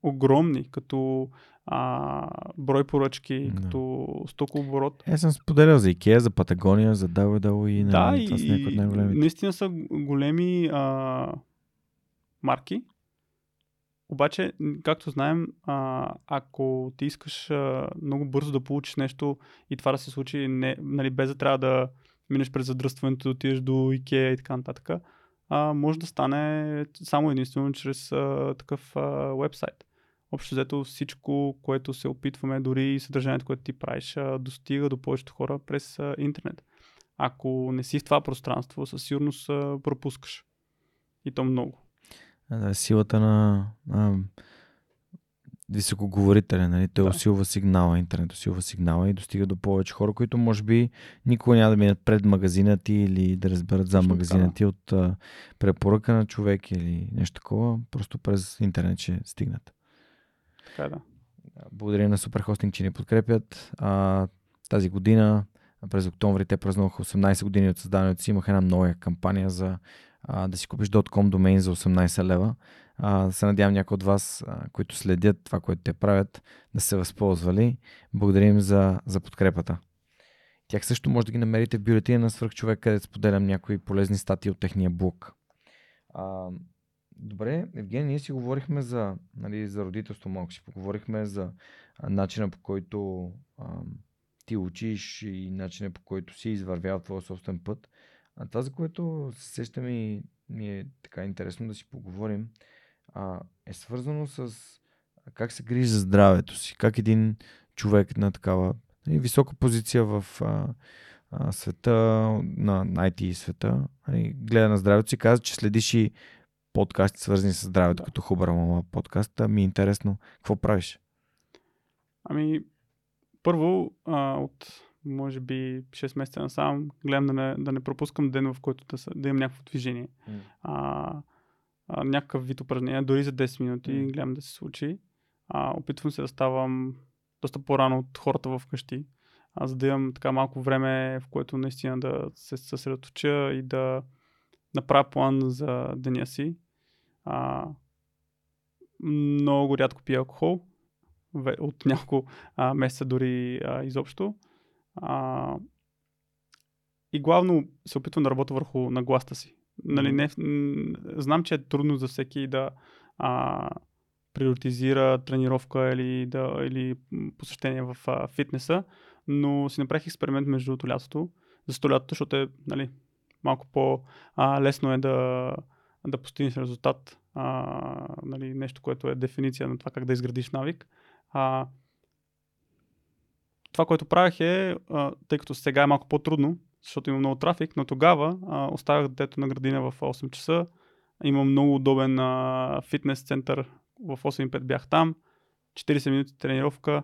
огромни, като а, брой поръчки, Да. като стокооборот. Е, съм споделял за Ikea, за Патагония, за WWE и Да, нали, и, са някои от най-големите. наистина са големи а, марки. Обаче, както знаем, а, ако ти искаш а, много бързо да получиш нещо и това да се случи не, нали, без да трябва да минеш през задръстването, да отидеш до Ikea и така нататък, а, може да стане само единствено чрез а, такъв а, вебсайт. Общо взето всичко, което се опитваме, дори и съдържанието, което ти правиш, а, достига до повечето хора през а, интернет. Ако не си в това пространство, със сигурност а, пропускаш. И то много. Силата на а, високоговорителя, нали? Той Да. усилва сигнала, интернет усилва сигнала и достига до повече хора, които може би никога няма да минат пред магазина ти или да разберат за магазина ти от а, препоръка на човек или нещо такова, просто през интернет ще стигнат. Така е, да. Благодаря на Superhosting, че ни подкрепят. А, тази година, през октомври, те празнуваха 18 години от създаването си. Имах една нова кампания за а, да си купиш .com домейн за 18 лева. А, се надявам някои от вас, а, които следят това, което те правят, да се възползвали. Благодарим за, за подкрепата. Тях също може да ги намерите в бюлетина на свръхчовек, където споделям някои полезни статии от техния блог. А, добре, Евгений, ние си говорихме за, нали, за родителство малко, си поговорихме за начина по който а, ти учиш и начина по който си извървял твоя собствен път. А това, за което се сещам и ми е така интересно да си поговорим, а, е свързано с как се грижи за здравето си, как един човек на такава нали, висока позиция в а, а, света, на, на IT света, нали, гледа на здравето си, каза, че следиш и подкасти, свързани с здравето, Да. като Хубава мама подкаста. Ми е интересно, какво правиш? Ами, първо, а, от може би 6 месеца насам, гледам да не, да не пропускам ден, в който да, са, да имам някакво движение. А, а, някакъв вид упражнение, дори за 10 минути, М. гледам да се случи. А, опитвам се да ставам доста по-рано от хората вкъщи, а, за да имам така малко време, в което наистина да се съсредоточа и да направя план за деня си. А, много рядко пия алкохол, от няколко а, месеца дори а, изобщо. А, и главно се опитвам да работя върху нагласта си. Нали, не, знам, че е трудно за всеки да а, приоритизира тренировка или, да, или посещение в а, фитнеса, но си направих експеримент между другото лятото, за лятото, защото е нали, малко по-лесно е да, да постигнеш резултат, а, нали, нещо, което е дефиниция на това как да изградиш навик. А, това, което правях е, а, тъй като сега е малко по-трудно, защото има много трафик, но тогава а, оставях детето на градина в 8 часа. Има много удобен а, фитнес център. В 8.5 бях там. 40 минути тренировка,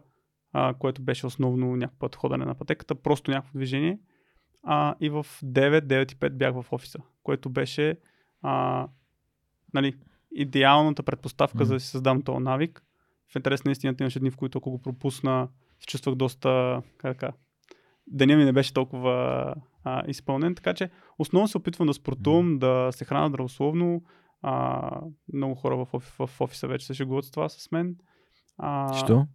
а, което беше основно някакъв път ходене на пътеката, просто някакво движение. А, и в 9, 9.5 бях в офиса, което беше а, нали, идеалната предпоставка Мгм. за да си създам този навик. В интерес на истината имаше дни, в които ако го пропусна, се чувствах доста, как да кажа, деня ми не беше толкова а, изпълнен, така че основно се опитвам да спортувам, да се храна здравословно. А, много хора в, офи, в офиса вече се шегуват с това с мен. А, Що?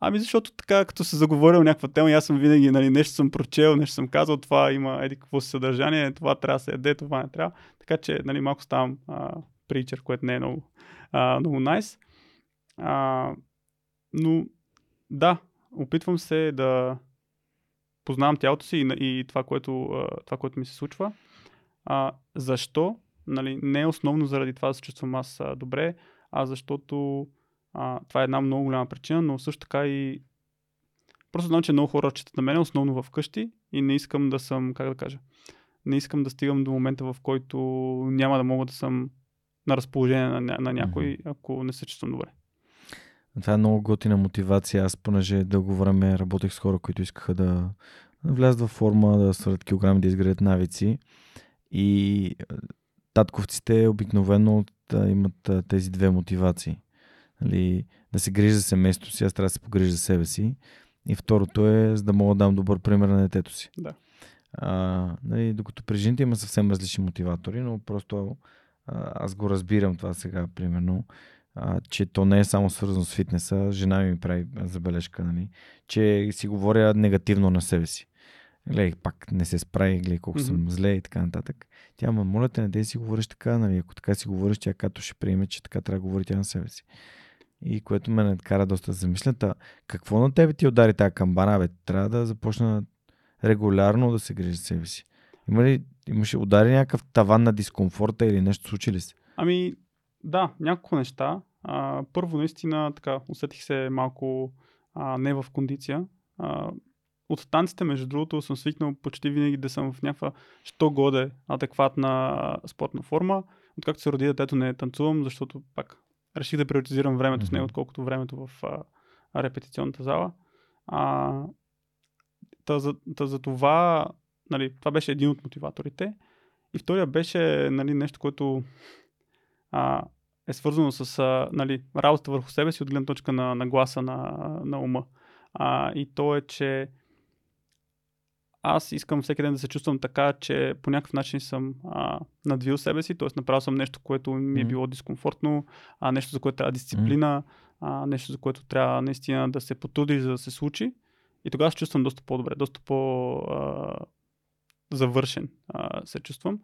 Ами защото така, като се заговорил някаква тема, аз съм винаги, нали, нещо съм прочел, нещо съм казал, това има еди какво съдържание, това трябва да се яде, това не трябва. Така че, нали, малко ставам а, причер, което не е много, а, много nice. А, но, да, опитвам се да познавам тялото си и, и това, което, това, което ми се случва. А, защо? Нали, не е основно заради това да се чувствам аз а, добре, а защото а, това е една много голяма причина, но също така и просто знам, че много хора четат на мен, основно вкъщи и не искам да съм, как да кажа, не искам да стигам до момента, в който няма да мога да съм на разположение на, на някой, ако не се чувствам добре. Това е много готина мотивация. Аз, понеже дълго време работех с хора, които искаха да влязат във форма, да свалят килограми, да изградят навици. И татковците обикновено имат тези две мотивации. Нали, да се грижи за семейството си, аз трябва да се погрижа за себе си. И второто е, за да мога да дам добър пример на детето си. Да. А, нали, докато при жените има съвсем различни мотиватори, но просто а, аз го разбирам това сега, примерно, а, че то не е само свързано с фитнеса. Жена ми прави забележка, нали, че си говоря негативно на себе си. Гледай, пак не се справи, гледай колко Мгм. съм зле и така нататък. Тя, ма, моля те, не дей си говориш така, нали, ако така си говориш, тя като ще приеме, че така трябва да говори тя на себе си. И което ме кара доста да замисля. Та, какво на тебе ти удари тази камбана, бе? Трябва да започна регулярно да се грижи за себе си. Има ли, имаше удари някакъв таван на дискомфорта или нещо случи ли се? Ами, да, няколко неща. А, първо, наистина, така, усетих се малко а, не в кондиция. А, от танците, между другото, съм свикнал почти винаги да съм в някаква, що годе, адекватна спортна форма. Откакто се роди детето не танцувам, защото пак реших да приоритизирам времето с него, отколкото времето в а, репетиционната зала. А, та, за, та за това, нали, това беше един от мотиваторите. И втория беше нали, нещо, което а, е свързано с а, нали, работа върху себе си от гледна точка на, на гласа на, на ума. А, и то е, че аз искам всеки ден да се чувствам така, че по някакъв начин съм а, надвил себе си, т.е. направил съм нещо, което ми е било дискомфортно, а, нещо, за което трябва дисциплина, а, нещо, за което трябва наистина да се потрудиш, за да се случи. И тогава се чувствам доста по-добре, доста по- а, завършен а, се чувствам.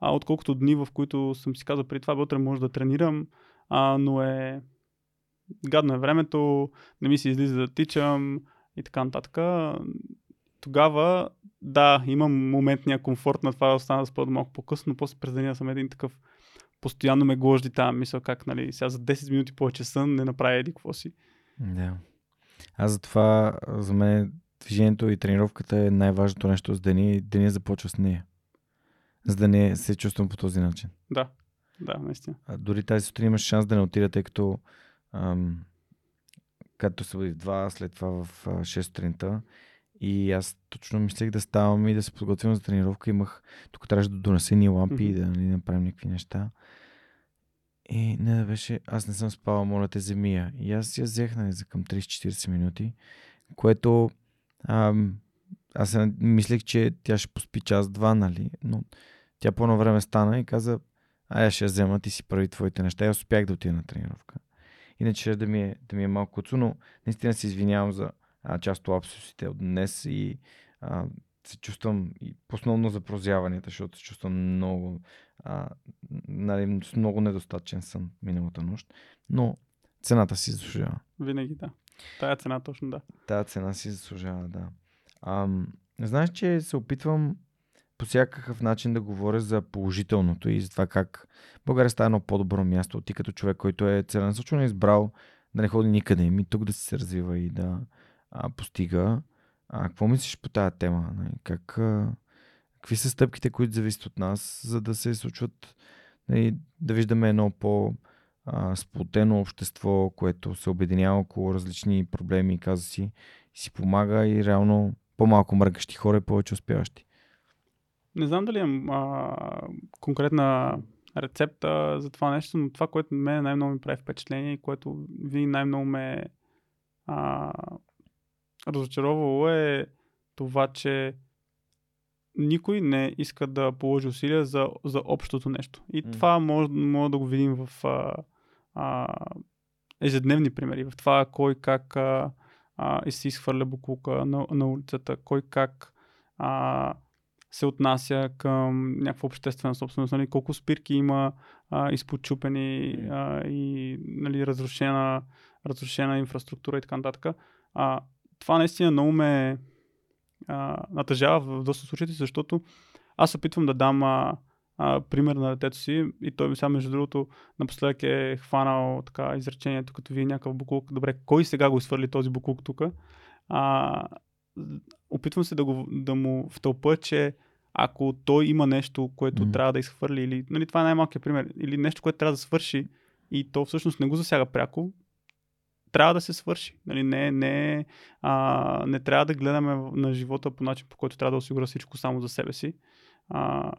А, отколкото дни, в които съм си казал преди това, бе, утре може да тренирам, а, но е гадно е времето, не ми се излиза да тичам и така нататък. Тогава, да, имам моментния комфорт на това да остана да спа малко по-късно, но после през деня съм един такъв постоянно ме гложди тази мисъл, как нали, сега за 10 минути повече сън не направя еди какво си. Да. Аз затова, за мен, движението и тренировката е най-важното нещо с деня и деня започва с нея. За да не се чувствам по този начин. Да, да, наистина. А, дори тази сутрин имаш шанс да не отида, тъй като ам, като се бъде в 2, след това в а, 6 сутринта. И аз точно мислех да ставам и да се подготвям за тренировка. Имах, тук трябваше да донеса ни лампи и Мгм. да нали, направим някакви неща. И не да беше, аз не съм спала, моля те, земия. И аз я взех нали, за към 30-40 минути, което ам, аз мислех, че тя ще поспи час-два, нали? Но тя по време стана и каза, ай, аз ще я взема, ти си прави твоите неща. И аз успях да отида на тренировка. Иначе да ми е, да ми е малко куцо, но наистина се извинявам за а, част от лапсусите от днес и а, се чувствам и основно за прозяванията, защото се чувствам много, а, нали, с много недостатъчен сън миналата нощ, но цената си заслужава. Винаги да. Тая цена точно да. Тая цена си заслужава, да. Ам, знаеш, че се опитвам по всякакъв начин да говоря за положителното и за това как България става едно по-добро място. Ти като човек, който е целенасочено избрал да не ходи никъде, ми тук да се развива и да а, постига. А, какво мислиш по тази тема? Нали? Как, а, какви са стъпките, които зависят от нас, за да се случват, нали, да виждаме едно по- сплотено общество, което се обединява около различни проблеми и казуси и си помага и реално по-малко мръкащи хора и повече успяващи. Не знам дали имам а, конкретна рецепта за това нещо, но това, което мен най-много ми прави впечатление и което винаги най-много ме а, разочаровало е това, че никой не иска да положи усилия за, за общото нещо. И mm. това може, може да го видим в а, а, ежедневни примери. В това кой как а, а, изхвърля буклука на, на улицата, кой как а, се отнася към някаква обществена собственост, нали, колко спирки има а, изпочупени а, и нали, разрушена, разрушена инфраструктура и така нататък. А, това наистина много ме а, натъжава в доста случаите, защото аз опитвам да дам а, а, пример на детето си и той ми сега, между другото, напоследък е хванал така изречението, като вие някакъв буклук. Добре, кой сега го изхвърли този буклук тук? опитвам се да, го, да му втълпа, че ако той има нещо, което mm. трябва да изхвърли, или нали, това е най-малкият пример, или нещо, което трябва да свърши и то всъщност не го засяга пряко, трябва да се свърши. Нали, не, не, а, не трябва да гледаме на живота по начин, по който трябва да осигуря всичко само за себе си. А,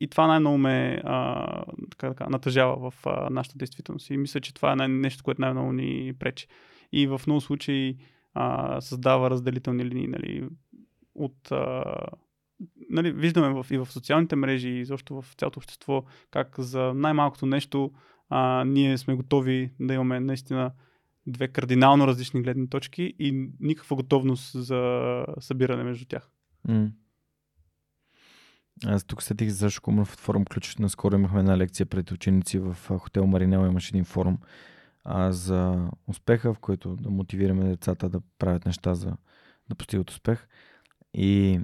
и това най-много ме а, така, така, натъжава в а, нашата действителност. И мисля, че това е най- нещо, което най-много ни пречи. И в много случаи а, създава разделителни линии нали, от а, нали, виждаме в, и в социалните мрежи, и защо в цялото общество, как за най-малкото нещо а, ние сме готови да имаме наистина две кардинално различни гледни точки и никаква готовност за събиране между тях. Mm. Аз тук сетих за от форум Ключ. Наскоро имахме една лекция пред ученици в хотел Маринел. Имаше един форум а, за успеха, в който да мотивираме децата да правят неща за да постигат успех. И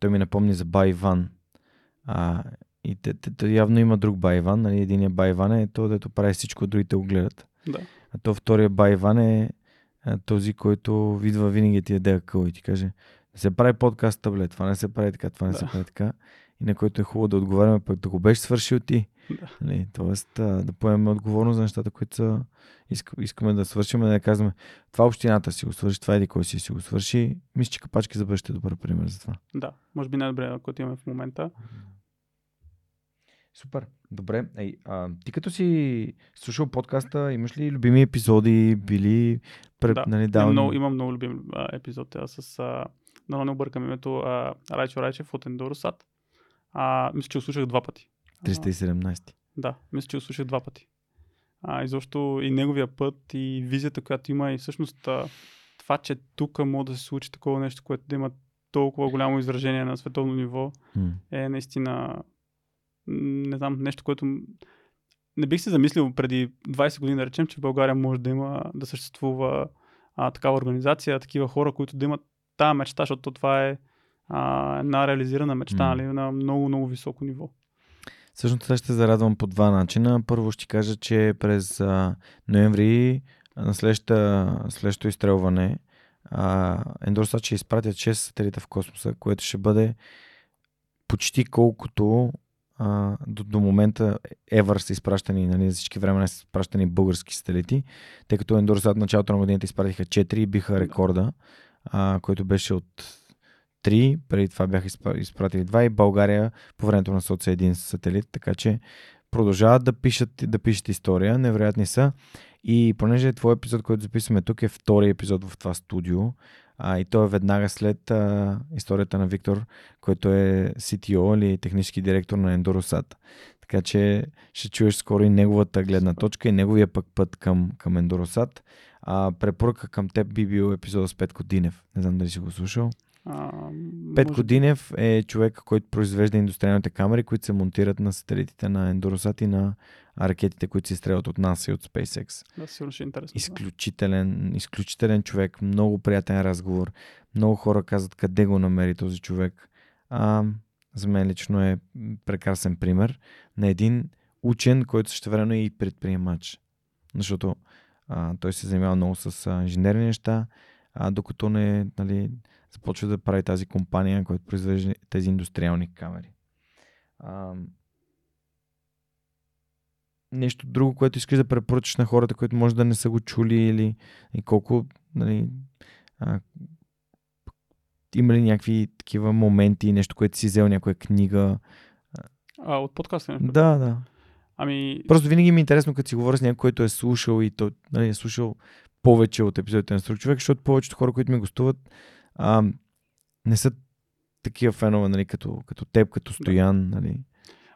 той ми напомни за Байван. А, и те, те, те, явно има друг Байван. Нали? Единият Байван е то, дето прави всичко, другите го гледат. Да. А то втория Байван е а, този, който видва винаги ти яде акъл и ти каже не се прави подкаст таблет, това не се прави така, това не да. се прави така. И на който е хубаво да отговаряме, пък да го беше свършил ти. Нали? Тоест а, да поемем отговорност за нещата, които са, искаме да свършим, да не казваме това общината си го свърши, това еди кой си си го свърши. Мисля, че капачки за бъдеще е добър пример за това. Да, може би най-добре, който имаме в момента. Супер. Добре. Ей, а, ти като си слушал подкаста, имаш ли любими епизоди? Били пред, да, нали, дал... имам, много, имам много любим а, епизод. Аз с... А, много не объркам името а, Райчо Райчев от Ендоросат. А, мисля, че го слушах два пъти. 317. Да, мисля, че го слушах два пъти. А, и защо и неговия път, и визията, която има, и всъщност това, че тук може да се случи такова нещо, което да има толкова голямо изражение на световно ниво, mm. е наистина не знам, нещо, което не бих се замислил преди 20 години, да речем, че в България може да има, да съществува а, такава организация, такива хора, които да имат тази мечта, защото това е а, една реализирана мечта mm. нали, на много, много високо ниво. Всъщност сега ще зарадвам по два начина. Първо ще кажа, че през а, ноември на следващото изстрелване Ендорсат ще изпратят 6 сателита в космоса, което ще бъде почти колкото а, до, до момента Ever са изпращани, нали, всички времена са изпращани български сателити, тъй като Ендорсат началото на годината изпратиха 4 и биха рекорда, а, който беше от 3, преди това бяха изпратили 2 и България по времето на соца един сателит, така че продължават да пишат, да пишат история, невероятни са. И понеже твой епизод, който записваме тук е втори епизод в това студио, а, и то е веднага след а, историята на Виктор, който е CTO или технически директор на Endorosat. Така че ще чуеш скоро и неговата гледна точка и неговия пък път към, към Endorosat. А, препоръка към теб би бил епизода с Петко Динев. Не знам дали си го слушал. А, Петко може... Динев е човек, който произвежда индустриалните камери, които се монтират на сателитите на Endorosat и на ракетите, които се стрелят от нас и от SpaceX. Да, сигурно ще е интересно. Изключителен, да. изключителен човек, много приятен разговор. Много хора казват къде го намери този човек. А, за мен лично е прекрасен пример на един учен, който също време е и предприемач. Защото а, той се занимава много с а, инженерни неща, а, докато не нали, започва да прави тази компания, която произвежда тези индустриални камери. А, нещо друго, което искаш да препоръчаш на хората, които може да не са го чули или и колко, нали, а, има ли някакви такива моменти, нещо, което си взел някоя книга? А, от подкаста не? Да, да. Ами, Просто винаги ми е интересно, като си говоря с някой, който е слушал и то, нали, е слушал повече от епизодите на Струк човек, защото повечето хора, които ми гостуват, а, не са такива фенове, нали, като, като теб, като Стоян, нали.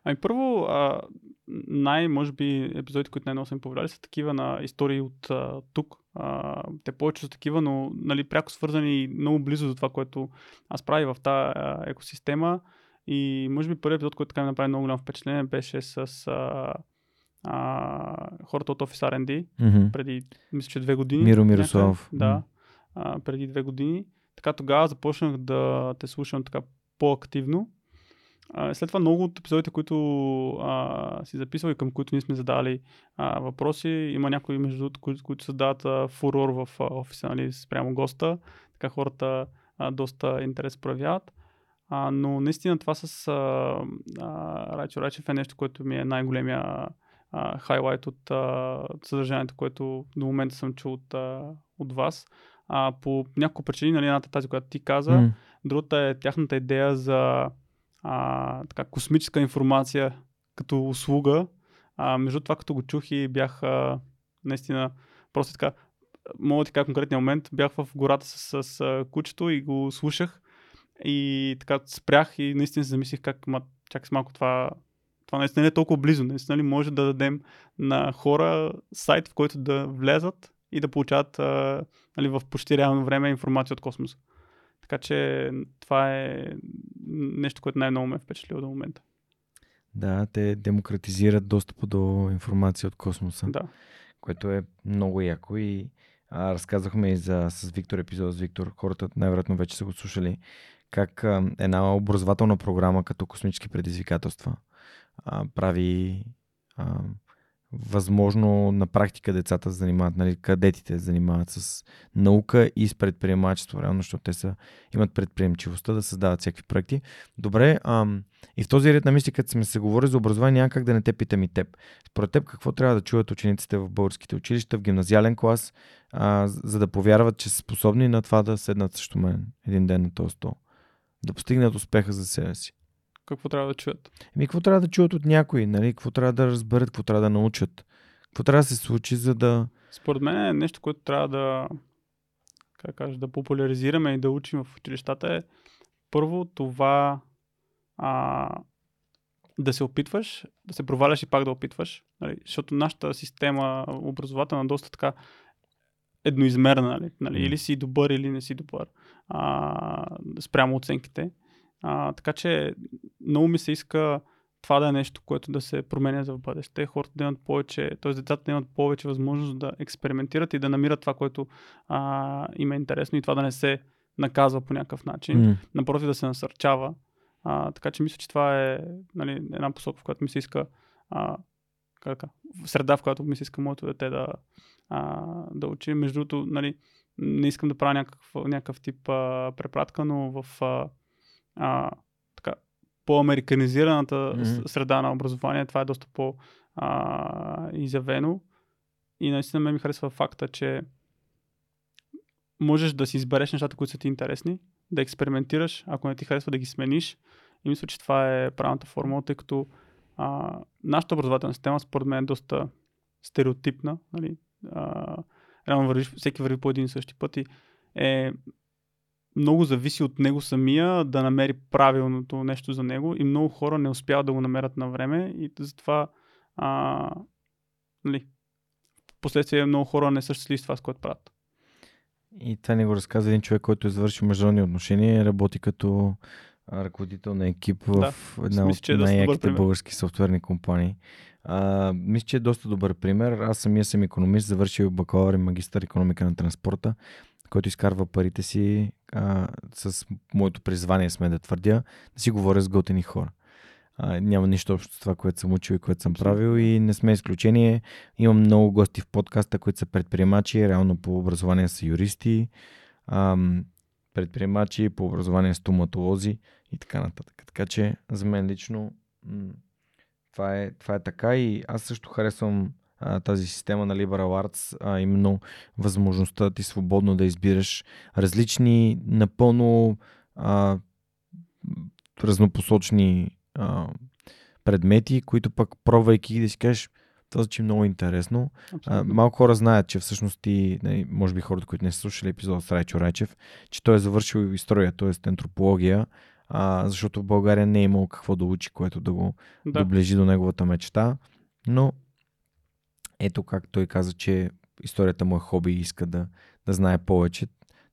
ами първо, а, най, може би, епизодите, които най-много са ми повлияли, са такива на истории от а, тук. А, те повече са такива, но нали, пряко свързани и много близо до това, което аз правя в тази екосистема. И може би първият епизод, който така ми направи много голямо впечатление, беше с а, а, хората от Office R&D Мгм. преди, мисля, че две години. Миро някъде. Мирославов. Да, а, преди две години. Така тогава започнах да те слушам така по-активно. А, след това много от епизодите, които а, си записвал и към които ние сме задали а, въпроси, има някои между другото, които, които създават а, фурор в а, офиса, нали, спрямо госта. Така хората а, доста интерес проявяват. А, но наистина това с а, а, Райчо Райчев е нещо, което ми е най-големия хайлайт от а, съдържанието, което до момента съм чул от, а, от вас. А, по няколко причини, нали, едната е тази, която ти каза, М. другата е тяхната идея за а, така, космическа информация като услуга. А, между това, като го чух и бях а, наистина просто така, мога да ти кажа конкретния момент, бях в гората с, с, а, кучето и го слушах и така спрях и наистина се замислих как, ма, чакай с малко това, това наистина не е толкова близо. Наистина ли може да дадем на хора сайт, в който да влезат и да получават а, нали, в почти реално време информация от космоса. Така че това е нещо, което най-много ме е впечатлило до момента. Да, те демократизират достъпа до информация от космоса, Да. което е много яко и а, разказахме и за, с Виктор епизод с Виктор, хората най-вероятно вече са го слушали, как а, една образователна програма като космически предизвикателства а, прави а, възможно на практика децата занимават, нали, кадетите занимават с наука и с предприемачество, реално, защото те са, имат предприемчивостта да създават всякакви проекти. Добре, ам, и в този ред на мисли, като сме се говори за образование, няма как да не те питам и теб. Според теб, какво трябва да чуят учениците в българските училища, в гимназиален клас, а, за да повярват, че са способни на това да седнат също мен един ден на този стол? Да постигнат успеха за себе си. Какво трябва да чуят? Еми, какво трябва да чуят от някой, нали? Какво трябва да разберат, какво трябва да научат? Какво трябва да се случи, за да... Според мен е нещо, което трябва да, как кажа, да популяризираме и да учим в училищата е първо това а, да се опитваш, да се проваляш и пак да опитваш. Нали? Защото нашата система образователна е доста така едноизмерна. Нали? Нали? Или си добър, или не си добър. А, спрямо оценките. А, така че много ми се иска това да е нещо, което да се променя за в бъдеще. Хората да имат повече, т.е. децата да имат повече възможност да експериментират и да намират това, което а, им е интересно и това да не се наказва по някакъв начин. М, Напротив, да се насърчава. А, така че мисля, че това е нали, една посока, в която ми се иска а, как, среда, в която ми се иска моето дете да, а, да учи. Между другото, нали, не искам да правя някакъв, някакъв тип а, препратка, но в а, а, така, по-американизираната mm-hmm. среда на образование, това е доста по-изявено. И наистина ме ми харесва факта, че можеш да си избереш нещата, които са ти интересни, да експериментираш, ако не ти харесва да ги смениш. И мисля, че това е правилната формула, тъй като а, нашата образователна система, според мен, е доста стереотипна. Нали? А, реално вървиш, всеки върви по един и същи път и е много зависи от него самия да намери правилното нещо за него и много хора не успяват да го намерят на време и затова а, нали, последствие много хора не са щастливи с това, с което правят. И това ни го разказа един човек, който е завършил международни отношения работи като ръководител на екип в Да, една от е най-яките български софтуерни компании. А, мисля, че е доста добър пример. Аз самия съм економист, завършил бакалавър и магистър економика на транспорта, който изкарва парите си а, с моето призвание, сме да твърдя, да си говоря с готини хора. А, няма нищо общо с това, което съм учил и което съм правил и не сме изключение. Имам много гости в подкаста, които са предприемачи, реално по образование са юристи, ам, предприемачи, по образование стоматолози и така нататък. Така че за мен лично м- това, е, това е така и аз също харесвам а, тази система на Liberal Arts, а именно възможността ти свободно да избираш различни, напълно а, разнопосочни а, предмети, които пък пробвайки да си кажеш, това звучи много интересно. А, малко хора знаят, че всъщност ти, нали, може би хората, които не са слушали епизод с Райчо Райчев, че той е завършил история, т.е. антропология, а, защото в България не е имало какво да учи, което да го да. доближи до неговата мечта. Но ето как той каза, че историята му е хоби и иска да, да знае повече.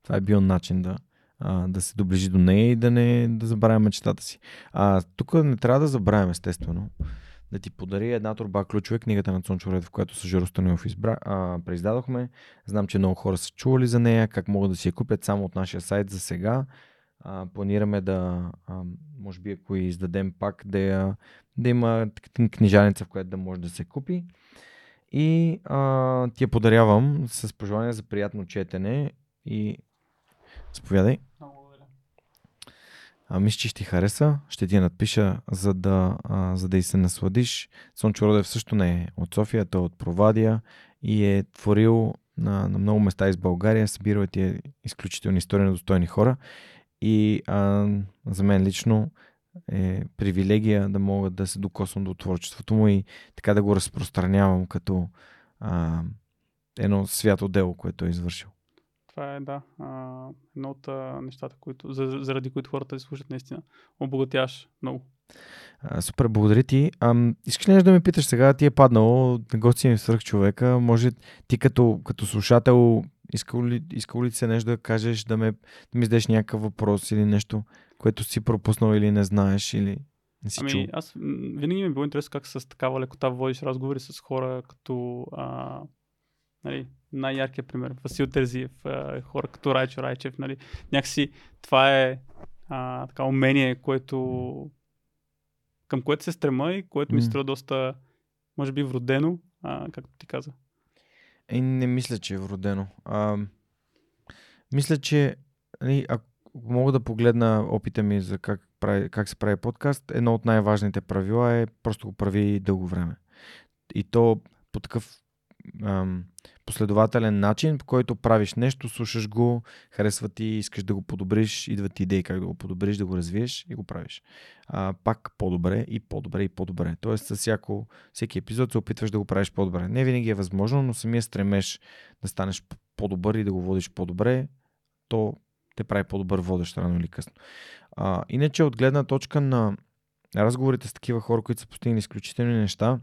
Това е бил начин да, а, да се доближи до нея и да не да забравя мечтата си. А, тук не трябва да забравяме, естествено, да ти подари една турба ключове, книгата на Цончо Редев, която с Жоро Станилов избра, а, преиздадохме. Знам, че много хора са чували за нея, как могат да си я купят само от нашия сайт за сега. А, планираме да, а, може би ако издадем пак, да, я, да има книжаница, в която да може да се купи. И а, ти я подарявам с пожелание за приятно четене и заповядай. А, мисля, че ще ти хареса. Ще ти я надпиша, за да, а, за да и се насладиш. Сончо Родев също не е от София, той е от Провадия и е творил на, на много места из България. Събирал е тия изключителни истории на достойни хора. И а, за мен лично е привилегия да мога да се докосвам до творчеството му и така да го разпространявам като а, едно свято дело, което е извършил. Това е, да, а, едно от а, нещата, които, за, заради които хората се слушат наистина. Обогатяваш много. А, супер, благодаря ти. Ам, искаш ли нещо да ме питаш сега? Ти е паднало, гости ми свърх човека. Може ти като, като слушател, искал ли, искал ли ти се нещо да кажеш, да, ме, да ми зададеш някакъв въпрос или нещо, което си пропуснал или не знаеш, или не си Ами, чул? аз винаги ми е било интересно как с такава лекота водиш разговори с хора като а, нали, най-яркият пример. Васил Терзиев, а, хора като Райчо Райчев. Нали. Някакси това е а, така умение, което към което се стрема и което ми М. струва доста, може би, вродено, а, както ти каза. Е, не мисля, че е вродено. А, мисля, че нали, ако мога да погледна опита ми за как, прави, как се прави подкаст, едно от най-важните правила е просто го прави дълго време. И то по такъв ам, последователен начин, по който правиш нещо, слушаш го, харесва ти, искаш да го подобриш, идват ти идеи как да го подобриш, да го развиеш и го правиш. А, пак по-добре и по-добре и по-добре. Тоест, с всяко, всеки епизод се опитваш да го правиш по-добре. Не винаги е възможно, но самия стремеш да станеш по-добър и да го водиш по-добре, то те прави по-добър водещ рано или късно. А, иначе от гледна точка на разговорите с такива хора, които са постигнали изключителни неща,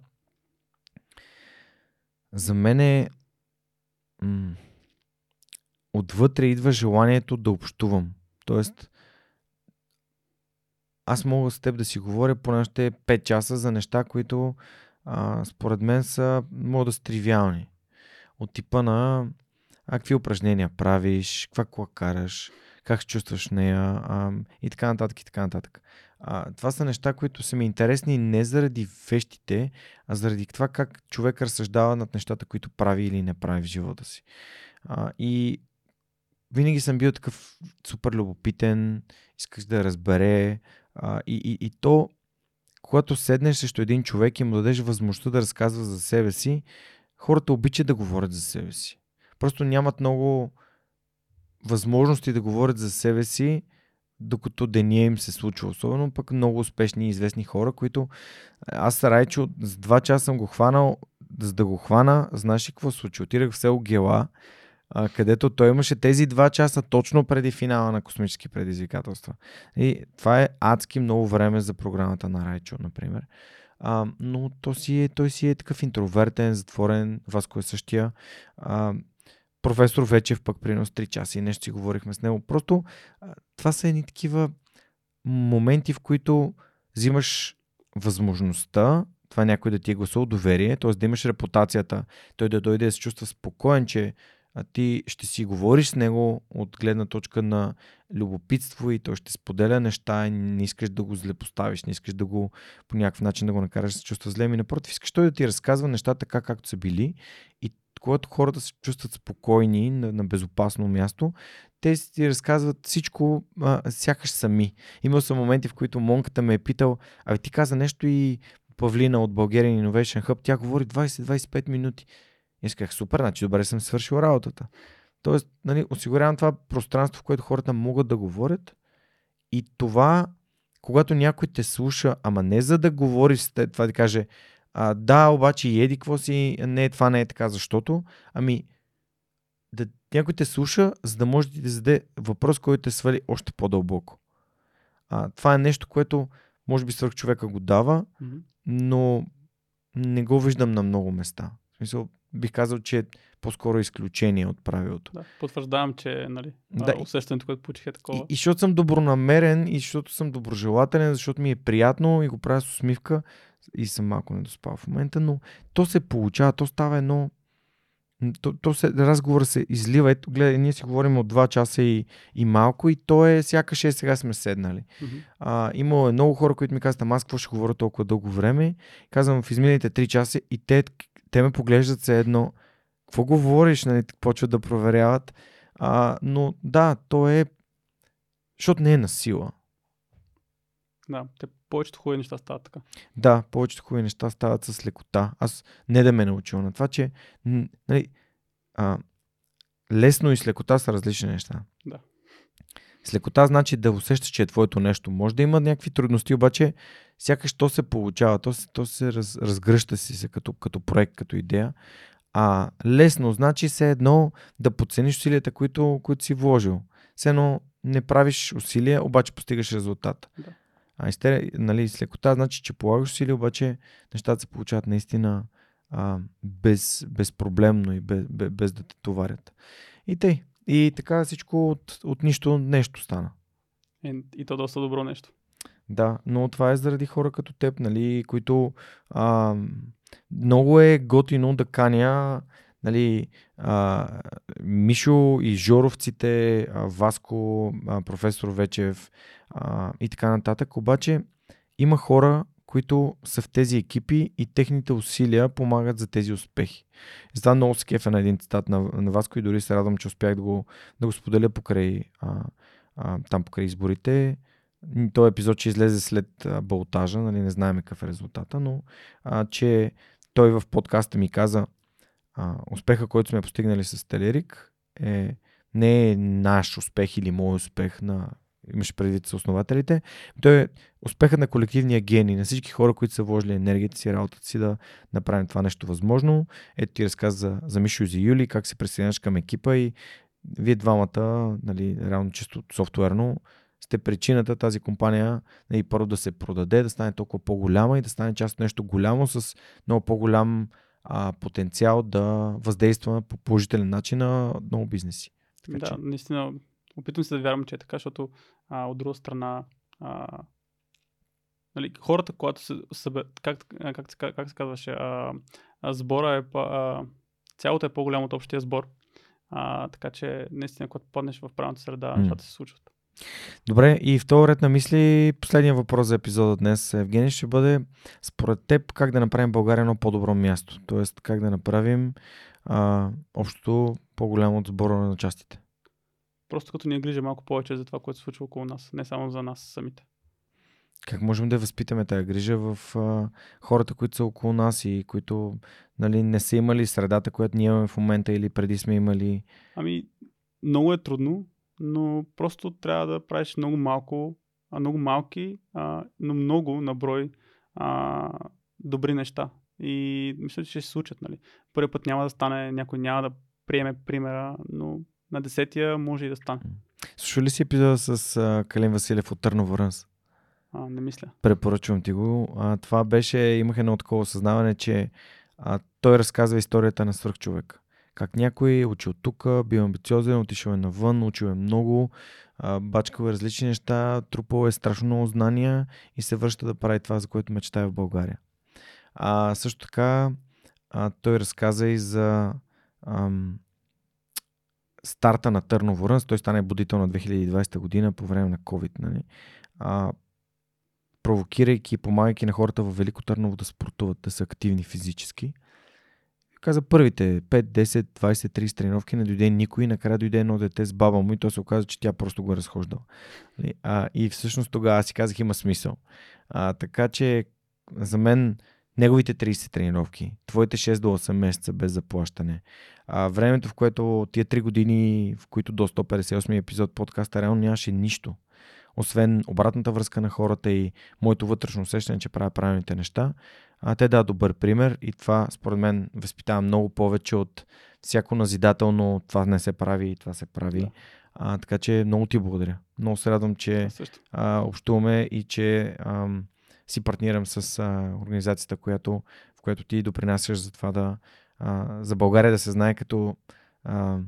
за мен е м- отвътре идва желанието да общувам. Тоест, аз мога с теб да си говоря поне още 5 часа за неща, които а, според мен са, могат да са тривиални. От типа на а, какви упражнения правиш, каква кола караш, как се чувстваш нея а, и така нататък и така нататък. А, това са неща, които са ми интересни не заради вещите, а заради това как човек разсъждава над нещата, които прави или не прави в живота си. А, и винаги съм бил такъв супер любопитен, искаш да разбере. А, и, и, и то, когато седнеш срещу един човек и му дадеш възможността да разказва за себе си, хората обичат да говорят за себе си. Просто нямат много възможности да говорят за себе си, докато деня им се случва. Особено пък много успешни и известни хора, които аз Райчо с два часа съм го хванал, за да го хвана, знаеш ли какво случи? Отидах в село Гела, където той имаше тези два часа точно преди финала на космически предизвикателства. И това е адски много време за програмата на Райчо, например. А, но то си е, той си е такъв интровертен, затворен, Васко е същия. А, професор Вечев пък принос 3 часа и нещо си говорихме с него. Просто това са едни такива моменти, в които взимаш възможността това някой да ти е гласувал доверие, т.е. да имаш репутацията, той да дойде да се чувства спокоен, че а ти ще си говориш с него от гледна точка на любопитство и той ще споделя неща и не искаш да го злепоставиш, не искаш да го по някакъв начин да го накараш да се чувства зле, ми напротив, искаш той да ти разказва нещата така както са били и когато хората се чувстват спокойни на, на безопасно място, те си разказват всичко а, сякаш сами. Имал съм моменти, в които монката ме е питал, а ти каза нещо и Павлина от Bulgarian Innovation Hub, тя говори 20-25 минути. И аз казах, супер, значи добре съм свършил работата. Тоест, нали, осигурявам това пространство, в което хората могат да говорят и това, когато някой те слуша, ама не за да говори това да каже, а, да, обаче и еди какво си, не, това не е така, защото, ами, да някой те слуша, за да може да ти зададе въпрос, който те свали още по-дълбоко. А, това е нещо, което може би свърх човека го дава, но не го виждам на много места. В смисъл, бих казал, че по-скоро изключение от правилото. Да, потвърждавам, че нали, Да, усещането, което получих е такова. И, и защото съм добронамерен, и защото съм доброжелателен, защото ми е приятно и го правя с усмивка и съм малко недоспал в момента, но то се получава, то става едно... То, то се, разговора се излива. Ето, гледай, ние си говорим от 2 часа и, и малко и то е сякаш е сега сме седнали. Мгм. А, има много хора, които ми казват, ама аз какво ще говоря толкова дълго време? Казвам в изминалите 3 часа и те, те ме поглеждат се едно. Какво говориш? Нали, почват да проверяват. А, но да, то е. Защото не е на сила. Да, те повечето хубави неща стават така. Да, повечето хубави неща стават с лекота. Аз не да ме е научил на това, че нали, а, лесно и с лекота са различни неща. Да. С лекота значи да усещаш, че е твоето нещо. Може да има някакви трудности, обаче сякаш то се получава, то се, то се раз, разгръща си се като, като проект, като идея. А лесно значи се едно да подцениш усилията, които, които си вложил. Все едно не правиш усилия, обаче постигаш резултата. Да. А изте, нали, с лекота значи, че полагаш усилия, обаче нещата се получават наистина а, без, безпроблемно и без, без, без да те товарят. И тъй. И така всичко от, от нищо нещо стана. И, и то доста добро нещо. Да, но това е заради хора като теб, нали, които а, много е готино да каня нали, а, Мишо и Жоровците, а, Васко, а, професор Вечев а, и така нататък. Обаче има хора, които са в тези екипи и техните усилия помагат за тези успехи. Затова много се кефа на един цитат на, на Васко и дори се радвам, че успях да го, да го споделя покрай, а, а, там покрай изборите. Този епизод ще излезе след болтажа, нали, не знаем какъв е резултата, но а, че той в подкаста ми каза а, успеха, който сме постигнали с Телерик е не е наш успех или мой успех на имаше предвид с основателите. Той е успехът на колективния гений, на всички хора, които са вложили енергията си, работата си да направим това нещо възможно. Ето ти разказа за, за Мишо и за Юли, как се присъединяваш към екипа и вие двамата, нали, реално чисто софтуерно, сте причината тази компания нали, първо да се продаде, да стане толкова по-голяма и да стане част от нещо голямо с много по-голям а, потенциал да въздейства по положителен начин на много бизнеси. Така да, че- наистина, опитвам се да вярвам, че е така, защото а, от друга страна, а, нали, хората, когато се събе, как, как, как се казваше, а, а, сбора е, а, цялото е по-голямо от общия сбор. А, така че, наистина, когато паднеш в правилната среда, нещата се случват. Добре, и в този ред на мисли, последния въпрос за епизода днес, Евгений, ще бъде според теб как да направим България едно по-добро място. Тоест как да направим а, общото по-голямо от сбора на частите. Просто като ни грижа малко повече за това, което се случва около нас, не само за нас самите. Как можем да възпитаме тази грижа в а, хората, които са около нас и които нали, не са имали средата, която ние имаме в момента или преди сме имали. Ами, много е трудно, но просто трябва да правиш много малко, а, много малки, а, но много на брой а, добри неща. И мисля, че ще се случат. Нали. Първият път няма да стане, някой няма да приеме примера, но на десетия може и да стане. Слушай ли си епизода с а, Калин Василев от Търново Рънс? А, не мисля. Препоръчвам ти го. А, това беше, имах едно такова осъзнаване, че а, той разказва историята на свърхчовек. Как някой е учил тук, бил амбициозен, отишъл е навън, учил е много, бачкал е различни неща, трупал е страшно много знания и се връща да прави това, за което мечтае в България. А, също така, а, той разказа и за ам, старта на Търново Рънс. Той стане будител на 2020 година по време на COVID. Нали? А, провокирайки и помагайки на хората в Велико Търново да спортуват, да са активни физически. Каза първите 5, 10, 20, 30 тренировки не дойде никой, накрая дойде едно дете с баба му и то се оказа, че тя просто го е разхождала. Нали? И всъщност тогава аз си казах има смисъл. А, така че за мен неговите 30 тренировки, твоите 6 до 8 месеца без заплащане, а, времето, в което тия 3 години, в които до 158 епизод подкаста реално нямаше нищо. Освен обратната връзка на хората и моето вътрешно усещане, че правя правилните неща, а, те да добър пример и това според мен възпитава много повече от всяко назидателно това не се прави и това се прави. Да. А, така че много ти благодаря. Много се радвам, че а, общуваме и че а, си партнирам с а, организацията, която, в която ти допринасяш за това да а, за България да се знае като а,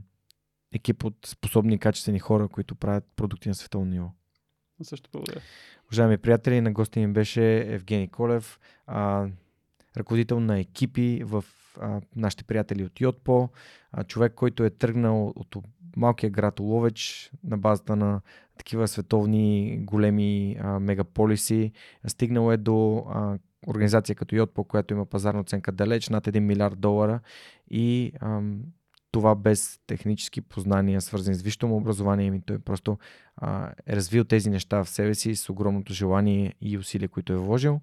екип от способни и качествени хора, които правят продукти на световно ниво. Също благодаря. Уважаеми приятели, на гости ми беше Евгений Колев, а, ръководител на екипи в а, нашите приятели от Йотпо, а, човек, който е тръгнал от малкия град Оловеч на базата на такива световни големи а, мегаполиси. Стигнал е до а, организация като Йотпо, която има пазарна оценка далеч над 1 милиард долара и ам, това без технически познания, свързани с висшето му образование, ми той просто а, е развил тези неща в себе си с огромното желание и усилия, които е вложил.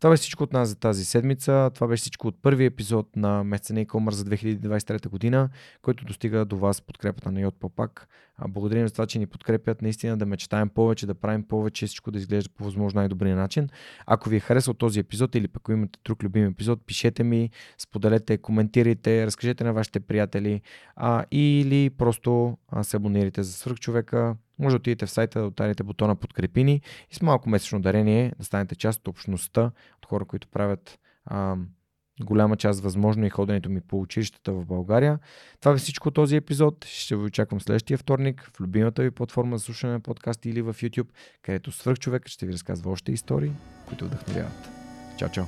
Това беше всичко от нас за тази седмица. Това беше всичко от първи епизод на месеца на e за 2023 година, който достига до вас подкрепата на Йод Пак. Благодарим за това, че ни подкрепят наистина да мечтаем повече, да правим повече, всичко да изглежда по възможно най-добрия начин. Ако ви е харесал този епизод или пък имате друг любим епизод, пишете ми, споделете, коментирайте, разкажете на вашите приятели а, или просто а, се абонирайте за свърхчовека може да отидете в сайта, да отарите бутона подкрепини и с малко месечно дарение да станете част от общността, от хора, които правят а, голяма част възможно и ходенето ми по училищата в България. Това е всичко този епизод. Ще ви очаквам следващия вторник в любимата ви платформа за слушане на подкасти или в YouTube, където свърх човек ще ви разказва още истории, които вдъхновяват. Чао, чао!